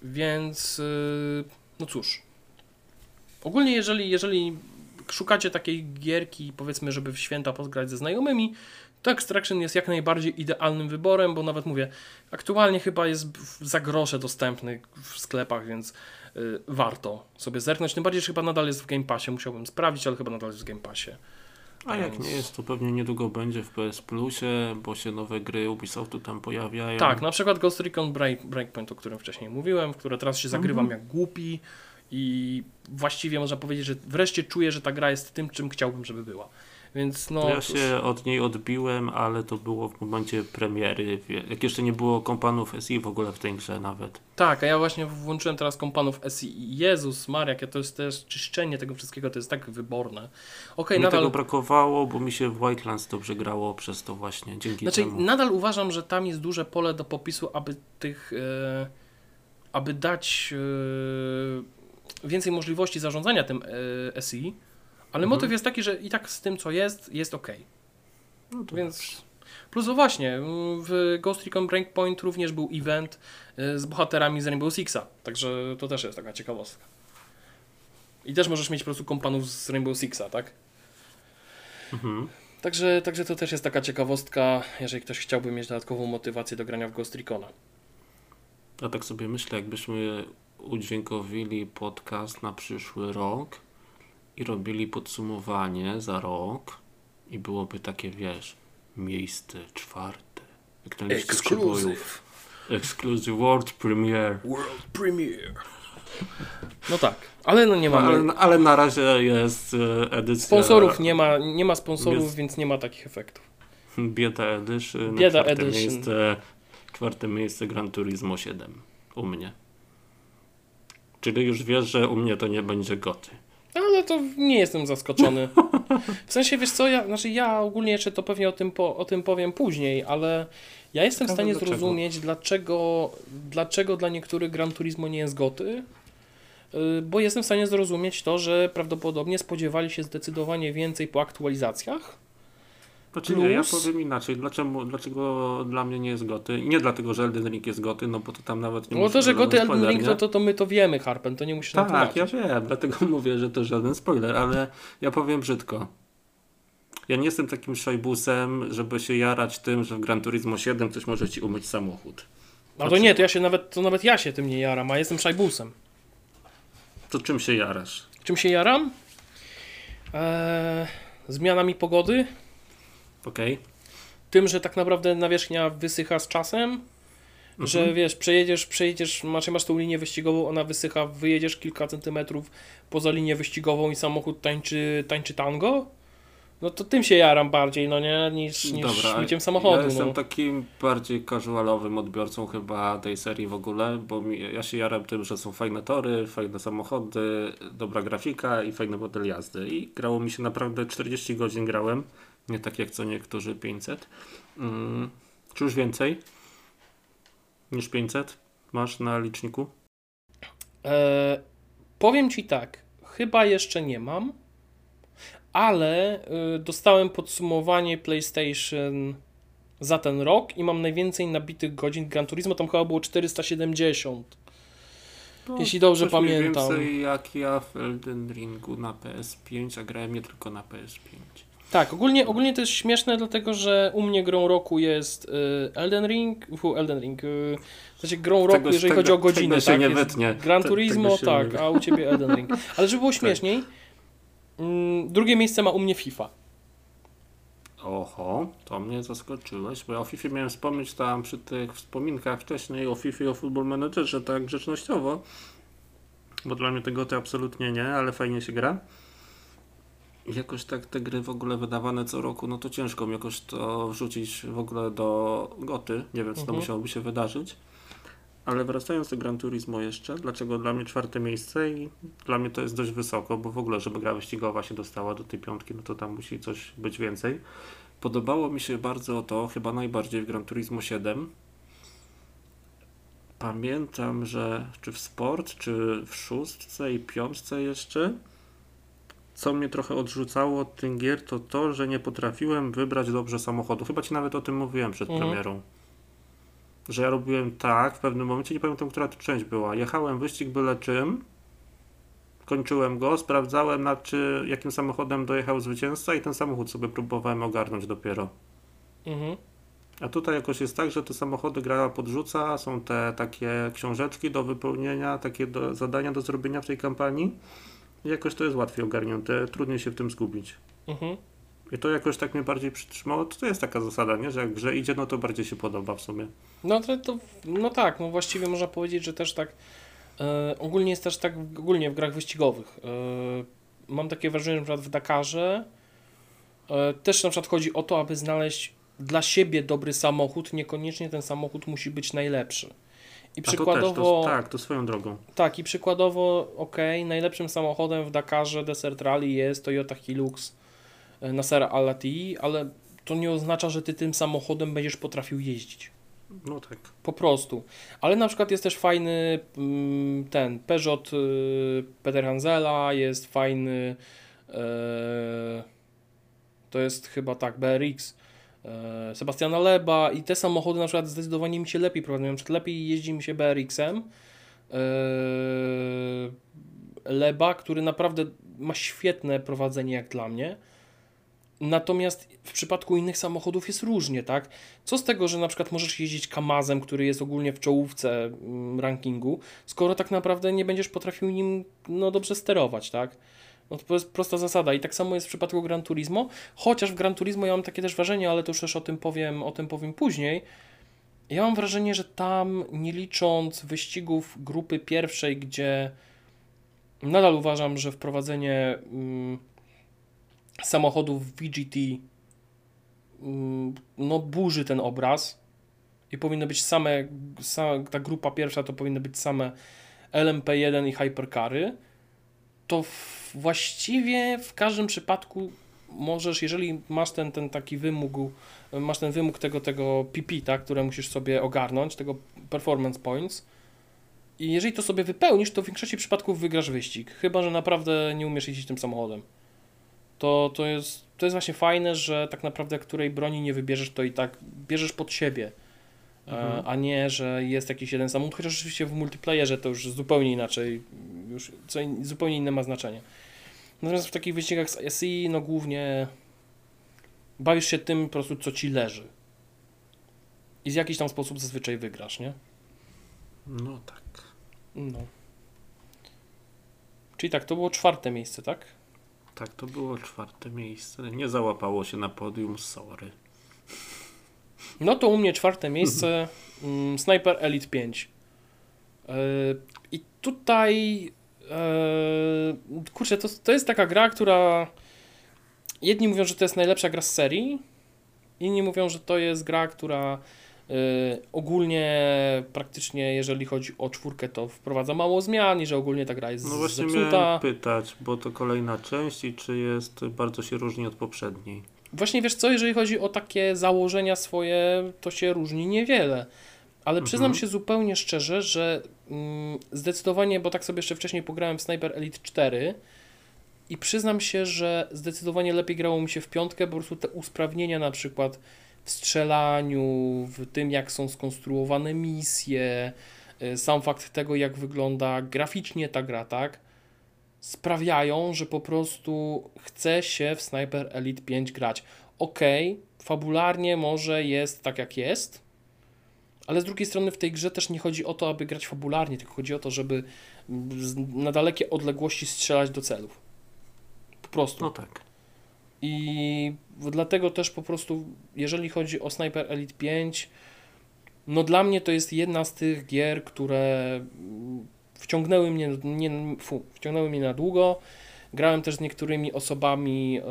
Speaker 2: Więc y, no cóż. Ogólnie jeżeli, jeżeli szukacie takiej gierki, powiedzmy, żeby w święta pozgrać ze znajomymi, to Extraction jest jak najbardziej idealnym wyborem, bo nawet mówię, aktualnie chyba jest za grosze dostępny w sklepach, więc y, warto sobie zerknąć. Tym bardziej, że chyba nadal jest w Game Passie, musiałbym sprawdzić, ale chyba nadal jest w Game Passie.
Speaker 1: A jak nie jest, to pewnie niedługo będzie w PS Plusie, bo się nowe gry Ubisoftu tam pojawiają.
Speaker 2: Tak, na przykład Ghost Recon Break, Breakpoint, o którym wcześniej mówiłem, w które teraz się zagrywam jak głupi i właściwie można powiedzieć, że wreszcie czuję, że ta gra jest tym, czym chciałbym, żeby była. Więc no,
Speaker 1: ja
Speaker 2: cóż.
Speaker 1: się od niej odbiłem, ale to było w momencie premiery, jak jeszcze nie było kompanów SI w ogóle w tej grze nawet.
Speaker 2: Tak, a ja właśnie włączyłem teraz kompanów SI. Jezus Maria, to jest też czyszczenie tego wszystkiego, to jest tak wyborne. Okej,
Speaker 1: mi
Speaker 2: nadal...
Speaker 1: tego brakowało, bo mi się w Wildlands dobrze grało przez to właśnie, dzięki
Speaker 2: Znaczy,
Speaker 1: temu.
Speaker 2: nadal uważam, że tam jest duże pole do popisu, aby tych, e, aby dać e, więcej możliwości zarządzania tym e, SI, ale
Speaker 1: Mhm.
Speaker 2: motyw jest taki, że i tak z tym, co jest, jest ok.
Speaker 1: No to
Speaker 2: Więc plus no właśnie, m, w Ghost Recon Breakpoint również był event e, z bohaterami z Rainbow Sixa, także to też jest taka ciekawostka. I też możesz mieć po prostu kompanów z Rainbow Sixa, tak?
Speaker 1: Mhm.
Speaker 2: Także, także to też jest taka ciekawostka, jeżeli ktoś chciałby mieć dodatkową motywację do grania w Ghost Recona.
Speaker 1: Ja tak sobie myślę, jakbyśmy udźwiękowili podcast na przyszły rok i robili podsumowanie za rok i byłoby takie, wiesz, miejsce czwarte. Jak na liście przybojów. Exclusive World Premiere.
Speaker 2: World Premiere. No tak, ale no nie
Speaker 1: No,
Speaker 2: mamy.
Speaker 1: ale, ale na razie jest e, edycja
Speaker 2: Sponsorów nie ma, nie ma sponsorów,
Speaker 1: Jest-
Speaker 2: więc nie ma takich efektów. [laughs]
Speaker 1: Bieda Edition.
Speaker 2: Bieda
Speaker 1: czwarte
Speaker 2: Edition.
Speaker 1: Miejsce, czwarte miejsce Gran Turismo 7 u mnie. Czyli już wiesz, że u mnie to nie będzie goty.
Speaker 2: Ale to nie jestem zaskoczony. [laughs] W sensie, wiesz co, ja, znaczy ja ogólnie jeszcze to pewnie o tym, po, o tym powiem później, ale ja jestem w stanie
Speaker 1: dlaczego.
Speaker 2: zrozumieć, dlaczego, dlaczego dla niektórych Gran Turismo nie jest goty, Yy, bo jestem w stanie zrozumieć to, że prawdopodobnie spodziewali się zdecydowanie więcej po aktualizacjach.
Speaker 1: Znaczy nie, ja powiem inaczej. Dlaczego, dlaczego dla mnie nie jest goty? I nie dlatego, że Elden Ring jest goty, no bo to tam nawet nie
Speaker 2: No to, że goty Elden Ring,
Speaker 1: nie?
Speaker 2: to, to, my to wiemy, Harpen, to nie musisz nam
Speaker 1: Tak, ja
Speaker 2: tłumaczyć.
Speaker 1: wiem, dlatego [laughs] mówię, że to żaden spoiler, ale ja powiem brzydko. Ja nie jestem takim szajbusem, żeby się jarać tym, że w Gran Turismo 7 ktoś może ci umyć samochód.
Speaker 2: A to nie, to ja się nawet, to nawet ja się tym nie jaram, a jestem szajbusem.
Speaker 1: To czym się jarasz?
Speaker 2: Czym się jaram? Eee, zmianami pogody,
Speaker 1: Okej?
Speaker 2: tym, że tak naprawdę nawierzchnia wysycha z czasem, że
Speaker 1: Mhm.
Speaker 2: wiesz, przejedziesz, przejedziesz, masz, masz tą linię wyścigową, ona wysycha, wyjedziesz kilka centymetrów poza linię wyścigową i samochód tańczy, tańczy tango, no to tym się jaram bardziej, no nie, niż, niż
Speaker 1: Dobra,
Speaker 2: myciem samochodu.
Speaker 1: ja jestem
Speaker 2: no.
Speaker 1: takim bardziej casualowym odbiorcą chyba tej serii w ogóle, bo mi, ja się jaram tym, że są fajne tory, fajne samochody, dobra grafika i fajny model jazdy. I grało mi się naprawdę 40 godzin grałem, nie tak jak co niektórzy 500. Mm, czy już więcej niż 500 masz na liczniku?
Speaker 2: E, powiem Ci tak, chyba jeszcze nie mam, ale y, dostałem podsumowanie PlayStation za ten rok i mam najwięcej nabitych godzin Gran Turismo, tam chyba było 470.
Speaker 1: No,
Speaker 2: Jeśli dobrze pamiętam.
Speaker 1: więcej jak ja w Elden Ringu na PS5, a grałem nie tylko na PS5.
Speaker 2: Tak, ogólnie, ogólnie to jest śmieszne, dlatego że u mnie grą roku jest y, Elden Ring, fu, Elden Ring, y, w sensie grą roku,
Speaker 1: Tego-
Speaker 2: jeżeli
Speaker 1: tego-
Speaker 2: chodzi o godzinę, tak?
Speaker 1: nie wytnie.
Speaker 2: Gran
Speaker 1: Te-
Speaker 2: Turismo, tak, a u Ciebie Elden Ring. Ale żeby było śmieszniej, mm, drugie miejsce ma u mnie FIFA.
Speaker 1: Oho, to mnie zaskoczyłeś, bo ja o FIFA miałem wspomnieć tam przy tych wspominkach wcześniej o FIFA i o Football Managerze tak grzecznościowo, bo dla mnie tego to absolutnie nie, ale fajnie się gra. Jakoś tak te gry w ogóle wydawane co roku, no to ciężko mi jakoś to wrzucić w ogóle do goty. Nie wiem, co to
Speaker 2: Mhm.
Speaker 1: musiałoby się wydarzyć. Ale wracając do Gran Turismo jeszcze, dlaczego dla mnie czwarte miejsce i dla mnie to jest dość wysoko, bo w ogóle, żeby gra wyścigowa się dostała do tej piątki, no to tam musi coś być więcej. Podobało mi się bardzo to, chyba najbardziej w Gran Turismo 7. Pamiętam, że czy w sport, czy w szóstce i piątce jeszcze, co mnie trochę odrzucało od tych gier, to to, że nie potrafiłem wybrać dobrze samochodu. Chyba ci nawet o tym mówiłem przed
Speaker 2: Mhm.
Speaker 1: premierą. Że ja robiłem tak w pewnym momencie, nie pamiętam, która to część była. Jechałem wyścig byle czym, kończyłem go, sprawdzałem na czy, jakim samochodem dojechał zwycięzca i ten samochód sobie próbowałem ogarnąć dopiero.
Speaker 2: Mhm.
Speaker 1: A tutaj jakoś jest tak, że te samochody gra podrzuca, są te takie książeczki do wypełnienia, takie do, zadania do zrobienia w tej kampanii. Jakoś to jest łatwiej ogarnięte, trudniej się w tym zgubić.
Speaker 2: Mhm.
Speaker 1: I to jakoś tak mnie bardziej przytrzymało. To jest taka zasada, nie? że jak grze idzie, no to bardziej się podoba w sumie.
Speaker 2: No to, to, no tak, no właściwie można powiedzieć, że też tak e, ogólnie jest też tak ogólnie w grach wyścigowych. E, mam takie wrażenie, że na przykład w Dakarze e, też na przykład chodzi o to, aby znaleźć dla siebie dobry samochód, niekoniecznie ten samochód musi być najlepszy. I
Speaker 1: A to też,
Speaker 2: przykładowo,
Speaker 1: to, tak, to swoją drogą.
Speaker 2: tak, i przykładowo, ok, najlepszym samochodem w Dakarze Desert Rally jest Toyota Hilux e, Nasera Alati, ale to nie oznacza, że ty tym samochodem będziesz potrafił jeździć.
Speaker 1: No tak.
Speaker 2: Po prostu. Ale na przykład jest też fajny mm, ten Peugeot y, Peter Hanzela, jest fajny e, to jest chyba tak BRX e, Sebastiana Leba i te samochody na przykład zdecydowanie mi się lepiej prowadzą. Na przykład lepiej jeździ mi się BRX-em e, Leba, który naprawdę ma świetne prowadzenie jak dla mnie. Natomiast w przypadku innych samochodów jest różnie, tak? Co z tego, że na przykład możesz jeździć Kamazem, który jest ogólnie w czołówce mm, rankingu, skoro tak naprawdę nie będziesz potrafił nim no, dobrze sterować, tak? No to jest prosta zasada i tak samo jest w przypadku Gran Turismo, chociaż w Gran Turismo ja mam takie też wrażenie, ale to już też o tym powiem, o tym powiem później. Ja mam wrażenie, że tam, nie licząc wyścigów grupy pierwszej, gdzie nadal uważam, że wprowadzenie mm, samochodów VGT mm, no burzy ten obraz i powinno być same, same, ta grupa pierwsza to powinny być same LMP1 i Hypercary, to w, właściwie w każdym przypadku możesz, jeżeli masz ten, ten taki wymóg, masz ten wymóg tego, tego PP, tak, które musisz sobie ogarnąć, tego performance points, i jeżeli to sobie wypełnisz, to w większości przypadków wygrasz wyścig. Chyba, że naprawdę nie umiesz jeździć tym samochodem. To, to, jest, to jest właśnie fajne, że tak naprawdę której broni nie wybierzesz, to i tak bierzesz pod siebie. Mhm. A nie, że jest jakiś jeden samochód, chociaż oczywiście w multiplayerze to już zupełnie inaczej, już co, zupełnie inne ma znaczenie. Natomiast w takich wyścigach z SI, no głównie bawisz się tym po prostu, co ci leży. I w jakiś tam sposób zazwyczaj wygrasz, nie?
Speaker 1: No tak.
Speaker 2: No. Czyli tak, to było czwarte miejsce, tak?
Speaker 1: Tak, to było czwarte miejsce. Nie załapało się na podium, sorry.
Speaker 2: No to u mnie czwarte miejsce mm, Sniper Elite 5. Yy, I tutaj yy, kurczę, to, to jest taka gra, która jedni mówią, że to jest najlepsza gra z serii, inni mówią, że to jest gra, która yy, ogólnie praktycznie jeżeli chodzi o czwórkę, to wprowadza mało zmian i że ogólnie ta gra jest
Speaker 1: No właśnie
Speaker 2: zepsuta.
Speaker 1: miałem pytać, bo to kolejna część i czy jest, bardzo się różni od poprzedniej.
Speaker 2: Właśnie wiesz co, jeżeli chodzi o takie założenia swoje, to się różni niewiele. Ale przyznam
Speaker 1: Mhm.
Speaker 2: się zupełnie szczerze, że mm, zdecydowanie, bo tak sobie jeszcze wcześniej pograłem w Sniper Elite 4 i przyznam się, że zdecydowanie lepiej grało mi się w piątkę, po prostu te usprawnienia na przykład w strzelaniu, w tym jak są skonstruowane misje, y, sam fakt tego jak wygląda graficznie ta gra, tak? sprawiają, że po prostu chce się w Sniper Elite 5 grać. Okej, fabularnie może jest tak jak jest, ale z drugiej strony w tej grze też nie chodzi o to, aby grać fabularnie, tylko chodzi o to, żeby na dalekie odległości strzelać do celów. Po prostu.
Speaker 1: No tak.
Speaker 2: I dlatego też po prostu, jeżeli chodzi o Sniper Elite 5, no dla mnie to jest jedna z tych gier, które wciągnęły mnie, nie, fu, wciągnęły mnie na długo. Grałem też z niektórymi osobami e,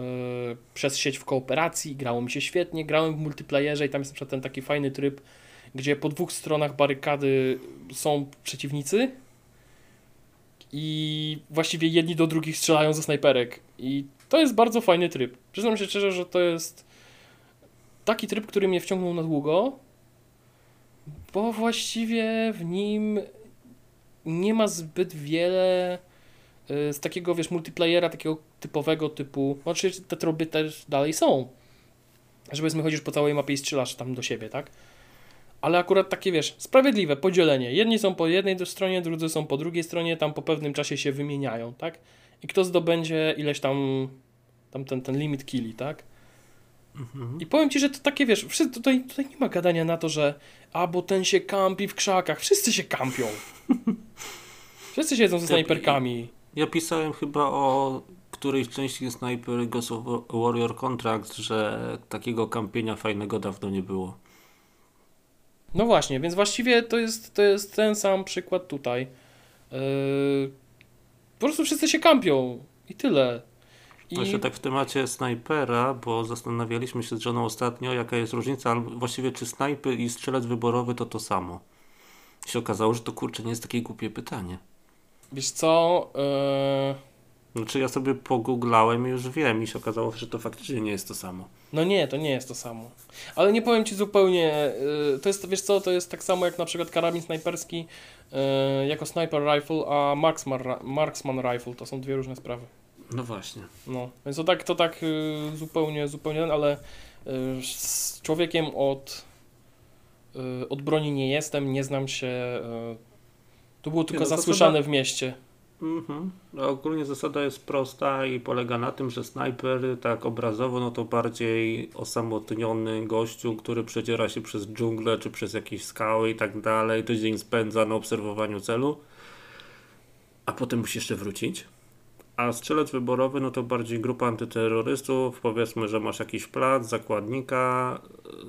Speaker 2: przez sieć w kooperacji, grało mi się świetnie. Grałem w multiplayerze i tam jest na przykład ten taki fajny tryb, gdzie po dwóch stronach barykady są przeciwnicy i właściwie jedni do drugich strzelają ze snajperek. I to jest bardzo fajny tryb. Przyznam się szczerze, że to jest taki tryb, który mnie wciągnął na długo, bo właściwie w nim nie ma zbyt wiele y, z takiego, wiesz, multiplayera, takiego typowego typu, no oczywiście te tryby też dalej są, że powiedzmy chodzisz po całej mapie i strzelasz tam do siebie, tak? Ale akurat takie, wiesz, sprawiedliwe podzielenie. Jedni są po jednej stronie, drudzy są po drugiej stronie, tam po pewnym czasie się wymieniają, tak? I kto zdobędzie ileś tam, tam ten, ten limit killi, tak?
Speaker 1: Mhm.
Speaker 2: I powiem Ci, że to takie, wiesz, wszyscy, tutaj, tutaj nie ma gadania na to, że a, bo ten się kampi w krzakach. Wszyscy się kampią. [laughs] Wszyscy siedzą ze
Speaker 1: Ja-
Speaker 2: snajperkami.
Speaker 1: Ja pisałem chyba o którejś części Sniper Ghost of Warrior Contract, że takiego kampienia fajnego dawno nie było.
Speaker 2: No właśnie, więc właściwie to jest, to jest ten sam przykład tutaj. Yy, po prostu wszyscy się kampią i tyle. I
Speaker 1: Jeszcze tak w temacie snajpera, bo zastanawialiśmy się z żoną ostatnio, jaka jest różnica, albo właściwie czy snajper i strzelec wyborowy to to samo. I się okazało, że to kurczę nie jest takie głupie pytanie.
Speaker 2: wiesz co, yy,
Speaker 1: Znaczy ja sobie pogooglałem i już wiem i się okazało, że to faktycznie nie jest to samo.
Speaker 2: no nie, to nie jest to samo. Ale nie powiem Ci zupełnie, yy, to jest, wiesz co, to jest tak samo jak na przykład karabin snajperski yy, jako sniper rifle, a marksman, marksman rifle, to są dwie różne sprawy.
Speaker 1: No właśnie.
Speaker 2: No, więc to tak, to tak y, zupełnie, zupełnie, ale y, z człowiekiem od, y, od broni nie jestem, nie znam się. Y, to było tylko
Speaker 1: no to
Speaker 2: zasłyszane w mieście.
Speaker 1: Mhm. Ogólnie zasada jest prosta i polega na tym, że snajper tak obrazowo, no to bardziej osamotniony gościu, który przedziera się przez dżunglę czy przez jakieś skały i tak dalej, tydzień spędza na obserwowaniu celu, a potem musi jeszcze wrócić. A strzelec wyborowy, no to bardziej grupa antyterrorystów, powiedzmy, że masz jakiś plac, zakładnika,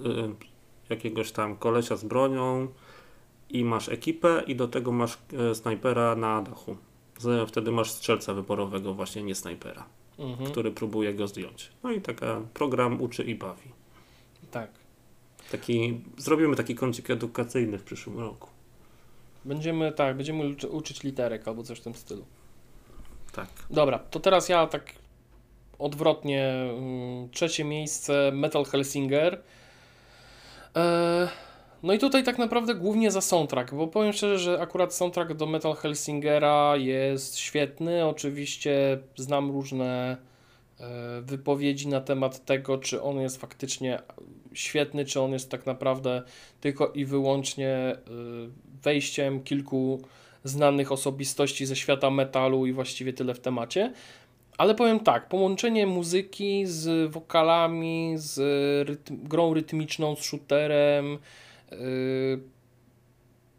Speaker 1: yy, jakiegoś tam kolesia z bronią i masz ekipę i do tego masz e, snajpera na dachu. Z- Wtedy masz strzelca wyborowego, właśnie nie snajpera,
Speaker 2: Mhm.
Speaker 1: który próbuje go zdjąć. No i taka program uczy i bawi.
Speaker 2: Tak.
Speaker 1: Taki, zrobimy taki kącik edukacyjny w przyszłym roku.
Speaker 2: Będziemy, tak, będziemy uczy, uczyć literek albo coś w tym stylu.
Speaker 1: Tak.
Speaker 2: Dobra, to teraz ja tak odwrotnie. mm, Trzecie miejsce Metal Hellsinger. E, No i tutaj tak naprawdę głównie za soundtrack, bo powiem szczerze, że akurat soundtrack do Metal Hellsingera jest świetny. Oczywiście znam różne e, wypowiedzi na temat tego, czy on jest faktycznie świetny, czy on jest tak naprawdę tylko i wyłącznie e, wejściem kilku znanych osobistości ze świata metalu i właściwie tyle w temacie. Ale powiem tak, połączenie muzyki z wokalami, z rytm, grą rytmiczną, z shooterem,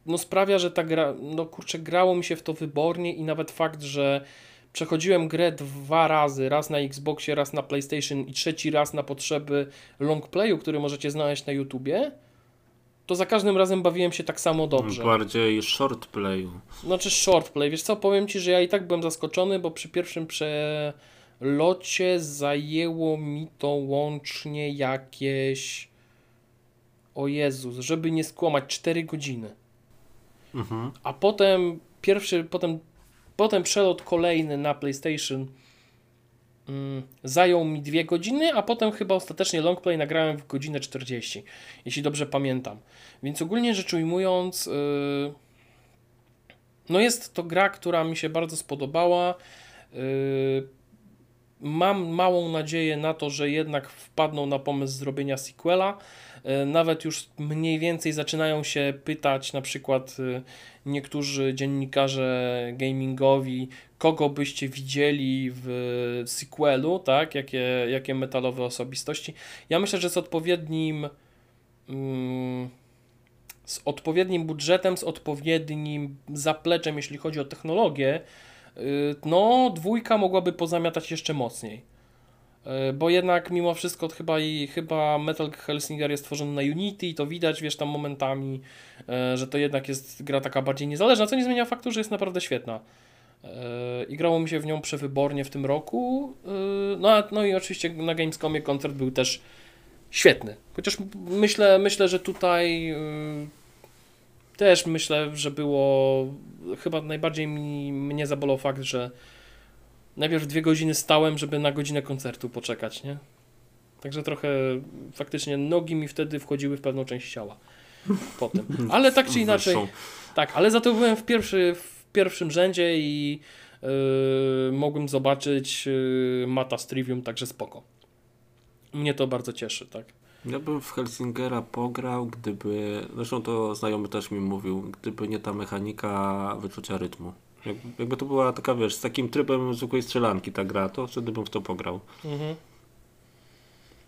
Speaker 2: no sprawia, że ta gra, no kurczę, grało mi się w to wybornie i nawet fakt, że przechodziłem grę dwa razy, raz na Xboxie, raz na PlayStation i trzeci raz na potrzeby longplayu, który możecie znaleźć na YouTubie, to za każdym razem bawiłem się tak samo dobrze.
Speaker 1: Bardziej short playu.
Speaker 2: Znaczy short play, wiesz co, powiem Ci, że ja i tak byłem zaskoczony, bo przy pierwszym przelocie zajęło mi to łącznie jakieś, o Jezus, żeby nie skłamać, 4 godziny.
Speaker 1: Mhm.
Speaker 2: A potem pierwszy, potem, potem przelot kolejny na PlayStation mm, zajął mi 2 godziny, a potem chyba ostatecznie longplay nagrałem w godzinę 40, jeśli dobrze pamiętam. Więc ogólnie rzecz ujmując, yy, no jest to gra, która mi się bardzo spodobała. Yy, mam małą nadzieję na to, że jednak wpadną na pomysł zrobienia sequela. Yy, Nawet już mniej więcej zaczynają się pytać, na przykład yy, niektórzy dziennikarze gamingowi, kogo byście widzieli w sequelu, tak? Jakie, jakie metalowe osobistości. Ja myślę, że z odpowiednim. mm, z odpowiednim budżetem, z odpowiednim zapleczem, jeśli chodzi o technologię, no dwójka mogłaby pozamiatać jeszcze mocniej. Yy, Bo jednak mimo wszystko chyba i chyba Metal Hellsinger jest tworzony na Unity i to widać, wiesz, tam momentami, yy, że to jednak jest gra taka bardziej niezależna, co nie zmienia faktu, że jest naprawdę świetna. Yy, I grało mi się w nią przewybornie w tym roku. No, no i oczywiście na Gamescomie koncert był też świetny. Chociaż myślę, myślę że tutaj też myślę, że było chyba najbardziej mi, mnie zabolał fakt, że najpierw dwie godziny stałem, żeby na godzinę koncertu poczekać, nie? Także trochę faktycznie nogi mi wtedy wchodziły w pewną część ciała [laughs] potem. Ale tak czy inaczej, tak, ale za to byłem w, pierwszy, w pierwszym rzędzie i yy, mogłem zobaczyć yy, Mata z Trivium, także spoko. Mnie to bardzo cieszy, tak.
Speaker 1: Ja bym w Helsingera pograł, gdyby. Zresztą to znajomy też mi mówił, gdyby nie ta mechanika wyczucia rytmu. Jak- Jakby to była taka, wiesz, z takim trybem zwykłej strzelanki ta gra, to wtedy bym w to pograł.
Speaker 2: Mhm.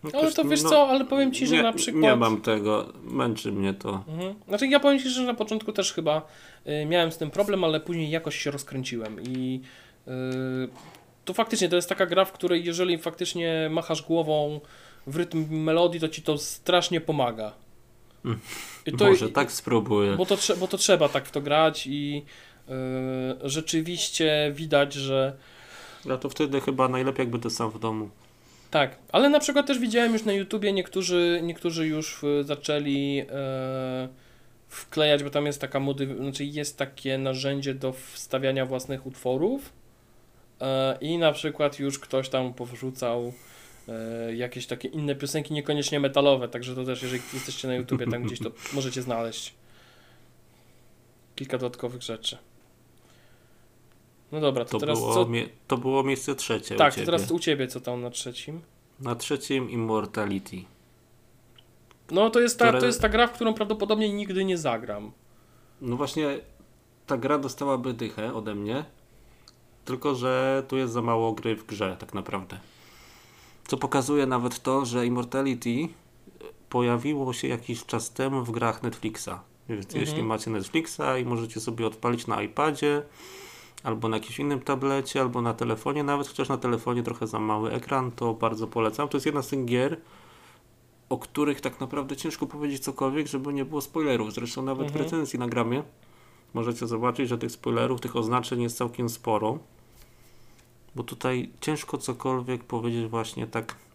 Speaker 1: No
Speaker 2: Ale to wiesz
Speaker 1: no,
Speaker 2: co, ale powiem Ci, że
Speaker 1: nie,
Speaker 2: na przykład...
Speaker 1: Nie mam tego, męczy mnie to.
Speaker 2: Mhm. Znaczy ja powiem Ci, że na początku też chyba y, miałem z tym problem, ale później jakoś się rozkręciłem i y, to faktycznie to jest taka gra, w której jeżeli faktycznie machasz głową w rytm melodii, to Ci to strasznie pomaga.
Speaker 1: Mm.
Speaker 2: I to,
Speaker 1: tak spróbuję.
Speaker 2: bo, to, bo to trzeba tak w to grać i rzeczywiście widać, że
Speaker 1: Ja to wtedy chyba najlepiej jakby to sam w domu.
Speaker 2: Tak, ale na przykład też widziałem już na YouTubie, niektórzy, niektórzy już y, zaczęli e, wklejać, bo tam jest taka modyw- znaczy jest takie narzędzie do wstawiania własnych utworów e, i na przykład już ktoś tam powrzucał e, jakieś takie inne piosenki, niekoniecznie metalowe, także to też, jeżeli jesteście na YouTubie tam gdzieś, to [laughs] możecie znaleźć kilka dodatkowych rzeczy. No dobra, to,
Speaker 1: To,
Speaker 2: teraz
Speaker 1: było,
Speaker 2: co?
Speaker 1: mie- to było miejsce trzecie
Speaker 2: Tak, to teraz u Ciebie co tam na trzecim?
Speaker 1: Na trzecim Immortality.
Speaker 2: No to jest, ta,
Speaker 1: Które-
Speaker 2: to jest ta gra, w którą prawdopodobnie nigdy nie zagram.
Speaker 1: No właśnie, ta gra dostałaby dychę ode mnie, tylko że tu jest za mało gry w grze, tak naprawdę. Co pokazuje nawet to, że Immortality pojawiło się jakiś czas temu w grach Netflixa. Więc
Speaker 2: Mhm.
Speaker 1: jeśli macie Netflixa i możecie sobie odpalić na iPadzie, albo na jakimś innym tablecie, albo na telefonie, nawet chociaż na telefonie trochę za mały ekran, to bardzo polecam. To jest jedna z tych gier, o których tak naprawdę ciężko powiedzieć cokolwiek, żeby nie było spoilerów. Zresztą nawet
Speaker 2: Mhm.
Speaker 1: w recenzji na gramie możecie zobaczyć, że tych spoilerów, tych oznaczeń jest całkiem sporo. Bo tutaj ciężko cokolwiek powiedzieć właśnie tak.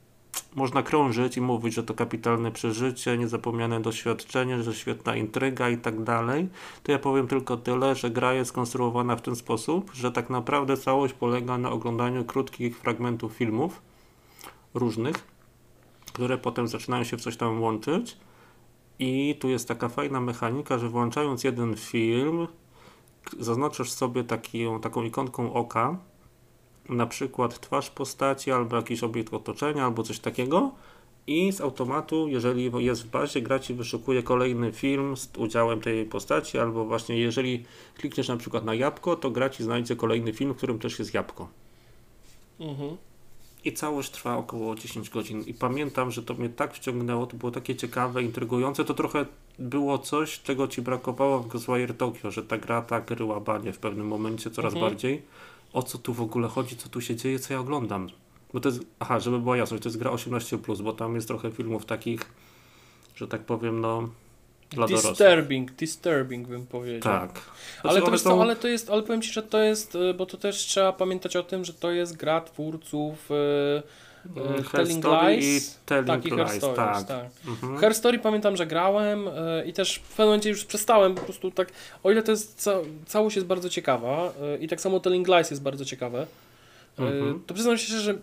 Speaker 1: Można krążyć i mówić, że to kapitalne przeżycie, niezapomniane doświadczenie, że świetna intryga i tak dalej. To ja powiem tylko tyle, że gra jest skonstruowana w ten sposób, że tak naprawdę całość polega na oglądaniu krótkich fragmentów filmów różnych, które potem zaczynają się w coś tam łączyć. I tu jest taka fajna mechanika, że włączając jeden film, zaznaczasz sobie taki, taką ikonką oka, na przykład twarz postaci, albo jakiś obiekt otoczenia, albo coś takiego. I z automatu, jeżeli jest w bazie, gra ci wyszukuje kolejny film z udziałem tej postaci, albo właśnie jeżeli klikniesz na przykład na jabłko, to gra ci znajdzie kolejny film, w którym też jest jabłko.
Speaker 2: Mhm.
Speaker 1: I całość trwa około 10 godzin. I pamiętam, że to mnie tak wciągnęło, to było takie ciekawe, intrygujące. To trochę było coś, czego ci brakowało w Ghostwire Tokyo, że ta gra tak ryła banie w pewnym momencie coraz
Speaker 2: Mhm.
Speaker 1: bardziej. O co tu w ogóle chodzi, co tu się dzieje, co ja oglądam. Bo to jest, aha, żeby była jasność, to jest gra 18+, bo tam jest trochę filmów takich, że tak powiem, no, dla dorosłych.
Speaker 2: Disturbing, disturbing bym powiedział.
Speaker 1: Tak. Znaczy,
Speaker 2: Ale to,
Speaker 1: są-
Speaker 2: to, ale to jest, ale powiem Ci, że to jest, y, bo to też trzeba pamiętać o tym, że to jest gra twórców y, y,
Speaker 1: Mm,
Speaker 2: Telling
Speaker 1: Herstory
Speaker 2: Lies.
Speaker 1: i Telling
Speaker 2: Tak, i Her
Speaker 1: Lies,
Speaker 2: Stories,
Speaker 1: tak.
Speaker 2: tak.
Speaker 1: Mhm.
Speaker 2: Her Story pamiętam, że grałem y, i też w pewnym momencie już przestałem po prostu tak, o ile to jest, ca całość jest bardzo ciekawa y, i tak samo Telling Lies jest bardzo ciekawe,
Speaker 1: Mhm.
Speaker 2: to przyznam się, że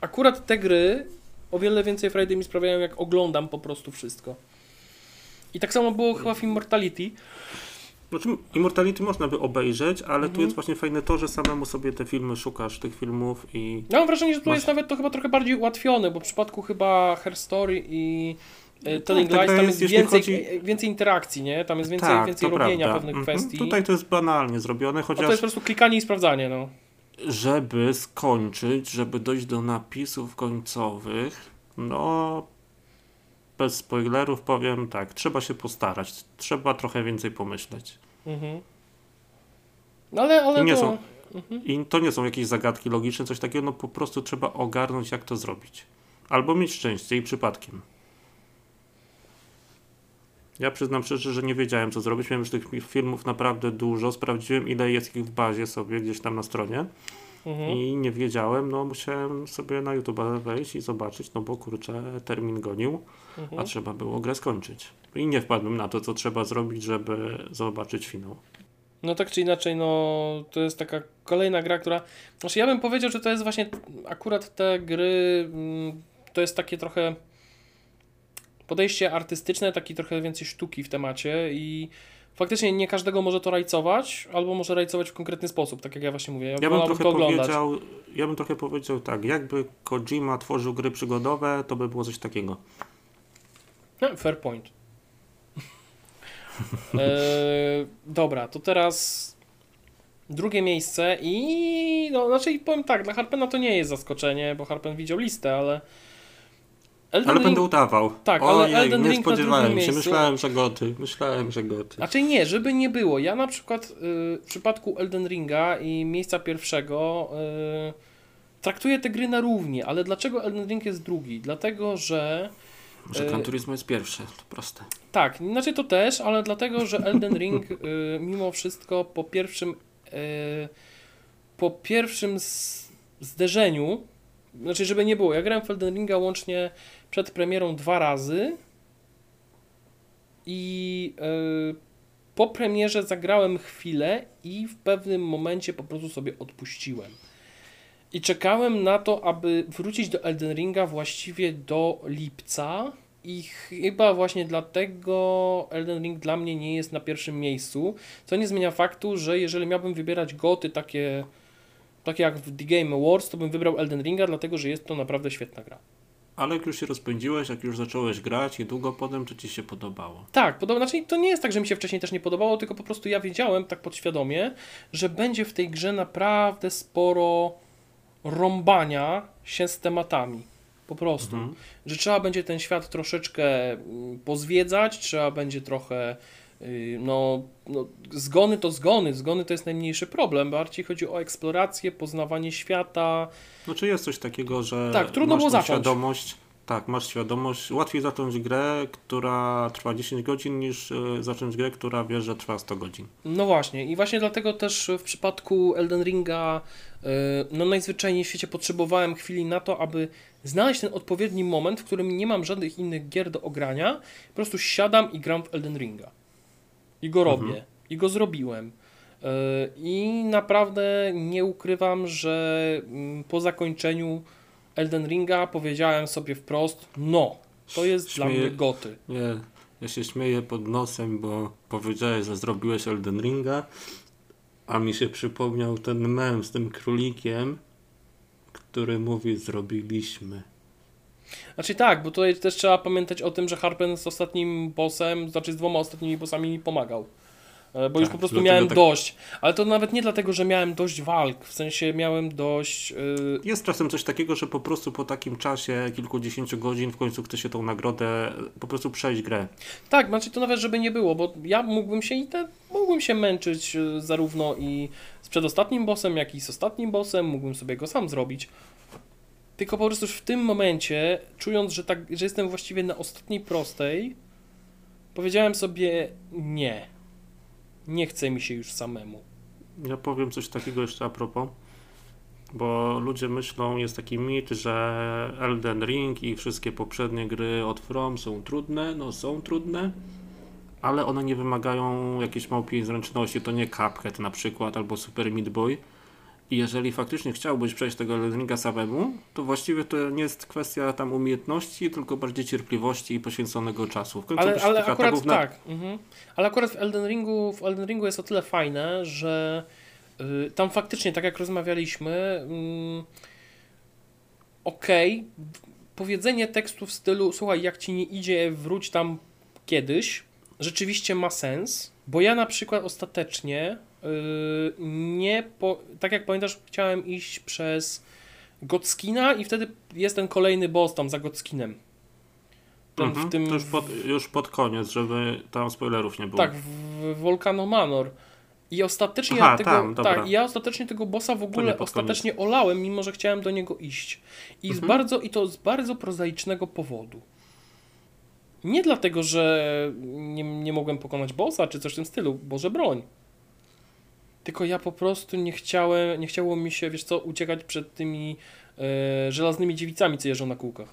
Speaker 2: akurat te gry o wiele więcej frajdy mi sprawiają, jak oglądam po prostu wszystko. I tak samo było chyba w Immortality.
Speaker 1: Znaczy, Immortality można by obejrzeć, ale tu
Speaker 2: Mhm.
Speaker 1: jest właśnie fajne to, że samemu sobie te filmy szukasz, tych filmów i
Speaker 2: Ja mam wrażenie, że tu
Speaker 1: Masz-
Speaker 2: jest nawet to chyba trochę bardziej ułatwione, bo w przypadku chyba Her Story i e, Telling
Speaker 1: ta
Speaker 2: Lies tam
Speaker 1: jest,
Speaker 2: więcej,
Speaker 1: chodzi-
Speaker 2: e, więcej interakcji, nie? Tam jest więcej,
Speaker 1: tak,
Speaker 2: więcej robienia
Speaker 1: prawda.
Speaker 2: pewnych
Speaker 1: Mhm.
Speaker 2: kwestii.
Speaker 1: Tutaj to jest banalnie zrobione,
Speaker 2: A to
Speaker 1: chociaż
Speaker 2: jest po prostu klikanie i sprawdzanie, no.
Speaker 1: żeby skończyć, żeby dojść do napisów końcowych, no bez spoilerów powiem tak, trzeba się postarać, trzeba trochę więcej pomyśleć.
Speaker 2: Mhm. No ale, ale
Speaker 1: I nie
Speaker 2: to...
Speaker 1: są-
Speaker 2: Mhm.
Speaker 1: I to nie są jakieś zagadki logiczne, coś takiego, no po prostu trzeba ogarnąć jak to zrobić. Albo mieć szczęście i przypadkiem. Ja przyznam szczerze, że nie wiedziałem co zrobić. Miałem już tych filmów naprawdę dużo. Sprawdziłem ile jest ich w bazie sobie gdzieś tam na stronie
Speaker 2: Mhm.
Speaker 1: i nie wiedziałem. No musiałem sobie na YouTube wejść i zobaczyć, no bo kurczę, termin gonił, a
Speaker 2: Mhm.
Speaker 1: trzeba było grę skończyć. I nie wpadłem na to, co trzeba zrobić, żeby zobaczyć finał.
Speaker 2: No tak czy inaczej, no to jest taka kolejna gra, która... Znaczy ja bym powiedział, że to jest właśnie akurat te gry, mm, to jest takie trochę podejście artystyczne, taki trochę więcej sztuki w temacie i faktycznie nie każdego może to rajcować, albo może rajcować w konkretny sposób, tak jak ja właśnie mówię. Ja,
Speaker 1: Ja bym trochę
Speaker 2: to oglądać.
Speaker 1: powiedział, ja bym trochę powiedział tak, jakby Kojima tworzył gry przygodowe, to by było coś takiego.
Speaker 2: No, fair point. [laughs] e, dobra, to teraz drugie miejsce i no, znaczy powiem tak, dla Harpena to nie jest zaskoczenie, bo Harpen widział listę, ale Elden
Speaker 1: Ale
Speaker 2: Ring,
Speaker 1: będę udawał.
Speaker 2: Tak, ale
Speaker 1: Ojej,
Speaker 2: Elden
Speaker 1: nie
Speaker 2: Ring
Speaker 1: spodziewałem się, myślałem, że goty, myślałem, że goty.
Speaker 2: Znaczy nie, żeby nie było. Ja na przykład y, w przypadku Elden Ringa i miejsca pierwszego y, traktuję te gry na równi, ale dlaczego Elden Ring jest drugi? Dlatego, że
Speaker 1: Że
Speaker 2: e,
Speaker 1: Gran Turismo jest pierwsze, to proste.
Speaker 2: Tak, znaczy to też, ale dlatego, że Elden Ring y, mimo wszystko po pierwszym y, po pierwszym zderzeniu, znaczy żeby nie było, ja grałem w Elden Ringa łącznie przed premierą dwa razy i y, po premierze zagrałem chwilę i w pewnym momencie po prostu sobie odpuściłem. I czekałem na to, aby wrócić do Elden Ringa właściwie do lipca, i chyba właśnie dlatego Elden Ring dla mnie nie jest na pierwszym miejscu, co nie zmienia faktu, że jeżeli miałbym wybierać goty takie, takie jak w The Game Awards, to bym wybrał Elden Ringa, dlatego że jest to naprawdę świetna gra.
Speaker 1: Ale jak już się rozpędziłeś, jak już zacząłeś grać i długo potem, to ci się podobało.
Speaker 2: Tak, podoba, znaczy to nie jest tak, że mi się wcześniej też nie podobało, tylko po prostu ja wiedziałem tak podświadomie, że będzie w tej grze naprawdę sporo rąbania się z tematami. Po prostu.
Speaker 1: Mhm.
Speaker 2: że trzeba będzie ten świat troszeczkę mm, pozwiedzać, trzeba będzie trochę no, no zgony to zgony, zgony to jest najmniejszy problem, bardziej chodzi o eksplorację, poznawanie świata.
Speaker 1: No czy jest coś takiego, że
Speaker 2: Tak, trudno
Speaker 1: masz
Speaker 2: było
Speaker 1: świadomość, Tak, masz świadomość. Łatwiej zacząć grę, która trwa 10 godzin, niż e, zacząć grę, która wiesz, że trwa 100 godzin.
Speaker 2: No właśnie, i właśnie dlatego też w przypadku Elden Ringa, y, no najzwyczajniej w świecie potrzebowałem chwili na to, aby znaleźć ten odpowiedni moment, w którym nie mam żadnych innych gier do ogrania, po prostu siadam i gram w Elden Ringa. I go robię.
Speaker 1: Mhm.
Speaker 2: I go zrobiłem. Y, I naprawdę nie ukrywam, że mm, po zakończeniu Elden Ringa powiedziałem sobie wprost, no, to jest dla
Speaker 1: Śmieję-
Speaker 2: mnie goty.
Speaker 1: Nie, ja się śmieję pod nosem, bo powiedziałeś, że zrobiłeś Elden Ringa, a mi się przypomniał ten mem z tym królikiem, który mówi zrobiliśmy.
Speaker 2: Znaczy tak, bo tutaj też trzeba pamiętać o tym, że Harpen z ostatnim bossem, znaczy z dwoma ostatnimi bossami mi pomagał. E, Bo już
Speaker 1: Tak,
Speaker 2: po prostu miałem
Speaker 1: tak-
Speaker 2: dość. Ale to nawet nie dlatego, że miałem dość walk, w sensie miałem dość. Yy,
Speaker 1: Jest czasem coś takiego, że po prostu po takim czasie, kilkudziesięciu godzin, w końcu chce się tą nagrodę po prostu przejść grę.
Speaker 2: Tak, znaczy to nawet żeby nie było, bo ja mógłbym się i te, mógłbym się męczyć zarówno i z przedostatnim bossem, jak i z ostatnim bossem, mógłbym sobie go sam zrobić. Tylko po prostu już w tym momencie, czując, że, tak, że jestem właściwie na ostatniej prostej, powiedziałem sobie nie. Nie chce mi się już samemu.
Speaker 1: Ja powiem coś takiego jeszcze a propos, bo ludzie myślą, jest taki mit, że Elden Ring i wszystkie poprzednie gry od From są trudne, no są trudne, ale one nie wymagają jakiejś małpiej zręczności, to nie Cuphead na przykład, albo Super Meat Boy. I jeżeli faktycznie chciałbyś przejść tego Elden Ringa samemu, to właściwie to nie jest kwestia tam umiejętności, tylko bardziej cierpliwości i poświęconego czasu. W końcu
Speaker 2: Ale, ale akurat
Speaker 1: na-
Speaker 2: tak. Mhm. Ale akurat w Elden Ringu, w Elden Ringu jest o tyle fajne, że y, tam faktycznie, tak jak rozmawialiśmy, mm, okej, powiedzenie tekstu w stylu słuchaj, jak ci nie idzie, wróć tam kiedyś, rzeczywiście ma sens, bo ja na przykład ostatecznie nie, po, tak jak pamiętasz, chciałem iść przez Gotskina i wtedy jest ten kolejny boss tam za Gotskinem. Ten
Speaker 1: Mhm,
Speaker 2: w tym
Speaker 1: już pod, już pod koniec, żeby tam spoilerów nie było.
Speaker 2: Tak, w Volcano Manor. I ostatecznie
Speaker 1: Aha,
Speaker 2: tego,
Speaker 1: tam,
Speaker 2: tak, ja ostatecznie tego bossa w ogóle ostatecznie olałem, mimo że chciałem do niego iść. I, z
Speaker 1: Mhm.
Speaker 2: bardzo, I to z bardzo prozaicznego powodu. Nie dlatego, że nie, nie mogłem pokonać bossa, czy coś w tym stylu, Boże broń. Tylko ja po prostu nie chciałem, nie chciało mi się, wiesz co, uciekać przed tymi e, żelaznymi dziewicami, co jeżdżą na kółkach.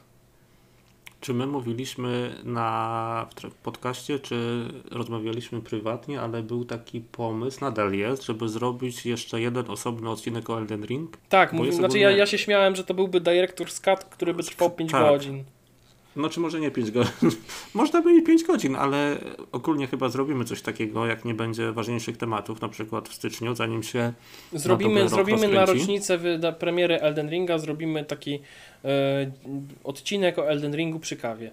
Speaker 1: Czy my mówiliśmy na podcaście, czy rozmawialiśmy prywatnie, ale był taki pomysł, nadal jest, żeby zrobić jeszcze jeden osobny odcinek o Elden Ring?
Speaker 2: Tak, znaczy
Speaker 1: ogólnie-
Speaker 2: ja, ja się śmiałem, że to byłby Director's Cut, który by trwał 5
Speaker 1: Tak.
Speaker 2: godzin.
Speaker 1: No czy może nie 5 godzin? [laughs] Można by i 5 godzin, ale ogólnie chyba zrobimy coś takiego, jak nie będzie ważniejszych tematów, na przykład w styczniu, zanim się
Speaker 2: Zrobimy,
Speaker 1: rok
Speaker 2: zrobimy na rocznicę wyda- premiery Elden Ringa, zrobimy taki e, odcinek o Elden Ringu przy kawie.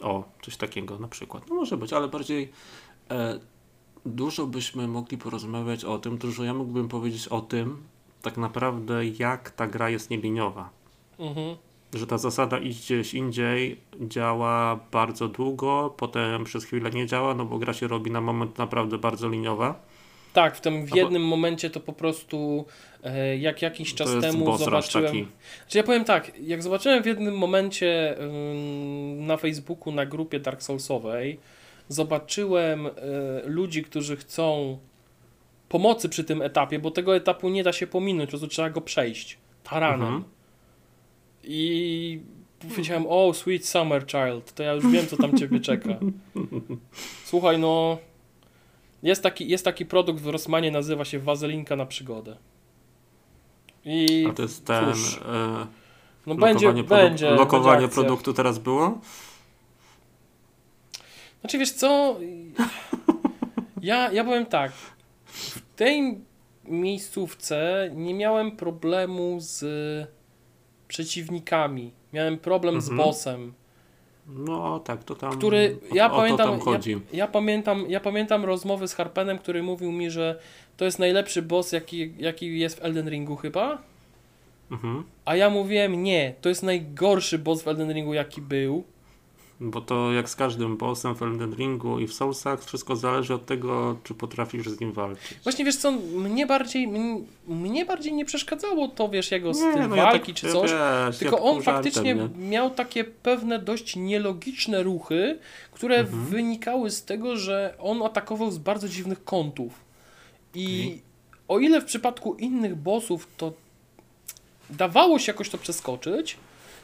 Speaker 1: O, coś takiego na przykład. No może być, ale bardziej e, dużo byśmy mogli porozmawiać o tym, dużo ja mógłbym powiedzieć o tym, tak naprawdę jak ta gra jest nieliniowa.
Speaker 2: Mhm.
Speaker 1: Że ta zasada iść gdzieś indziej działa bardzo długo, potem przez chwilę nie działa, no bo gra się robi na moment naprawdę bardzo liniowa.
Speaker 2: Tak, w tym w jednym momencie to po prostu e, jak jakiś czas temu zobaczyłem.
Speaker 1: taki.
Speaker 2: Czy ja powiem tak, jak zobaczyłem w jednym momencie na Facebooku, na grupie Dark Soulsowej, zobaczyłem y, ludzi, którzy chcą pomocy przy tym etapie, bo tego etapu nie da się pominąć, po prostu trzeba go przejść taranem.
Speaker 1: Mhm.
Speaker 2: I powiedziałem, o, sweet summer child, to ja już wiem, co tam ciebie czeka. Słuchaj, no, jest taki, jest taki produkt w Rossmanie, nazywa się wazelinka na przygodę. I
Speaker 1: A to jest ten.
Speaker 2: cóż,
Speaker 1: E,
Speaker 2: no będzie,
Speaker 1: lokowanie, produ-
Speaker 2: będzie.
Speaker 1: lokowanie
Speaker 2: będzie
Speaker 1: produktu teraz było?
Speaker 2: Znaczy wiesz co, ja, ja powiem tak, w tej miejscówce nie miałem problemu z przeciwnikami, miałem problem z
Speaker 1: Mhm.
Speaker 2: bossem,
Speaker 1: No tak, to tam.
Speaker 2: który, ja
Speaker 1: o
Speaker 2: pamiętam,
Speaker 1: chodzi.
Speaker 2: ja, ja, pamiętam, ja pamiętam rozmowy z Harpenem, który mówił mi, że to jest najlepszy boss, jaki, jaki jest w Elden Ringu chyba,
Speaker 1: Mhm.
Speaker 2: a ja mówiłem nie, to jest najgorszy boss w Elden Ringu, jaki był,
Speaker 1: Bo to jak z każdym bossem w Elden Ringu i w Soulsach, wszystko zależy od tego, czy potrafisz z nim walczyć.
Speaker 2: Właśnie wiesz co, mnie bardziej, mnie bardziej nie przeszkadzało to, wiesz, jego styl
Speaker 1: no ja
Speaker 2: walki
Speaker 1: tak-
Speaker 2: czy
Speaker 1: ja
Speaker 2: coś.
Speaker 1: wiesz,
Speaker 2: Tylko
Speaker 1: ja
Speaker 2: on
Speaker 1: żartem,
Speaker 2: faktycznie
Speaker 1: nie?
Speaker 2: miał takie pewne dość nielogiczne ruchy, które
Speaker 1: Mhm.
Speaker 2: wynikały z tego, że on atakował z bardzo dziwnych kątów. I o ile w przypadku innych bossów to dawało się jakoś to przeskoczyć,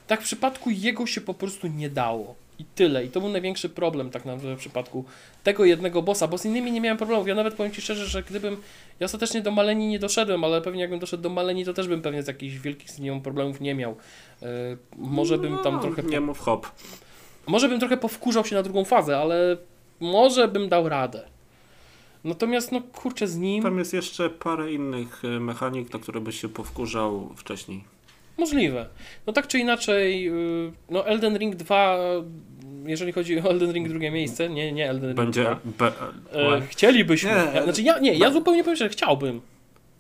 Speaker 2: tak w przypadku jego się po prostu nie dało. I tyle. I to był największy problem tak naprawdę w przypadku tego jednego bossa, bo z innymi nie miałem problemów. Ja nawet powiem Ci szczerze, że gdybym, ja ostatecznie do Maleni nie doszedłem, ale pewnie jakbym doszedł do Maleni, to też bym pewnie z jakichś wielkich z nią problemów nie miał. Yy, może bym tam
Speaker 1: No,
Speaker 2: trochę...
Speaker 1: Nie mów hop.
Speaker 2: może bym trochę powkurzał się na drugą fazę, ale może bym dał radę. Natomiast, no kurczę, z nim...
Speaker 1: Tam jest jeszcze parę innych y, mechanik, na które byś się powkurzał wcześniej.
Speaker 2: Możliwe. No tak czy inaczej, yy, no Elden Ring 2, jeżeli chodzi o Elden Ring drugie miejsce, nie, nie Elden Ring
Speaker 1: Będzie.
Speaker 2: 2.
Speaker 1: Be,
Speaker 2: E, chcielibyśmy.
Speaker 1: Nie,
Speaker 2: Ja, znaczy ja, nie, ja
Speaker 1: be-
Speaker 2: zupełnie powiem, że chciałbym.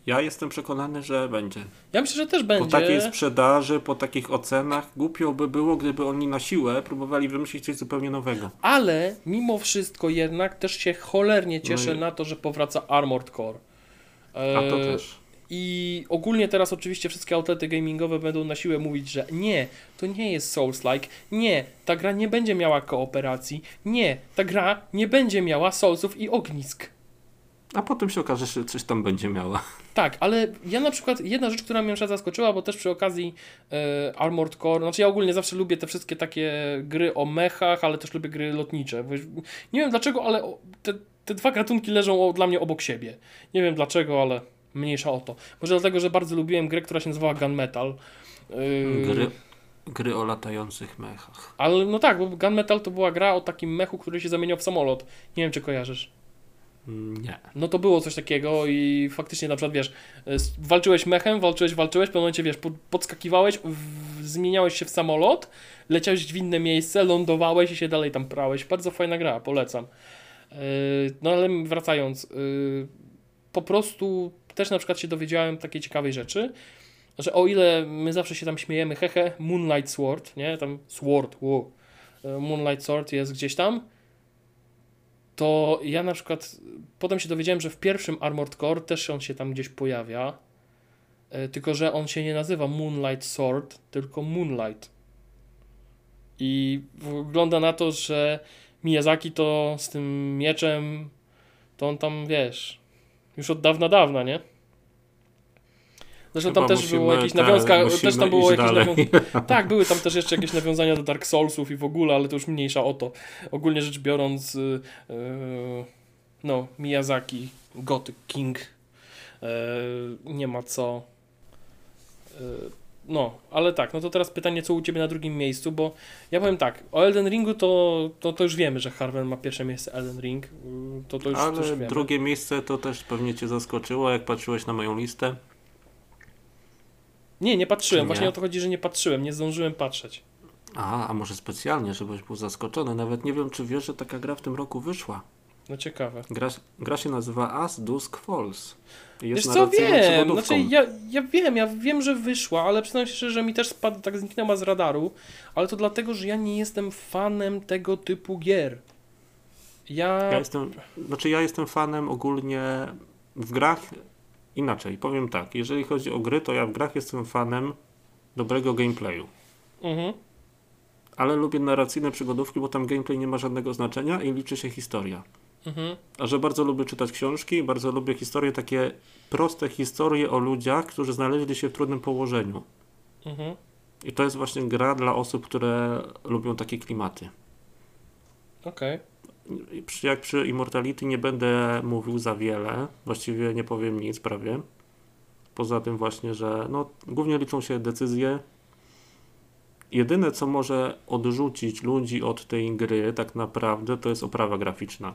Speaker 1: ja jestem przekonany, że będzie.
Speaker 2: Ja myślę, że też
Speaker 1: Po
Speaker 2: będzie.
Speaker 1: takiej sprzedaży, po takich ocenach, głupio by było, gdyby oni na siłę próbowali wymyślić coś zupełnie nowego.
Speaker 2: Ale mimo wszystko jednak też się cholernie cieszę
Speaker 1: No i-
Speaker 2: na to, że powraca Armored Core. E,
Speaker 1: A to też.
Speaker 2: I ogólnie teraz oczywiście wszystkie outlety gamingowe będą na siłę mówić, że nie, to nie jest Souls-like, nie, ta gra nie będzie miała kooperacji, nie, ta gra nie będzie miała Soulsów i ognisk.
Speaker 1: A potem się okaże, że coś tam będzie miała.
Speaker 2: Tak, ale ja na przykład, jedna rzecz, która mnie przykład zaskoczyła, bo też przy okazji e, Armored Core, znaczy ja ogólnie zawsze lubię te wszystkie takie gry o mechach, ale też lubię gry lotnicze. Nie wiem dlaczego, ale te, te dwa gatunki leżą o, dla mnie obok siebie. Nie wiem dlaczego, ale mniejsza o to. Może dlatego, że bardzo lubiłem grę, która się nazywała Gunmetal. Yy,
Speaker 1: Gry, gry o latających mechach.
Speaker 2: Ale no tak, bo Gunmetal to była gra o takim mechu, który się zamieniał w samolot. Nie wiem, czy kojarzysz.
Speaker 1: Nie.
Speaker 2: No to było coś takiego i faktycznie na przykład, wiesz, s- walczyłeś mechem, walczyłeś, walczyłeś, w pewnym momencie, wiesz, pod, podskakiwałeś, w, zmieniałeś się w samolot, leciałeś w inne miejsce, lądowałeś i się dalej tam prałeś. Bardzo fajna gra, polecam. Yy, no ale wracając, yy, po prostu też na przykład się dowiedziałem takiej ciekawej rzeczy, że o ile my zawsze się tam śmiejemy, hehe, Moonlight Sword, nie, tam Sword, wow, Yy, Moonlight Sword jest gdzieś tam, to ja na przykład potem się dowiedziałem, że w pierwszym Armored Core też on się tam gdzieś pojawia, e, tylko że on się nie nazywa Moonlight Sword, tylko Moonlight. I wygląda na to, że Miyazaki to z tym mieczem, to on tam, wiesz, już od dawna, dawna, nie? Zresztą
Speaker 1: Chyba
Speaker 2: tam też było jakieś nawiązka, też tam było jakieś
Speaker 1: dalej.
Speaker 2: nawią- [laughs] tak, były tam też jeszcze jakieś nawiązania do Dark Soulsów i w ogóle, ale to już mniejsza o to. Ogólnie rzecz biorąc, yy, yy, no, Miyazaki, Gothic King, yy, nie ma co. Yy, no, ale tak, no to teraz pytanie, co u Ciebie na drugim miejscu, bo ja powiem tak, o Elden Ringu to, to, to już wiemy, że Harvey ma pierwsze miejsce Elden Ring, yy, to, to już, to już
Speaker 1: Ale
Speaker 2: wiemy.
Speaker 1: drugie miejsce to też pewnie cię zaskoczyło, jak patrzyłeś na moją listę.
Speaker 2: Nie, nie patrzyłem,
Speaker 1: nie?
Speaker 2: właśnie o to chodzi, że nie patrzyłem, nie zdążyłem patrzeć.
Speaker 1: A, a może specjalnie, żebyś był zaskoczony. Nawet nie wiem, czy wiesz, że taka gra w tym roku wyszła.
Speaker 2: No ciekawe.
Speaker 1: Gra, gra się nazywa As Dusk Falls. I
Speaker 2: Wiesz
Speaker 1: Jest
Speaker 2: co, wiem, znaczy ja, ja wiem, ja wiem, że wyszła, ale przyznam się że mi też spadł, tak zniknęła z radaru, ale to dlatego, że ja nie jestem fanem tego typu gier. Ja...
Speaker 1: Ja jestem, znaczy ja jestem fanem ogólnie w grach inaczej. Powiem tak, jeżeli chodzi o gry, to ja w grach jestem fanem dobrego gameplayu.
Speaker 2: Mhm,
Speaker 1: Ale lubię narracyjne przygodówki, bo tam gameplay nie ma żadnego znaczenia i liczy się historia.
Speaker 2: Mhm,
Speaker 1: A że bardzo lubię czytać książki, bardzo lubię historie, takie proste historie o ludziach, którzy znaleźli się w trudnym położeniu.
Speaker 2: mhm.
Speaker 1: I to jest właśnie gra dla osób, które lubią takie klimaty.
Speaker 2: Okej.
Speaker 1: Przy- Jak przy Immortality nie będę mówił za wiele, właściwie nie powiem nic prawie. Poza tym właśnie, że no, głównie liczą się decyzje. Jedyne, co może odrzucić ludzi od tej gry tak naprawdę, to jest oprawa graficzna.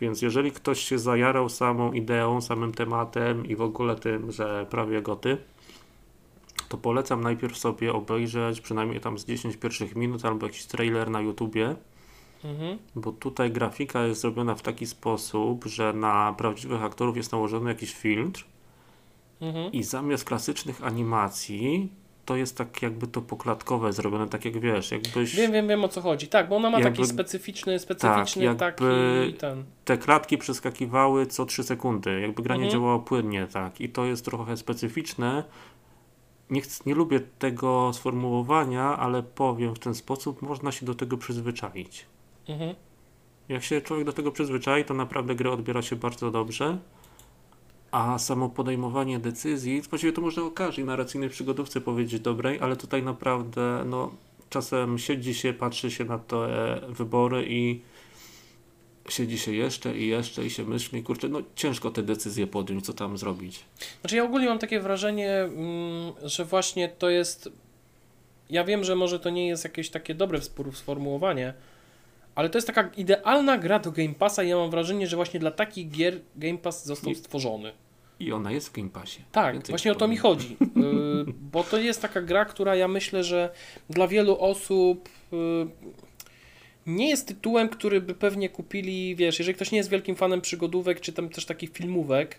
Speaker 1: Więc jeżeli ktoś się zajarał samą ideą, samym tematem i w ogóle tym, że prawie goty, to polecam najpierw sobie obejrzeć przynajmniej tam z 10 pierwszych minut albo jakiś trailer na YouTubie,
Speaker 2: Mhm.
Speaker 1: bo tutaj grafika jest zrobiona w taki sposób, że na prawdziwych aktorów jest nałożony jakiś filtr
Speaker 2: Mhm.
Speaker 1: i zamiast klasycznych animacji to jest tak jakby to poklatkowe zrobione, tak jak wiesz, jakbyś
Speaker 2: Wiem, wiem, wiem o co chodzi. Tak, bo ona ma
Speaker 1: Jakby-
Speaker 2: taki specyficzny, specyficzny
Speaker 1: Tak,
Speaker 2: taki ten.
Speaker 1: te klatki przeskakiwały co 3 sekundy, jakby gra nie
Speaker 2: Mhm.
Speaker 1: działała płynnie, tak. I to jest trochę specyficzne. Nie, chcę, nie lubię tego sformułowania, ale powiem w ten sposób, można się do tego przyzwyczaić.
Speaker 2: Mhm.
Speaker 1: Jak się człowiek do tego przyzwyczai, to naprawdę grę odbiera się bardzo dobrze. A samo podejmowanie decyzji, właściwie to można o każdej narracyjnej przygodówce powiedzieć dobrej, ale tutaj naprawdę, no, czasem siedzi się, patrzy się na te wybory i siedzi się jeszcze i jeszcze i się myśli, kurczę, no ciężko te decyzje podjąć, co tam zrobić.
Speaker 2: Znaczy ja ogólnie mam takie wrażenie, mm, że właśnie to jest. Ja wiem, że może to nie jest jakieś takie dobre sformułowanie, ale to jest taka idealna gra do Game Passa i ja mam wrażenie, że właśnie dla takich gier Game Pass został stworzony.
Speaker 1: I ona jest w Game Passie.
Speaker 2: Tak,
Speaker 1: Więcej
Speaker 2: właśnie o to mi chodzi. Yy, [laughs] bo to jest taka gra, która ja myślę, że dla wielu osób yy, nie jest tytułem, który by pewnie kupili, wiesz, jeżeli ktoś nie jest wielkim fanem przygodówek, czy tam też takich filmówek,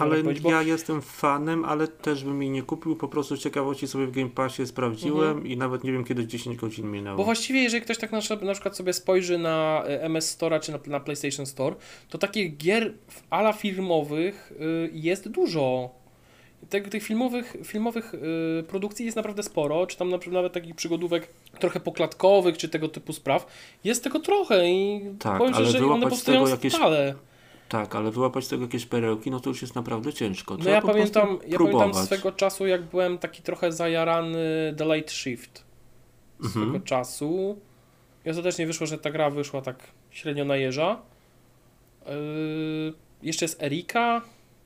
Speaker 1: Ale
Speaker 2: bo
Speaker 1: ja jestem fanem, ale też bym jej nie kupił, po prostu z ciekawości sobie w Game Passie sprawdziłem
Speaker 2: Mhm.
Speaker 1: i nawet nie wiem kiedy 10 godzin minęło.
Speaker 2: Bo właściwie, jeżeli ktoś tak na, przykład- na przykład sobie spojrzy na e, MS Store czy na, na PlayStation Store, to takich gier ala filmowych y, jest dużo. Tych, tych filmowych, filmowych y, produkcji jest naprawdę sporo, czy tam na, nawet takich przygodówek trochę poklatkowych, czy tego typu spraw. Jest tego trochę i
Speaker 1: Tak,
Speaker 2: powiem,
Speaker 1: ale
Speaker 2: że one powstają
Speaker 1: tego jakieś
Speaker 2: stale.
Speaker 1: Tak, ale wyłapać z tego jakieś perełki, no to już jest naprawdę ciężko.
Speaker 2: No
Speaker 1: Trzeba
Speaker 2: ja
Speaker 1: po prostu
Speaker 2: pamiętam, ja pamiętam swego czasu, jak byłem taki trochę zajarany The Late Shift.
Speaker 1: Mhm.
Speaker 2: swego czasu. I ostatecznie wyszło, że ta gra wyszła tak średnio na jeża. Yy, jeszcze jest Erika,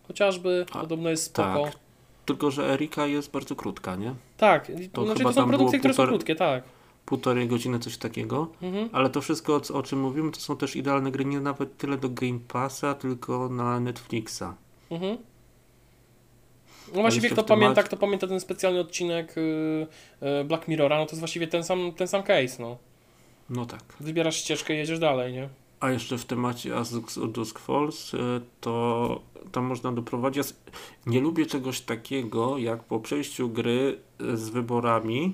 Speaker 2: chociażby,
Speaker 1: A,
Speaker 2: podobno jest spoko.
Speaker 1: tak. Tylko, że Erika jest bardzo krótka, nie?
Speaker 2: Tak,
Speaker 1: To
Speaker 2: znaczy to są produkcje,
Speaker 1: było
Speaker 2: które są
Speaker 1: półtora-
Speaker 2: krótkie, tak.
Speaker 1: Półtorej godziny, coś takiego.
Speaker 2: Mhm.
Speaker 1: Ale to wszystko, o, czym mówimy, to są też idealne gry, nie nawet tyle do Game Passa, tylko na Netflixa.
Speaker 2: Mhm. No właściwie kto pamięta, kto pamięta ten specjalny odcinek yy, yy, Black Mirrora, no to jest właściwie ten sam, ten sam case, no.
Speaker 1: No tak.
Speaker 2: Wybierasz ścieżkę i jedziesz dalej, nie?
Speaker 1: A jeszcze w temacie As Dusk, Falls, y, to tam można doprowadzić. Nie lubię czegoś takiego, jak po przejściu gry y, z wyborami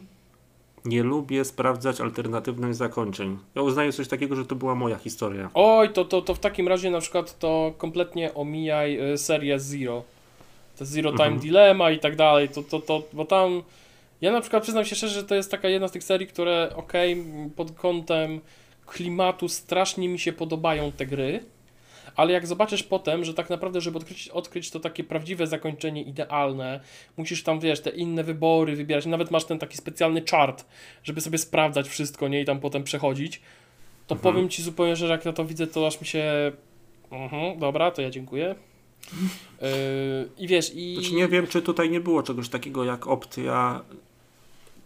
Speaker 1: nie lubię sprawdzać alternatywnych zakończeń. Ja uznaję coś takiego, że to była moja historia.
Speaker 2: Oj, to, to, to w takim razie na przykład to kompletnie omijaj y, serię Zero. To Zero Time
Speaker 1: Mhm.
Speaker 2: Dilemma i tak dalej, to, to, to, bo tam ja na przykład przyznam się szczerze, że to jest taka jedna z tych serii, które okej, m, pod kątem klimatu strasznie mi się podobają te gry, ale jak zobaczysz potem, że tak naprawdę, żeby odkryć, odkryć to takie prawdziwe zakończenie idealne, musisz tam, wiesz, te inne wybory wybierać, nawet masz ten taki specjalny chart, żeby sobie sprawdzać wszystko, nie, i tam potem przechodzić, to
Speaker 1: Mhm.
Speaker 2: powiem Ci zupełnie szczerze, jak ja to widzę, to aż mi się... Mhm, dobra, to ja dziękuję. [laughs] Yy, I wiesz, i...
Speaker 1: Znaczy nie wiem, czy tutaj nie było czegoś takiego jak opcja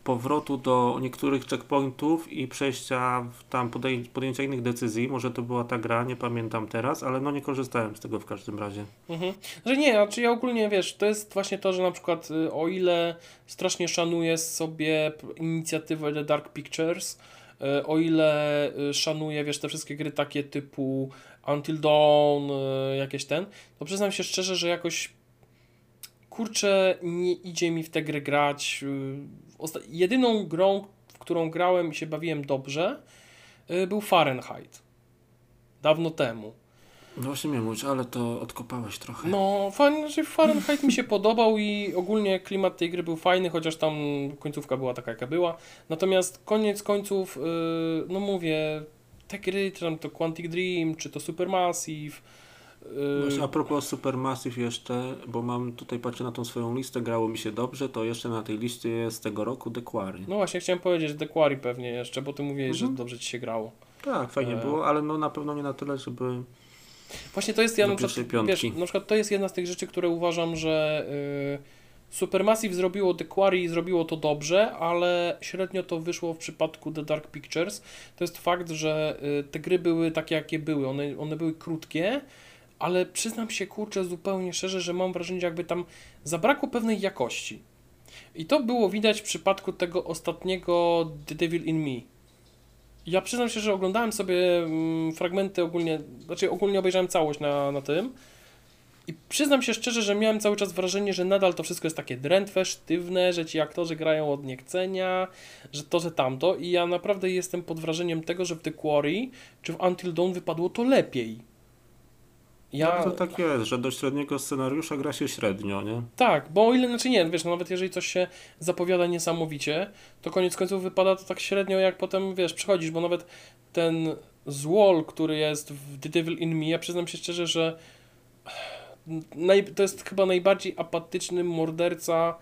Speaker 1: powrotu do niektórych checkpointów i przejścia w tam podej- podjęcia innych decyzji. Może to była ta gra, nie pamiętam teraz, ale no nie korzystałem z tego w każdym razie.
Speaker 2: Mhm. Że nie, znaczy ja ogólnie wiesz, to jest właśnie to, że na przykład y, o ile strasznie szanuję sobie inicjatywę The Dark Pictures, y, o ile y, szanuję, wiesz, te wszystkie gry takie typu Until Dawn, jakieś ten, to przyznam się szczerze, że jakoś kurczę, nie idzie mi w tę grę grać. Y, jedyną grą, w którą grałem i się bawiłem dobrze, y, był Fahrenheit. Dawno temu.
Speaker 1: No właśnie miałem mówić, ale to odkopałeś trochę.
Speaker 2: No, fajnie, że Fahrenheit mi się podobał i ogólnie klimat tej gry był fajny, chociaż tam końcówka była taka, jaka była. Natomiast koniec końców, yy, no mówię, te gry, czy tam to Quantic Dream, czy to Supermassive,
Speaker 1: Właśnie a propos Supermassive jeszcze, bo mam tutaj, patrzę na tą swoją listę, grało mi się dobrze, to jeszcze na tej liście jest tego roku The Quarry.
Speaker 2: no właśnie chciałem powiedzieć, The Quarry pewnie jeszcze, bo ty mówiłeś,
Speaker 1: Mhm.
Speaker 2: że dobrze ci się grało.
Speaker 1: Tak, fajnie
Speaker 2: E.
Speaker 1: było, ale no na pewno nie na tyle, żeby...
Speaker 2: Właśnie to jest, ja na przykład, wiesz, na przykład to jest jedna z tych rzeczy, które uważam, że yy, Supermassive zrobiło The Quarry i zrobiło to dobrze, ale średnio to wyszło w przypadku The Dark Pictures. To jest fakt, że yy, te gry były takie, jakie były. One, one były krótkie, ale przyznam się, kurczę, zupełnie szczerze, że mam wrażenie, że jakby tam zabrakło pewnej jakości. I to było widać w przypadku tego ostatniego The Devil in Me. Ja przyznam się, że oglądałem sobie mm, fragmenty ogólnie, znaczy ogólnie obejrzałem całość na, na tym I przyznam się szczerze, że miałem cały czas wrażenie, że nadal to wszystko jest takie drętwe, sztywne, że ci aktorzy grają od niechcenia, że to, że tamto. I ja naprawdę jestem pod wrażeniem tego, że w The Quarry czy w Until Dawn wypadło to lepiej.
Speaker 1: Ja... No to tak jest, że do średniego scenariusza gra się średnio, nie?
Speaker 2: Tak, bo o ile, znaczy nie, wiesz, no nawet jeżeli coś się zapowiada niesamowicie, to koniec końców wypada to tak średnio, jak potem, wiesz, przychodzisz, bo nawet ten Zwol, który jest w The Devil in Me, ja przyznam się szczerze, że naj, to jest chyba najbardziej apatyczny morderca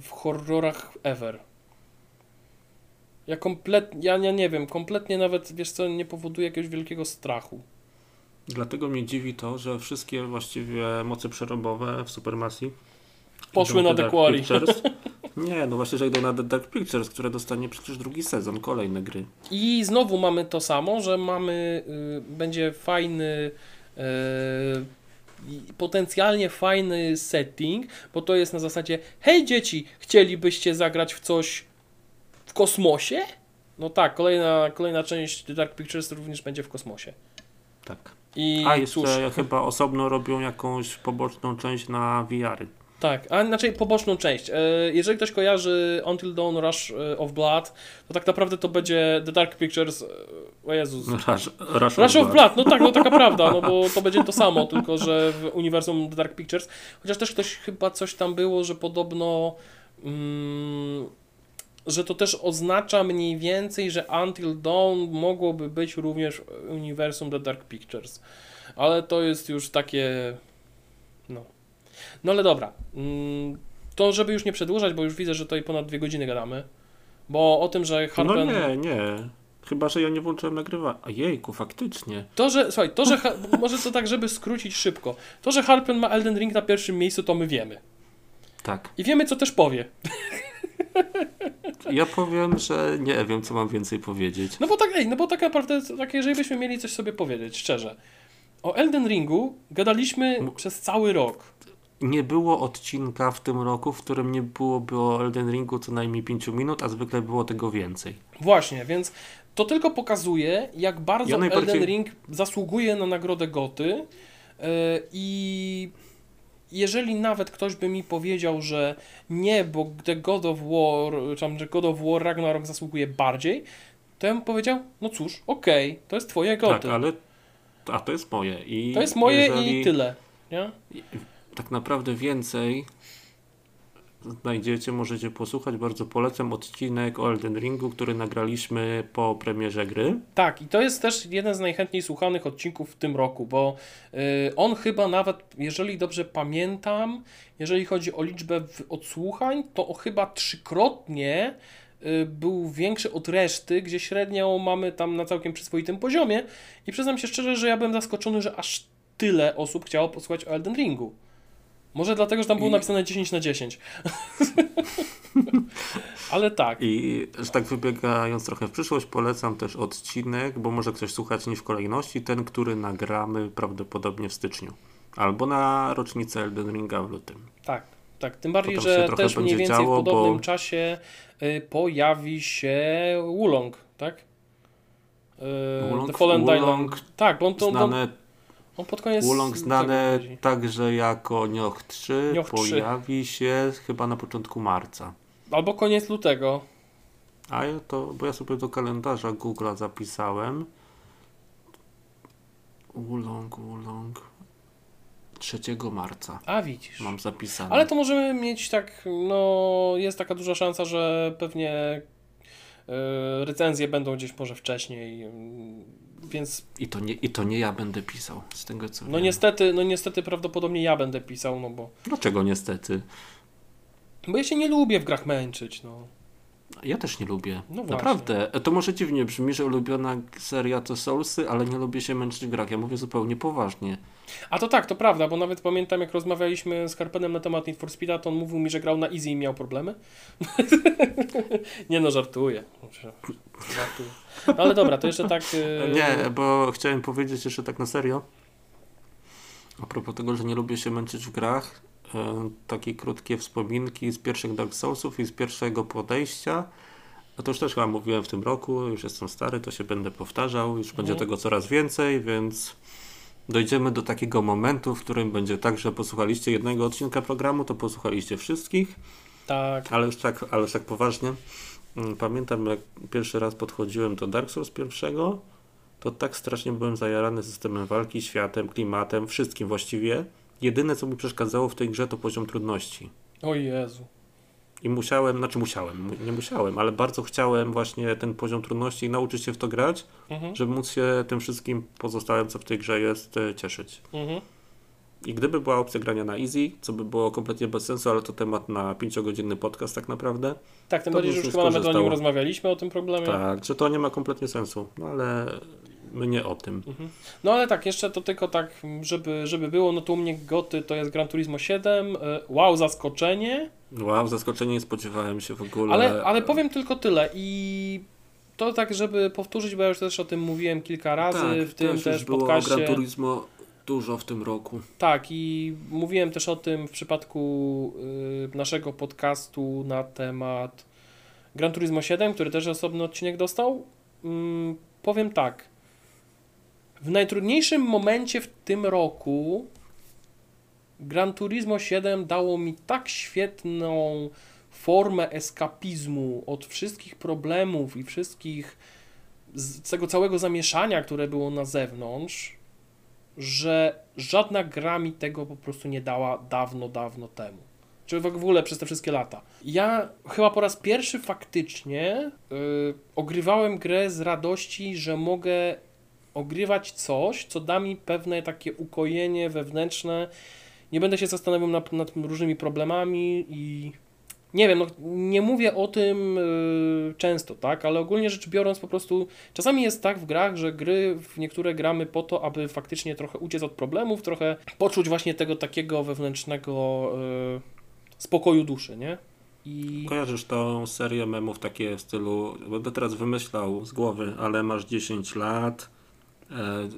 Speaker 2: w horrorach ever. Ja kompletnie, ja, ja nie wiem, kompletnie nawet, wiesz co, nie powoduje jakiegoś wielkiego strachu.
Speaker 1: Dlatego mnie dziwi to, że wszystkie właściwie moce przerobowe w Supermassii
Speaker 2: poszły na The Quarry. [laughs]
Speaker 1: Nie, no właśnie, że idą na The Dark Pictures, które dostanie przecież drugi sezon, kolejne gry.
Speaker 2: I znowu mamy to samo, że mamy, y, będzie fajny, y, potencjalnie fajny setting, bo to jest na zasadzie, hej dzieci, chcielibyście zagrać w coś w kosmosie? No tak, kolejna, kolejna część The Dark Pictures również będzie w kosmosie.
Speaker 1: Tak. I A jeszcze cóż, chyba osobno robią jakąś poboczną część na VR-y.
Speaker 2: Tak, a inaczej poboczną część. E, jeżeli ktoś kojarzy Until Dawn Rush e, of Blood, to tak naprawdę to będzie The Dark Pictures. E, o Jezus.
Speaker 1: Rush, [laughs] Rush,
Speaker 2: Rush of, of Blood. No tak, no taka prawda, no bo to będzie to samo, tylko że w uniwersum The Dark Pictures. Chociaż też ktoś chyba coś tam było, że podobno. Mm, że to też oznacza mniej więcej, że Until Dawn mogłoby być również uniwersum The Dark Pictures. Ale to jest już takie. No. No ale dobra. Mm, to, żeby już nie przedłużać, bo już widzę, że tutaj ponad dwie godziny gadamy. Bo o tym, że
Speaker 1: Harpen... No nie, nie. Chyba, że ja nie włączyłem nagrywa. A jejku, faktycznie.
Speaker 2: To, że, słuchaj, to, że, [laughs] może to tak, żeby skrócić szybko. To, że Harpen ma Elden Ring na pierwszym miejscu, to my wiemy.
Speaker 1: Tak.
Speaker 2: I wiemy, co też powie. [laughs]
Speaker 1: Ja powiem, że nie wiem, co mam więcej powiedzieć.
Speaker 2: No bo tak, ej, no bo tak naprawdę, tak, jeżeli byśmy mieli coś sobie powiedzieć, szczerze. O Elden Ringu gadaliśmy przez cały rok.
Speaker 1: Nie było odcinka w tym roku, w którym nie byłoby o Elden Ringu co najmniej 5 minut, a zwykle było tego więcej.
Speaker 2: Właśnie, więc to tylko pokazuje, jak bardzo ja najbardziej... Elden Ring zasługuje na nagrodę Goty yy, i jeżeli nawet ktoś by mi powiedział, że nie, bo The God of War, czy że God of War Ragnarok zasługuje bardziej, to ja bym powiedział, no cóż, okej, okay, to jest twoje goty.
Speaker 1: Tak, ale a to jest moje. I
Speaker 2: to jest moje i tyle. Nie?
Speaker 1: Tak naprawdę więcej znajdziecie, możecie posłuchać. Bardzo polecam odcinek o Elden Ringu, który nagraliśmy po premierze gry.
Speaker 2: Tak, i to jest też jeden z najchętniej słuchanych odcinków w tym roku, bo yy, on chyba nawet, jeżeli dobrze pamiętam, jeżeli chodzi o liczbę odsłuchań, to chyba trzykrotnie y, był większy od reszty, gdzie średnią mamy tam na całkiem przyzwoitym poziomie i przyznam się szczerze, że ja byłem zaskoczony, że aż tyle osób chciało posłuchać o Elden Ringu. Może dlatego, że tam było I... napisane 10 na 10. [laughs] Ale tak.
Speaker 1: I że tak wybiegając trochę w przyszłość, polecam też odcinek, bo może ktoś słuchać nie w kolejności, ten, który nagramy prawdopodobnie w styczniu. Albo na rocznicę Elden Ringa w lutym.
Speaker 2: Tak, tak. Tym bardziej, Potem że też mniej więcej działo, w podobnym bo... czasie y, pojawi się Wulong, tak?
Speaker 1: Y, Wulong, The Fallen Wulong,
Speaker 2: Tak, bo on to...
Speaker 1: Znane
Speaker 2: on pod koniec
Speaker 1: Wulong znany także jako Nioch 3 Nioch pojawi 3. się chyba na początku marca.
Speaker 2: Albo koniec lutego.
Speaker 1: A ja to, bo ja sobie do kalendarza Google'a zapisałem. Wulong, Wulong. 3 marca.
Speaker 2: A widzisz.
Speaker 1: Mam zapisane.
Speaker 2: Ale to możemy mieć tak, no jest taka duża szansa, że pewnie yy, recenzje będą gdzieś może wcześniej. Yy, więc...
Speaker 1: I to, nie, I to nie ja będę pisał, z tego co
Speaker 2: No
Speaker 1: wiem.
Speaker 2: niestety, no niestety prawdopodobnie ja będę pisał, no bo...
Speaker 1: Dlaczego niestety?
Speaker 2: Bo ja się nie lubię w grach męczyć, no.
Speaker 1: Ja też nie lubię. No Naprawdę. To może dziwnie brzmi, że ulubiona seria to Soulsy, ale nie lubię się męczyć w grach. Ja mówię zupełnie poważnie.
Speaker 2: A to tak, to prawda, bo nawet pamiętam, jak rozmawialiśmy z Karpenem na temat Need for Speed'a, to on mówił mi, że grał na easy i miał problemy. [laughs] nie no, żartuję. żartuję. No, ale dobra, to jeszcze tak...
Speaker 1: Yy... [laughs] Nie, bo chciałem powiedzieć jeszcze tak na serio. A propos tego, że nie lubię się męczyć w grach, E, takie krótkie wspominki z pierwszych Dark Soulsów i z pierwszego podejścia. A to już też chyba mówiłem w tym roku, już jestem stary, to się będę powtarzał, już będzie mhm. tego coraz więcej, więc dojdziemy do takiego momentu, w którym będzie tak, że posłuchaliście jednego odcinka programu, to posłuchaliście wszystkich,
Speaker 2: Tak.
Speaker 1: ale już tak, ale już tak poważnie. Mm, Pamiętam, jak pierwszy raz podchodziłem do Dark Souls pierwszego, to tak strasznie byłem zajarany systemem walki, światem, klimatem, wszystkim właściwie. Jedyne, co mi przeszkadzało w tej grze, to poziom trudności.
Speaker 2: O Jezu.
Speaker 1: I musiałem, znaczy musiałem, mu- nie musiałem, ale bardzo chciałem właśnie ten poziom trudności i nauczyć się w to grać,
Speaker 2: Mhm.
Speaker 1: żeby móc się tym wszystkim pozostałym, co w tej grze jest, e, cieszyć.
Speaker 2: Mhm.
Speaker 1: I gdyby była opcja grania na easy, co by było kompletnie bez sensu, ale to temat na pięciogodzinny podcast tak naprawdę,
Speaker 2: Tak, tym bardziej, że już chyba nawet o nim rozmawialiśmy, o tym problemie.
Speaker 1: tak, że to nie ma kompletnie sensu, no ale my nie o tym.
Speaker 2: Mhm. No ale tak, jeszcze to tylko tak, żeby, żeby było, no to u mnie goty to jest Gran Turismo 7. e, Wow, zaskoczenie.
Speaker 1: Wow, zaskoczenie, nie spodziewałem się w ogóle.
Speaker 2: Ale, ale powiem tylko tyle i to tak, żeby powtórzyć, bo ja już też o tym mówiłem kilka razy
Speaker 1: tak,
Speaker 2: w tym
Speaker 1: też,
Speaker 2: też podcaście.
Speaker 1: Gran Turismo dużo w tym roku.
Speaker 2: Tak, i mówiłem też o tym w przypadku y, naszego podcastu na temat Gran Turismo 7, który też osobny odcinek dostał. Mm, powiem tak. W najtrudniejszym momencie w tym roku Gran Turismo 7 dało mi tak świetną formę eskapizmu od wszystkich problemów i wszystkich z tego całego zamieszania, które było na zewnątrz, że żadna gra mi tego po prostu nie dała dawno, dawno temu. Czy w ogóle przez te wszystkie lata. Ja chyba po raz pierwszy faktycznie yy, ogrywałem grę z radości, że mogę ogrywać coś, co da mi pewne takie ukojenie wewnętrzne. Nie będę się zastanawiał nad, nad różnymi problemami i nie wiem, no, nie mówię o tym yy, często, tak, ale ogólnie rzecz biorąc po prostu czasami jest tak w grach, że gry w niektóre gramy po to, aby faktycznie trochę uciec od problemów, trochę poczuć właśnie tego takiego wewnętrznego yy, spokoju duszy, nie? I
Speaker 1: Kojarzysz tą serię memów takie w stylu, będę teraz wymyślał z głowy, ale masz 10 lat,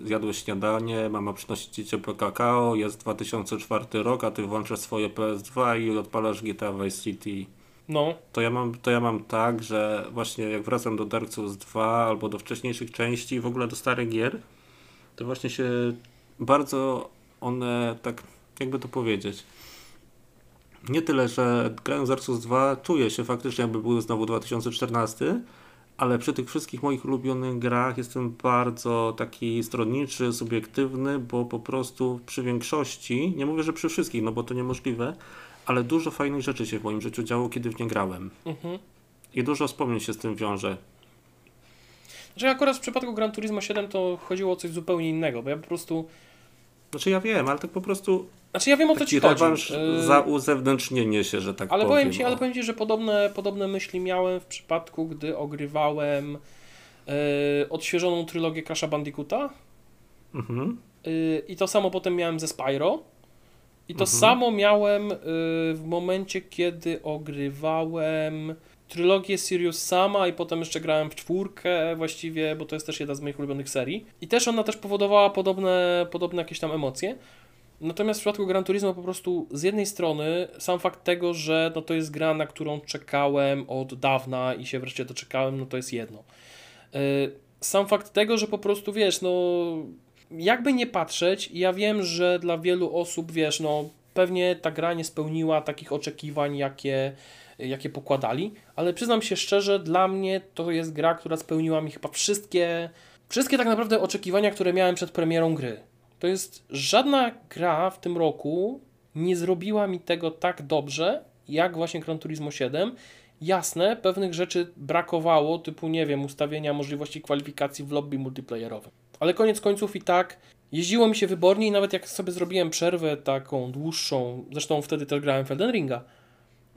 Speaker 1: zjadłeś śniadanie, mama przynosi ci ciepłe kakao, jest 2004 rok, a ty włączasz swoje PS2 i odpalasz GTA Vice City.
Speaker 2: no,
Speaker 1: To ja, mam, to ja mam tak, że właśnie jak wracam do Dark Souls 2 albo do wcześniejszych części, w ogóle do starych gier, to właśnie się bardzo one tak, jakby to powiedzieć, nie tyle, że grając Dark Souls 2 czuję się faktycznie jakby był znowu 2014, ale przy tych wszystkich moich ulubionych grach jestem bardzo taki stronniczy, subiektywny, bo po prostu przy większości, nie mówię, że przy wszystkich, no bo to niemożliwe, ale dużo fajnych rzeczy się w moim życiu działo, kiedy w nie grałem.
Speaker 2: mhm.
Speaker 1: I dużo wspomnień się z tym wiąże.
Speaker 2: Znaczy akurat w przypadku Gran Turismo 7 to chodziło o coś zupełnie innego, bo ja po prostu,
Speaker 1: Znaczy ja wiem, ale tak po prostu
Speaker 2: znaczy ja wiem o co ci chodzi. Yy,
Speaker 1: za uzewnętrznienie się, że tak
Speaker 2: Ale
Speaker 1: powiem.
Speaker 2: powiem ci, ale powiem ci, że podobne, podobne myśli miałem w przypadku, gdy ogrywałem yy, odświeżoną trylogię Crash'a Bandicoota.
Speaker 1: Mhm.
Speaker 2: Yy, I to samo potem miałem ze Spyro. I to
Speaker 1: Mhm.
Speaker 2: samo miałem yy, w momencie, kiedy ogrywałem trylogię Sirius Sama i potem jeszcze grałem w czwórkę właściwie, bo to jest też jedna z moich ulubionych serii. I też ona też powodowała podobne, podobne jakieś tam emocje. Natomiast w przypadku Gran Turismo po prostu z jednej strony sam fakt tego, że no to jest gra, na którą czekałem od dawna i się wreszcie doczekałem, no to jest jedno. Yy, Sam fakt tego, że po prostu wiesz, no jakby nie patrzeć, ja wiem, że dla wielu osób, wiesz, no pewnie ta gra nie spełniła takich oczekiwań, jakie, jakie pokładali, ale przyznam się szczerze, dla mnie to jest gra, która spełniła mi chyba wszystkie, wszystkie tak naprawdę oczekiwania, które miałem przed premierą gry. To jest żadna gra w tym roku nie zrobiła mi tego tak dobrze, jak właśnie Gran Turismo 7. Jasne, pewnych rzeczy brakowało, typu, nie wiem, ustawienia możliwości kwalifikacji w lobby multiplayerowym. Ale koniec końców i tak jeździło mi się wybornie i nawet jak sobie zrobiłem przerwę taką dłuższą, zresztą wtedy też grałem w Elden Ringa,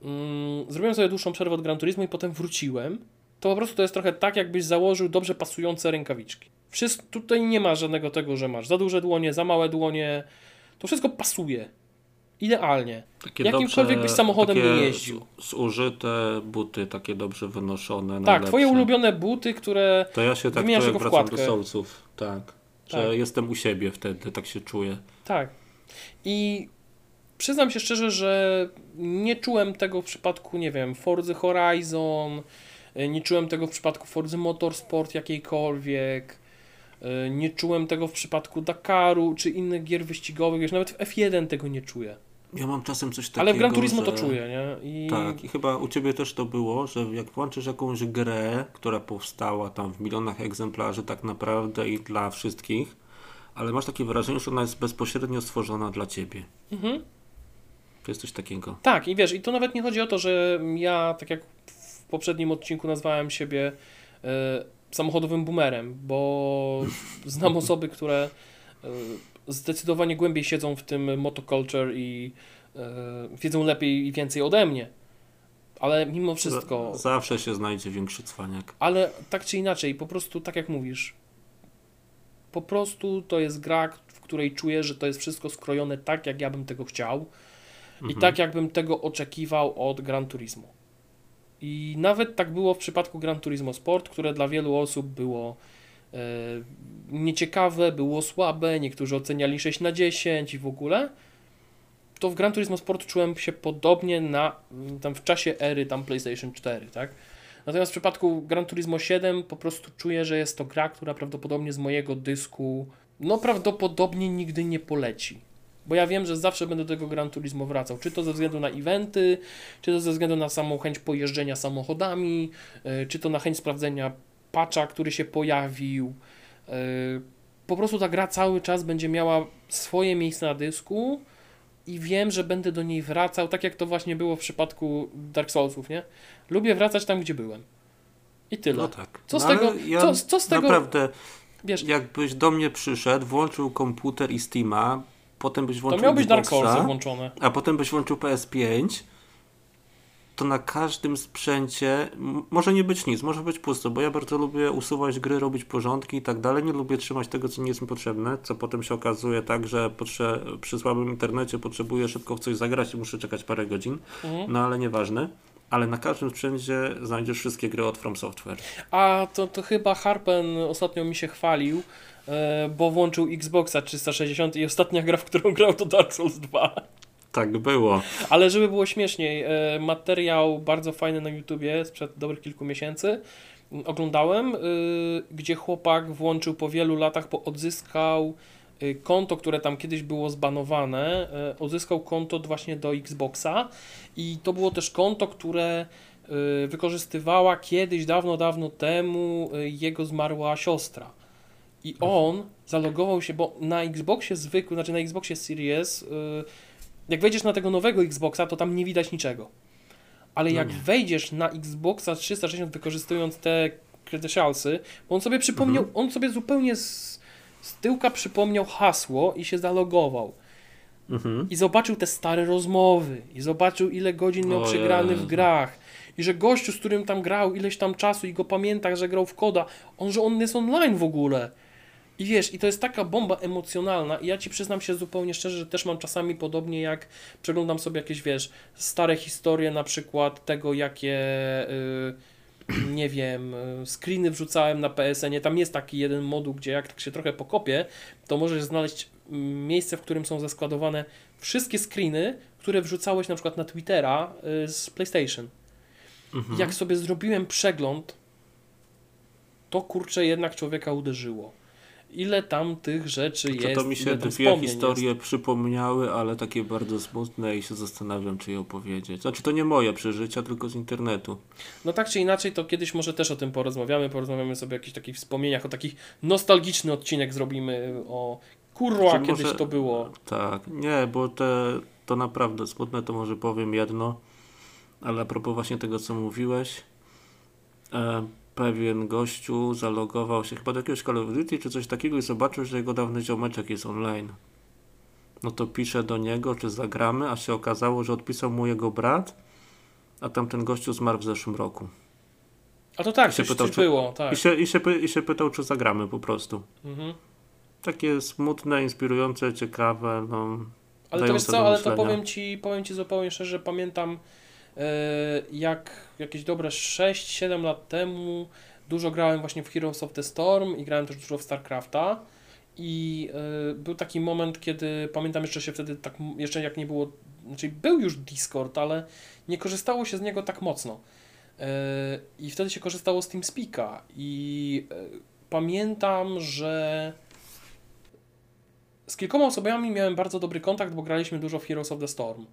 Speaker 2: mm, zrobiłem sobie dłuższą przerwę od Gran Turismo i potem wróciłem, to po prostu to jest trochę tak, jakbyś założył dobrze pasujące rękawiczki. Wszystko, tutaj nie ma żadnego tego, że masz za duże dłonie, za małe dłonie, to wszystko pasuje. Idealnie.
Speaker 1: Takie
Speaker 2: Jakimkolwiek byś samochodem nie jeździł.
Speaker 1: Zużyte buty, takie dobrze wynoszone.
Speaker 2: Tak,
Speaker 1: najlepsze.
Speaker 2: twoje ulubione buty, które
Speaker 1: To ja się tak czuję, wracam
Speaker 2: wkładkę.
Speaker 1: do Soulsów. Tak. Że
Speaker 2: Tak.
Speaker 1: jestem u siebie wtedy, tak się czuję.
Speaker 2: Tak. I przyznam się szczerze, że nie czułem tego w przypadku, nie wiem, Forza Horizon, y, nie czułem tego w przypadku Forza Motorsport jakiejkolwiek. E, Nie czułem tego w przypadku Dakaru czy innych gier wyścigowych, wiesz, nawet w F1 tego nie czuję.
Speaker 1: Ja mam czasem coś takiego,
Speaker 2: Ale w Gran Turismo
Speaker 1: że...
Speaker 2: to czuję, nie? I
Speaker 1: Tak, i chyba u Ciebie też to było, że jak włączysz jakąś grę, która powstała tam w milionach egzemplarzy tak naprawdę i dla wszystkich, ale masz takie wrażenie, że ona jest bezpośrednio stworzona dla Ciebie.
Speaker 2: Mhm.
Speaker 1: To jest coś takiego.
Speaker 2: Tak, i wiesz, i to nawet nie chodzi o to, że ja, tak jak w poprzednim odcinku nazwałem siebie e, samochodowym boomerem, bo znam osoby, które e, zdecydowanie głębiej siedzą w tym motoculture i e, wiedzą lepiej i więcej ode mnie. Ale mimo wszystko,
Speaker 1: Zawsze się znajdzie większy cwaniak.
Speaker 2: ale tak czy inaczej, po prostu tak jak mówisz, po prostu to jest gra, w której czuję, że to jest wszystko skrojone tak, jak ja bym tego chciał i
Speaker 1: Mhm.
Speaker 2: tak, jakbym tego oczekiwał od Gran Turismo. I nawet tak było w przypadku Gran Turismo Sport, które dla wielu osób było e, nieciekawe, było słabe, niektórzy oceniali 6 na 10 i w ogóle. To w Gran Turismo Sport czułem się podobnie na tam w czasie ery tam PlayStation 4, tak? Natomiast w przypadku Gran Turismo 7 po prostu czuję, że jest to gra, która prawdopodobnie z mojego dysku no prawdopodobnie nigdy nie poleci. Bo ja wiem, że zawsze będę do tego Gran Turismo wracał. Czy to ze względu na eventy, czy to ze względu na samą chęć pojeżdżenia samochodami, yy, czy to na chęć sprawdzenia patcha, który się pojawił. Yy, Po prostu ta gra cały czas będzie miała swoje miejsce na dysku i wiem, że będę do niej wracał, tak jak to właśnie było w przypadku Dark Soulsów, nie? Lubię wracać tam, gdzie byłem. I tyle.
Speaker 1: No tak.
Speaker 2: Co z
Speaker 1: No,
Speaker 2: tego-
Speaker 1: Ja
Speaker 2: co- co z tego-
Speaker 1: Naprawdę,
Speaker 2: Wiesz,
Speaker 1: jakbyś do mnie przyszedł, włączył komputer i Steama, potem byś
Speaker 2: to
Speaker 1: włączył
Speaker 2: miał być Dark Soulsy włączone.
Speaker 1: a potem byś włączył PS5, to na każdym sprzęcie może nie być nic, może być pusto, bo ja bardzo lubię usuwać gry, robić porządki i tak dalej. Nie lubię trzymać tego, co nie jest mi potrzebne, co potem się okazuje tak, że przy słabym internecie potrzebuję szybko w coś zagrać i muszę czekać parę godzin,
Speaker 2: Mhm.
Speaker 1: no ale nieważne. Ale na każdym sprzęcie znajdziesz wszystkie gry od From Software.
Speaker 2: A to, to chyba Harpen ostatnio mi się chwalił, bo włączył Xboxa 360 i ostatnia gra, w którą grał to Dark Souls 2.
Speaker 1: Tak było.
Speaker 2: Ale żeby było śmieszniej, e, materiał bardzo fajny na YouTubie sprzed dobrych kilku miesięcy m, oglądałem, y, gdzie chłopak włączył po wielu latach, bo odzyskał konto, które tam kiedyś było zbanowane, odzyskał konto właśnie do Xboxa i to było też konto, które wykorzystywała kiedyś, dawno, dawno temu jego zmarła siostra. I on zalogował się, bo na Xboxie zwykłym, znaczy na Xboxie Series, y, jak wejdziesz na tego nowego Xboxa, to tam nie widać niczego. Ale
Speaker 1: No
Speaker 2: jak wejdziesz na Xboxa 360 wykorzystując te credentialsy, bo on sobie przypomniał,
Speaker 1: Mhm.
Speaker 2: on sobie zupełnie z, z tyłka przypomniał hasło i się zalogował.
Speaker 1: Mhm.
Speaker 2: I zobaczył te stare rozmowy, i zobaczył ile godzin miał przegrany w grach. I że gościu, z którym tam grał ileś tam czasu i go pamięta, że grał w koda, on, że on jest online w ogóle. I wiesz, i to jest taka bomba emocjonalna i ja ci przyznam się zupełnie szczerze, że też mam czasami podobnie jak przeglądam sobie jakieś, wiesz, stare historie na przykład tego, jakie y, nie wiem, y, screeny wrzucałem na PSN-ie. Tam jest taki jeden moduł, gdzie jak tak się trochę pokopię, to możesz znaleźć mm, miejsce, w którym są zeskładowane wszystkie screeny, które wrzucałeś na przykład na Twittera y, z PlayStation.
Speaker 1: Mhm.
Speaker 2: Jak sobie zrobiłem przegląd, to kurczę jednak człowieka uderzyło. Ile tam tych rzeczy
Speaker 1: To,
Speaker 2: jest,
Speaker 1: to mi się dwie historie przypomniały, ale takie bardzo smutne i się zastanawiam, czy je opowiedzieć. Znaczy, to nie moje przeżycia, tylko z internetu.
Speaker 2: No tak czy inaczej, to kiedyś może też o tym porozmawiamy, porozmawiamy sobie o jakichś takich wspomnieniach, o takich nostalgiczny odcinek zrobimy o kurwa,
Speaker 1: Czy
Speaker 2: kiedyś
Speaker 1: może-
Speaker 2: to było.
Speaker 1: Tak, nie, bo te, to naprawdę smutne, to może powiem jedno, ale a propos właśnie tego, co mówiłeś, e, pewien gościu zalogował się chyba do jakiegoś Call of Duty czy coś takiego i zobaczył, że jego dawny ziomeczek jest online. No to pisze do niego, czy zagramy, a się okazało, że odpisał mu jego brat, a tamten gościu zmarł w zeszłym roku.
Speaker 2: A to tak,
Speaker 1: się
Speaker 2: coś,
Speaker 1: pytał, czy-
Speaker 2: było, tak.
Speaker 1: I, się, i, się, I się pytał, czy zagramy po prostu.
Speaker 2: Mhm.
Speaker 1: Takie smutne, inspirujące, ciekawe, no...
Speaker 2: Ale to
Speaker 1: dające
Speaker 2: co, ale to powiem ci, powiem ci zupełnie szczerze, pamiętam jak jakieś dobre 6-7 lat temu dużo grałem właśnie w Heroes of the Storm i grałem też dużo w StarCrafta i e, był taki moment, kiedy pamiętam jeszcze się wtedy tak, jeszcze jak nie było, znaczy był już Discord, ale nie korzystało się z niego tak mocno. E, I wtedy się korzystało z TeamSpeaka i e, pamiętam, że z kilkoma osobami miałem bardzo dobry kontakt, bo graliśmy dużo w Heroes of the Storm.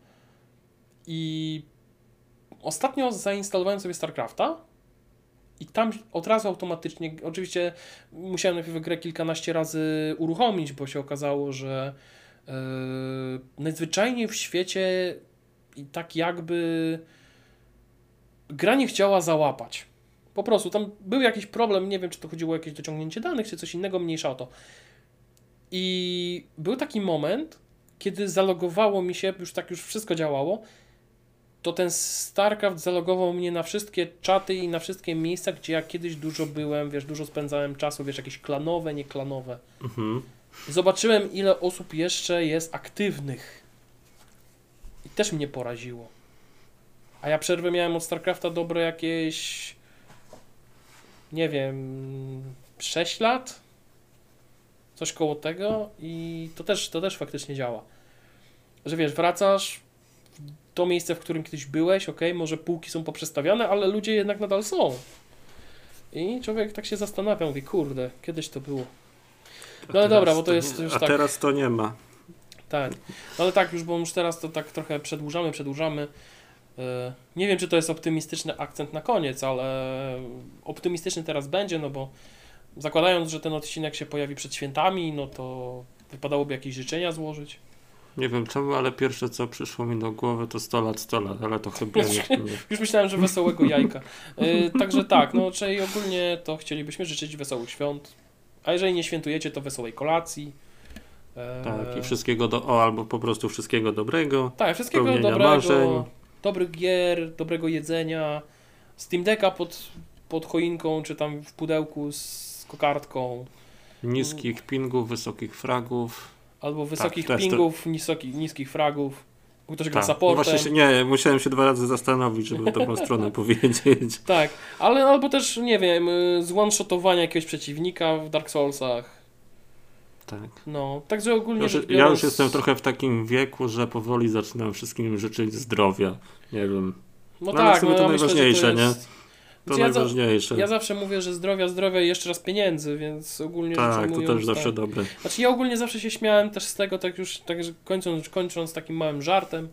Speaker 2: I ostatnio zainstalowałem sobie StarCrafta i tam od razu automatycznie, oczywiście musiałem najpierw grę kilkanaście razy uruchomić, bo się okazało, że yy, najzwyczajniej w świecie i tak jakby gra nie chciała załapać. Po prostu tam był jakiś problem, nie wiem czy to chodziło o jakieś dociągnięcie danych, czy coś innego, mniejsza o to. I był taki moment, kiedy zalogowało mi się, już tak już wszystko działało, to ten StarCraft zalogował mnie na wszystkie czaty i na wszystkie miejsca, gdzie ja kiedyś dużo byłem, wiesz, dużo spędzałem czasu, wiesz, jakieś klanowe, nieklanowe.
Speaker 1: Mhm.
Speaker 2: Zobaczyłem, ile osób jeszcze jest aktywnych. I też mnie poraziło. A ja przerwę miałem od StarCrafta dobre jakieś. Nie wiem. 6 lat? Coś koło tego. I to też, to też faktycznie działa. Że wiesz, wracasz to miejsce, w którym kiedyś byłeś, ok, może półki są poprzestawiane, ale ludzie jednak nadal są. I człowiek tak się zastanawia, mówi, kurde, kiedyś to było.
Speaker 1: A
Speaker 2: No ale dobra, bo to jest
Speaker 1: nie-
Speaker 2: już
Speaker 1: A
Speaker 2: tak.
Speaker 1: teraz to nie ma.
Speaker 2: Tak. No ale tak, już bo już teraz to tak trochę przedłużamy, przedłużamy. E, Nie wiem, czy to jest optymistyczny akcent na koniec, ale optymistyczny teraz będzie, no bo zakładając, że ten odcinek się pojawi przed świętami, no to wypadałoby jakieś życzenia złożyć.
Speaker 1: Nie wiem czemu, ale pierwsze co przyszło mi do głowy to 100 lat, 100 lat, ale to chyba nie. [laughs]
Speaker 2: Już myślałem, że wesołego jajka. E, Także tak, no czyli ogólnie to chcielibyśmy życzyć wesołych świąt. A jeżeli nie świętujecie, to wesołej kolacji. E,
Speaker 1: Tak, i wszystkiego do, o, albo po prostu wszystkiego dobrego.
Speaker 2: Tak, wszystkiego dobrego,
Speaker 1: marzeń.
Speaker 2: dobrych gier, dobrego jedzenia, Steam Decka pod, pod choinką, czy tam w pudełku z kokardką,
Speaker 1: Niskich pingów, wysokich fragów.
Speaker 2: Albo wysokich
Speaker 1: też to-
Speaker 2: pingów, niskich, niskich fragów, ktoś gra
Speaker 1: Tak, no
Speaker 2: supportem.
Speaker 1: właśnie się, nie, musiałem się dwa razy zastanowić, żeby dobrą stronę [laughs] powiedzieć.
Speaker 2: Tak, ale albo też, nie wiem, z one-shotowania jakiegoś przeciwnika w Dark Soulsach.
Speaker 1: Tak.
Speaker 2: No, także ogólnie
Speaker 1: Ja, już- ja
Speaker 2: biorąc,
Speaker 1: już jestem trochę w takim wieku, że powoli zaczynam wszystkim życzyć zdrowia. Nie wiem.
Speaker 2: No
Speaker 1: no ale w
Speaker 2: tak,
Speaker 1: sumie
Speaker 2: no
Speaker 1: to
Speaker 2: ja myślę, że
Speaker 1: najważniejsze,
Speaker 2: to jest...
Speaker 1: To
Speaker 2: Znaczy, ja, za,
Speaker 1: najważniejsze.
Speaker 2: ja zawsze mówię, że zdrowia, zdrowia i jeszcze raz pieniędzy, więc ogólnie rzecz
Speaker 1: tak, to
Speaker 2: ujmując,
Speaker 1: też zawsze
Speaker 2: tak.
Speaker 1: dobre.
Speaker 2: Znaczy ja ogólnie zawsze się śmiałem też z tego, tak już tak, kończąc, kończąc takim małym żartem,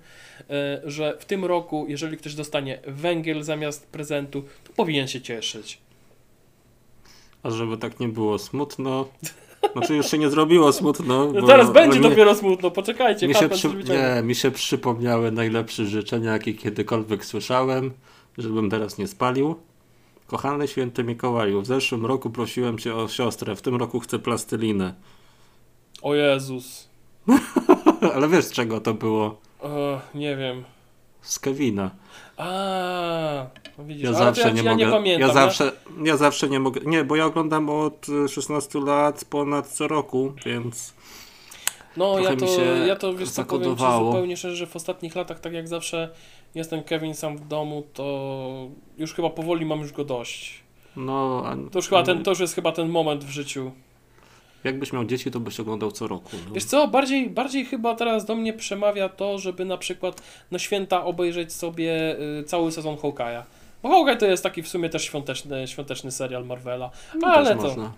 Speaker 2: e, że w tym roku, jeżeli ktoś dostanie węgiel zamiast prezentu, to powinien się cieszyć.
Speaker 1: A żeby tak nie było smutno. Znaczy już się nie zrobiło smutno.
Speaker 2: No teraz będzie
Speaker 1: mi-
Speaker 2: dopiero smutno, poczekajcie,
Speaker 1: Mi się, przy... nie, mi się przypomniały najlepsze życzenia, jakie kiedykolwiek słyszałem, żebym teraz nie spalił. Kochany święty Mikołaju, w zeszłym roku prosiłem cię o siostrę, w tym roku chcę plastylinę.
Speaker 2: O Jezus. [laughs]
Speaker 1: Ale wiesz czego to było?
Speaker 2: E, nie wiem.
Speaker 1: Z Kevina.
Speaker 2: A, no widzisz,
Speaker 1: Ja zawsze
Speaker 2: ja,
Speaker 1: nie
Speaker 2: ja
Speaker 1: mogę.
Speaker 2: nie pamiętam.
Speaker 1: ja zawsze, ja zawsze nie mogę. Nie, bo ja oglądam od y, 16 lat ponad co roku, więc
Speaker 2: No ja
Speaker 1: mi
Speaker 2: to,
Speaker 1: się
Speaker 2: ja to wiesz co, powiem ci zupełnie szczerze, że w ostatnich latach, tak jak zawsze jestem Kevin sam w domu, to już chyba powoli mam już go dość.
Speaker 1: no. A,
Speaker 2: To już chyba ten, to już jest chyba ten moment w życiu.
Speaker 1: Jakbyś miał dzieci, to byś oglądał co roku. No.
Speaker 2: Wiesz co, bardziej, bardziej chyba teraz do mnie przemawia to, żeby na przykład na święta obejrzeć sobie y, cały sezon Hawkeye'a. Bo Hawkeye to jest taki w sumie też świąteczny, świąteczny serial Marvela,
Speaker 1: No,
Speaker 2: ale to,
Speaker 1: można.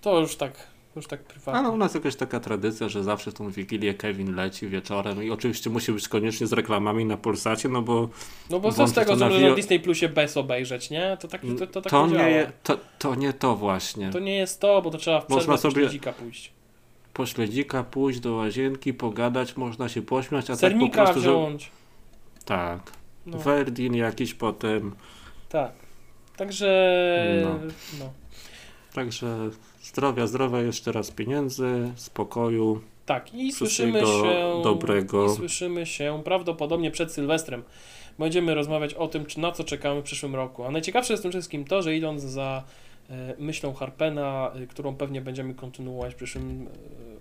Speaker 2: to już tak, już tak prywatnie.
Speaker 1: Ale u nas jakaś taka tradycja, że zawsze w tą Wigilię Kevin leci wieczorem i oczywiście musi być koniecznie z reklamami na Pulsacie, no bo
Speaker 2: No bo co z tego, że
Speaker 1: na wio-
Speaker 2: Disney Plusie bez obejrzeć, nie? To tak to, to, tak
Speaker 1: to,
Speaker 2: nie
Speaker 1: je, to, to nie to właśnie.
Speaker 2: To nie jest to, bo to trzeba w przerwę
Speaker 1: sobie-
Speaker 2: pójść.
Speaker 1: Po śledzika pójść do łazienki, pogadać, można się pośmiać, a
Speaker 2: Sernika
Speaker 1: tak po prostu, że...
Speaker 2: wziąć.
Speaker 1: Tak.
Speaker 2: No,
Speaker 1: Verdin jakiś potem.
Speaker 2: tak. Także,
Speaker 1: No.
Speaker 2: no.
Speaker 1: Także zdrowia, zdrowia, jeszcze raz pieniędzy, spokoju.
Speaker 2: Tak, i słyszymy się.
Speaker 1: dobrego.
Speaker 2: I słyszymy się prawdopodobnie przed Sylwestrem. Będziemy rozmawiać o tym, na co czekamy w przyszłym roku. A najciekawsze jest w tym wszystkim to, że idąc za e, myślą Harpena, e, którą pewnie będziemy kontynuować w przyszłym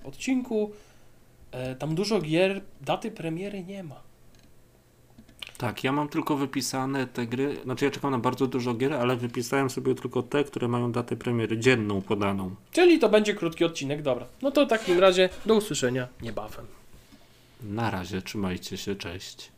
Speaker 2: e, odcinku, tam dużo gier, daty premiery nie ma.
Speaker 1: Tak, ja mam tylko wypisane te gry, znaczy ja czekam na bardzo dużo gier, ale wypisałem sobie tylko te, które mają datę premiery dzienną podaną.
Speaker 2: Czyli to będzie krótki odcinek, dobra. No to w takim razie do usłyszenia niebawem.
Speaker 1: Na razie, trzymajcie się, cześć.